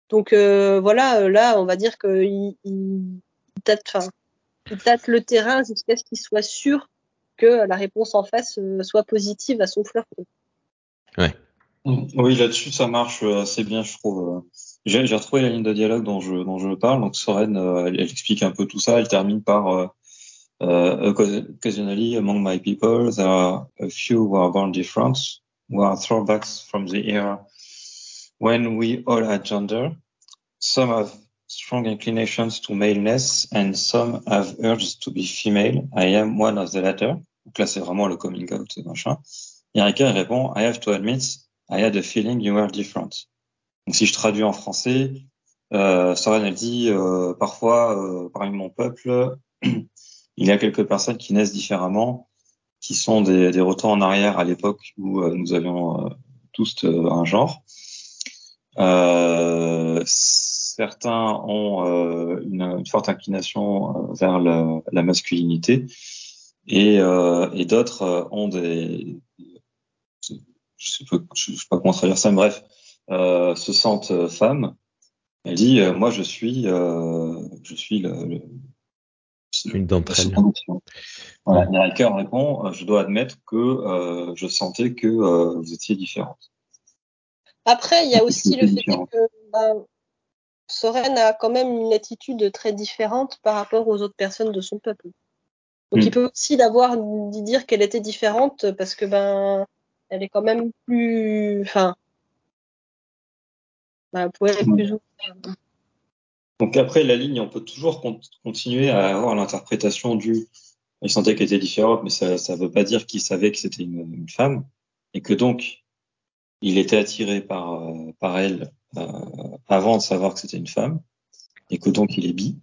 Donc voilà, là, on va dire qu'il tâte, il tâte le terrain jusqu'à ce qu'il soit sûr que la réponse en face euh, soit positive à son flirt. Ouais. oui là-dessus ça marche euh, assez bien je trouve. J'ai retrouvé la ligne de dialogue dont je dont je parle. Donc Soren, euh, elle, elle explique un peu tout ça. Elle termine par euh, euh, occasionally among my people there are a few who are born different, who are throwbacks from the era when we all had gender. Some have strong inclinations to maleness and some have urges to be female. I am one of the latter. Donc là, c'est vraiment le coming out, machin. Et Riker répond, I have to admit, I had a feeling you were different. Donc si je traduis en français, euh, elle dit, euh, parfois, euh, parmi mon peuple, il y a quelques personnes qui naissent différemment, qui sont des, des retours en arrière à l'époque où euh, nous avions tous un genre. Certains ont une, forte inclination vers la masculinité et, euh, et d'autres euh, ont des je sais pas, je sais pas comment traduire ça, mais bref, euh, se sentent euh, femmes. Elle dit, euh, moi je suis, euh, je suis le, le une d'entre elles. Voilà. Répond, euh, je dois admettre que euh, je sentais que euh, vous étiez différentes. Après, il y a aussi le fait que ben, Soren a quand même une attitude très différente par rapport aux autres personnes de son peuple. Donc mm. il peut aussi d'avoir d'y dire qu'elle était différente parce que ben elle est quand même plus, enfin, ben, elle plus ouverte. Donc après la ligne, on peut toujours continuer à avoir l'interprétation du. Il sentait qu'elle était différente, mais ça ça veut pas dire qu'il savait que c'était une, une, femme et que donc il était attiré par euh, par elle euh, avant de savoir que c'était une femme et que donc il est bi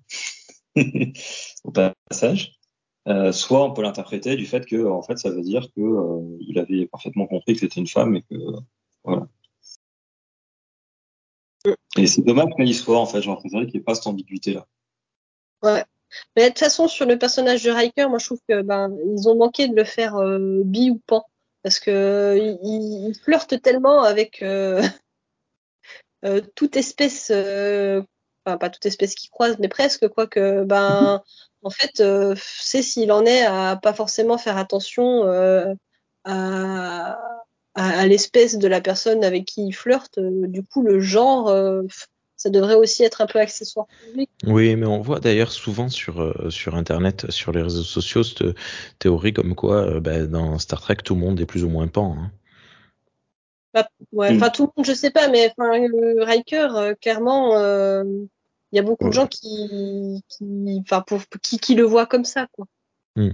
au passage. Euh, soit on peut l'interpréter du fait que en fait ça veut dire que euh, il avait parfaitement compris que c'était une femme et que voilà. Et c'est dommage qu'il soit en fait, préféré qu'il n'y ait pas cette ambiguïté là. Ouais. Mais de toute façon sur le personnage de Riker, moi je trouve que ben ils ont manqué de le faire euh, bi ou pan parce que il, il flirte tellement avec euh, euh, toute espèce, euh, enfin pas toute espèce qui croise, mais presque quoi que ben en fait euh, c'est s'il en est à pas forcément faire attention euh, à, à, à l'espèce de la personne avec qui il flirte. Euh, du coup le genre euh, ça devrait aussi être un peu accessoire. Oui, mais on voit d'ailleurs souvent sur euh, sur internet, sur les réseaux sociaux, cette théorie comme quoi euh, bah, dans Star Trek tout le monde est plus ou moins pan. Hein. Bah, ouais, enfin mm. tout le monde, je sais pas, mais enfin euh, Riker, clairement, il euh, y a beaucoup ouais. de gens qui, qui, enfin pour qui, qui le voient comme ça, quoi. Mm.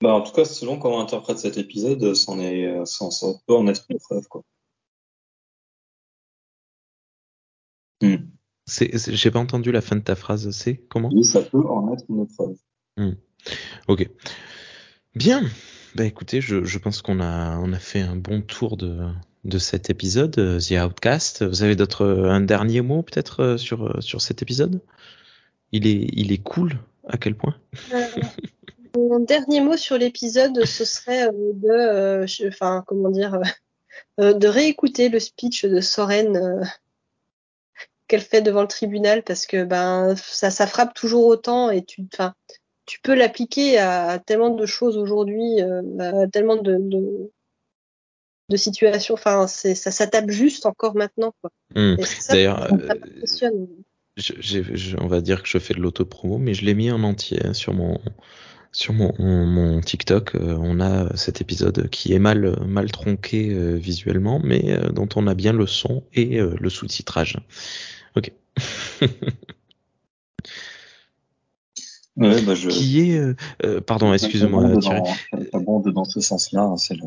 Bah, en tout cas, selon comment on interprète cet épisode, c'en est, euh, ça, ça peut en être une preuve, quoi. Hmm. C'est, c'est- j'ai pas entendu la fin de ta phrase. C'est comment? Oui, ça peut en être une preuve. Ok. Bien. Bah écoutez, je, je pense qu'on a on a fait un bon tour de de cet épisode, euh, The Outcast. Vous avez d'autres un dernier mot peut-être euh, sur euh, sur cet épisode? Il est il est cool. À quel point? Euh, Mon dernier mot sur l'épisode, ce serait euh, de, euh, enfin, comment dire, euh, euh, de réécouter le speech de Soren euh, qu'elle fait devant le tribunal parce que ben ça, ça frappe toujours autant et tu, tu peux l'appliquer à, tellement de choses aujourd'hui, euh, à tellement de, de situations. Enfin, ça, ça tape juste encore maintenant. Quoi. Hmm. D'ailleurs, euh, on va dire que je fais de l'autopromo, mais je l'ai mis en entier hein, sur mon sur mon, mon, mon TikTok. euh, on a cet épisode qui est mal mal tronqué euh, visuellement, mais euh, dont on a bien le son et le sous-titrage. Ok. Ouais, bah, je, qui est euh, euh, pardon, excuse-moi Thierry. dans- ce sens-là, hein, c'est le,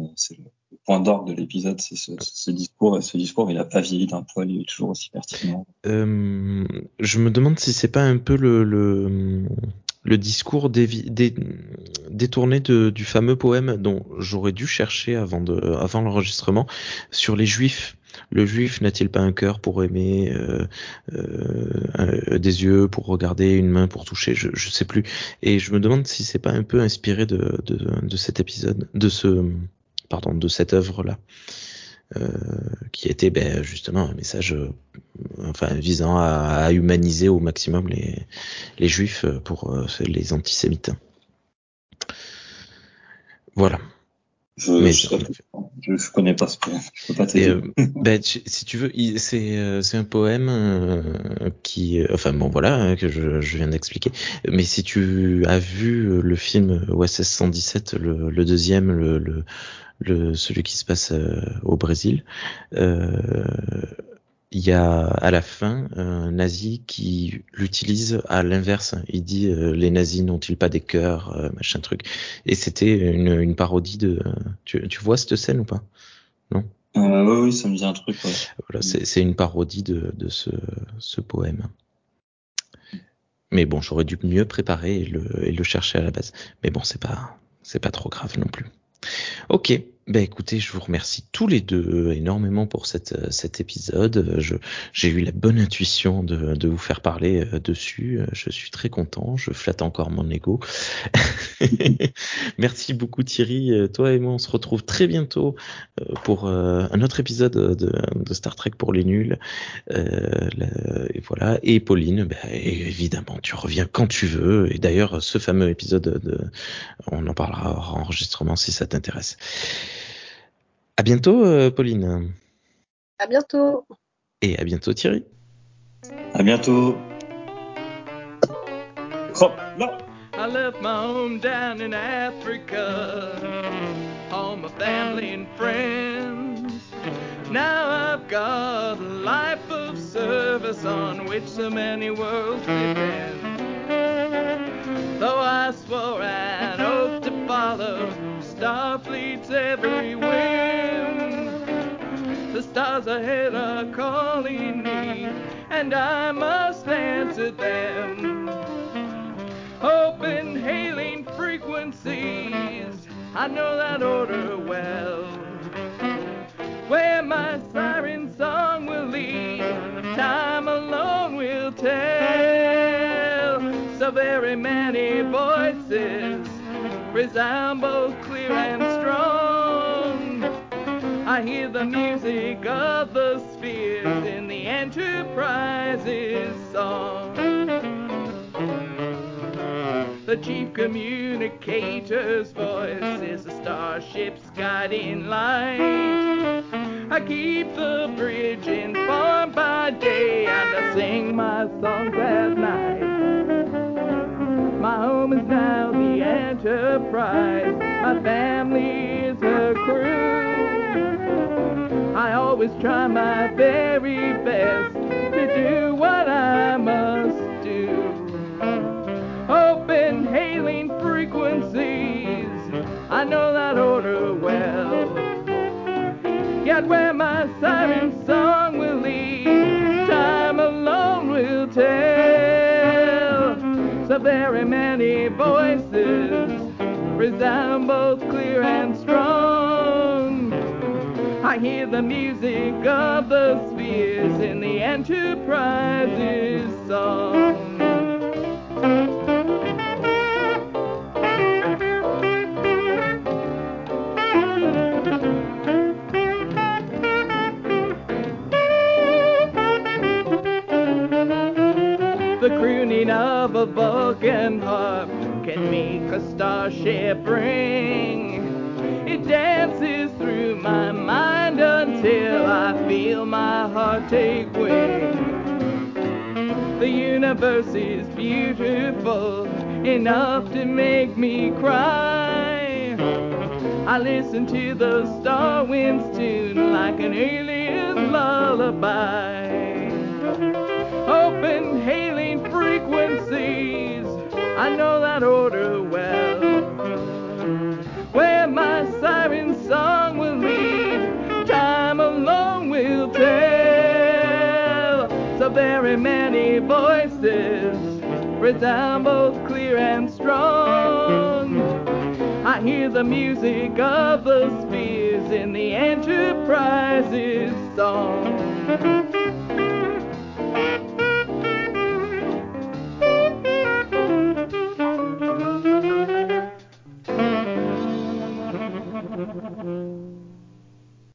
point d'orgue de l'épisode, c'est ce, ce discours, et ce discours, il a pas vieilli d'un poil, il est toujours aussi pertinent. Euh, je me demande si c'est pas un peu le, le, le discours détourné de, du fameux poème dont j'aurais dû chercher avant, de, avant l'enregistrement sur les juifs. Le juif n'a-t-il pas un cœur pour aimer, euh, euh, des yeux pour regarder, une main pour toucher, je, je sais plus. Et je me demande si c'est pas un peu inspiré de, cet épisode, de ce, pardon, de cette œuvre-là. Euh, qui était ben, justement un message enfin visant à, humaniser au maximum les, juifs pour les antisémites. Voilà. Je, Mais je, je, je connais pas ce poème, je peux pas t'aider. euh, ben, si tu veux, c'est euh, c'est un poème euh, qui, euh, enfin bon voilà, hein, que je, je viens d'expliquer. Mais si tu as vu euh, le film OSS 117, le, le deuxième, le, le, le celui qui se passe euh, au Brésil, euh, il y a à la fin un nazi qui l'utilise à l'inverse. Il dit euh, les nazis n'ont-ils pas des cœurs, euh, machin truc. Et c'était une, une parodie de. Tu, tu vois cette scène ou pas? Non? Euh, oui, oui, ça me dit un truc, ouais. Voilà, c'est une parodie de, de ce, ce poème. Mais bon, j'aurais dû mieux préparer et le, et le chercher à la base. Mais bon, c'est pas c'est pas trop grave non plus. Ok, ben écoutez, je vous remercie tous les deux énormément pour cette, euh, cet épisode. Je, j'ai eu la bonne intuition de, de vous faire parler euh, dessus. Je suis très content. Je flatte encore mon ego. Merci beaucoup Thierry. Euh, Toi et moi, on se retrouve très bientôt euh, pour euh, un autre épisode de, Star Trek pour les nuls. Euh, et voilà. Et Pauline, ben, évidemment, tu reviens quand tu veux. Et d'ailleurs, ce fameux épisode de, on en parlera hors enregistrement si ça t'intéresse. À bientôt, euh, Pauline. À bientôt. Et à bientôt, Thierry. À bientôt. Hop, là. I left my home down in Africa, all my family and friends. Now I've got a life of service on which so many worlds depend. Though I swore an oath to follow Starfleet's every whim, the stars ahead are calling me, and I must answer them. Open hailing frequencies, I know that order well. Where my siren song will lead, time alone will tell. So very many voices resound both clear and strong. I hear the music of the spheres in the Enterprise's song. The chief communicator's voice is the starship's guiding light. I keep the bridge informed by day and I sing my songs at night. My home is now the Enterprise. My family is her crew. I always try my very best to do what I must do. Open hailing frequencies, I know that order well. Yet where my siren song will lead, time alone will tell. So very many voices resound both clear and strong. I hear the music of the spheres in the Enterprise's song. The crooning of a Vulcan harp can make a starship ring. Dances through my mind until I feel my heart take wing. The universe is beautiful enough to make me cry. I listen to the star wind's tune like an alien lullaby. Open hailing frequencies, I know that order very many voices resound clear and strong. I hear the music of the spheres in the Enterprise's song.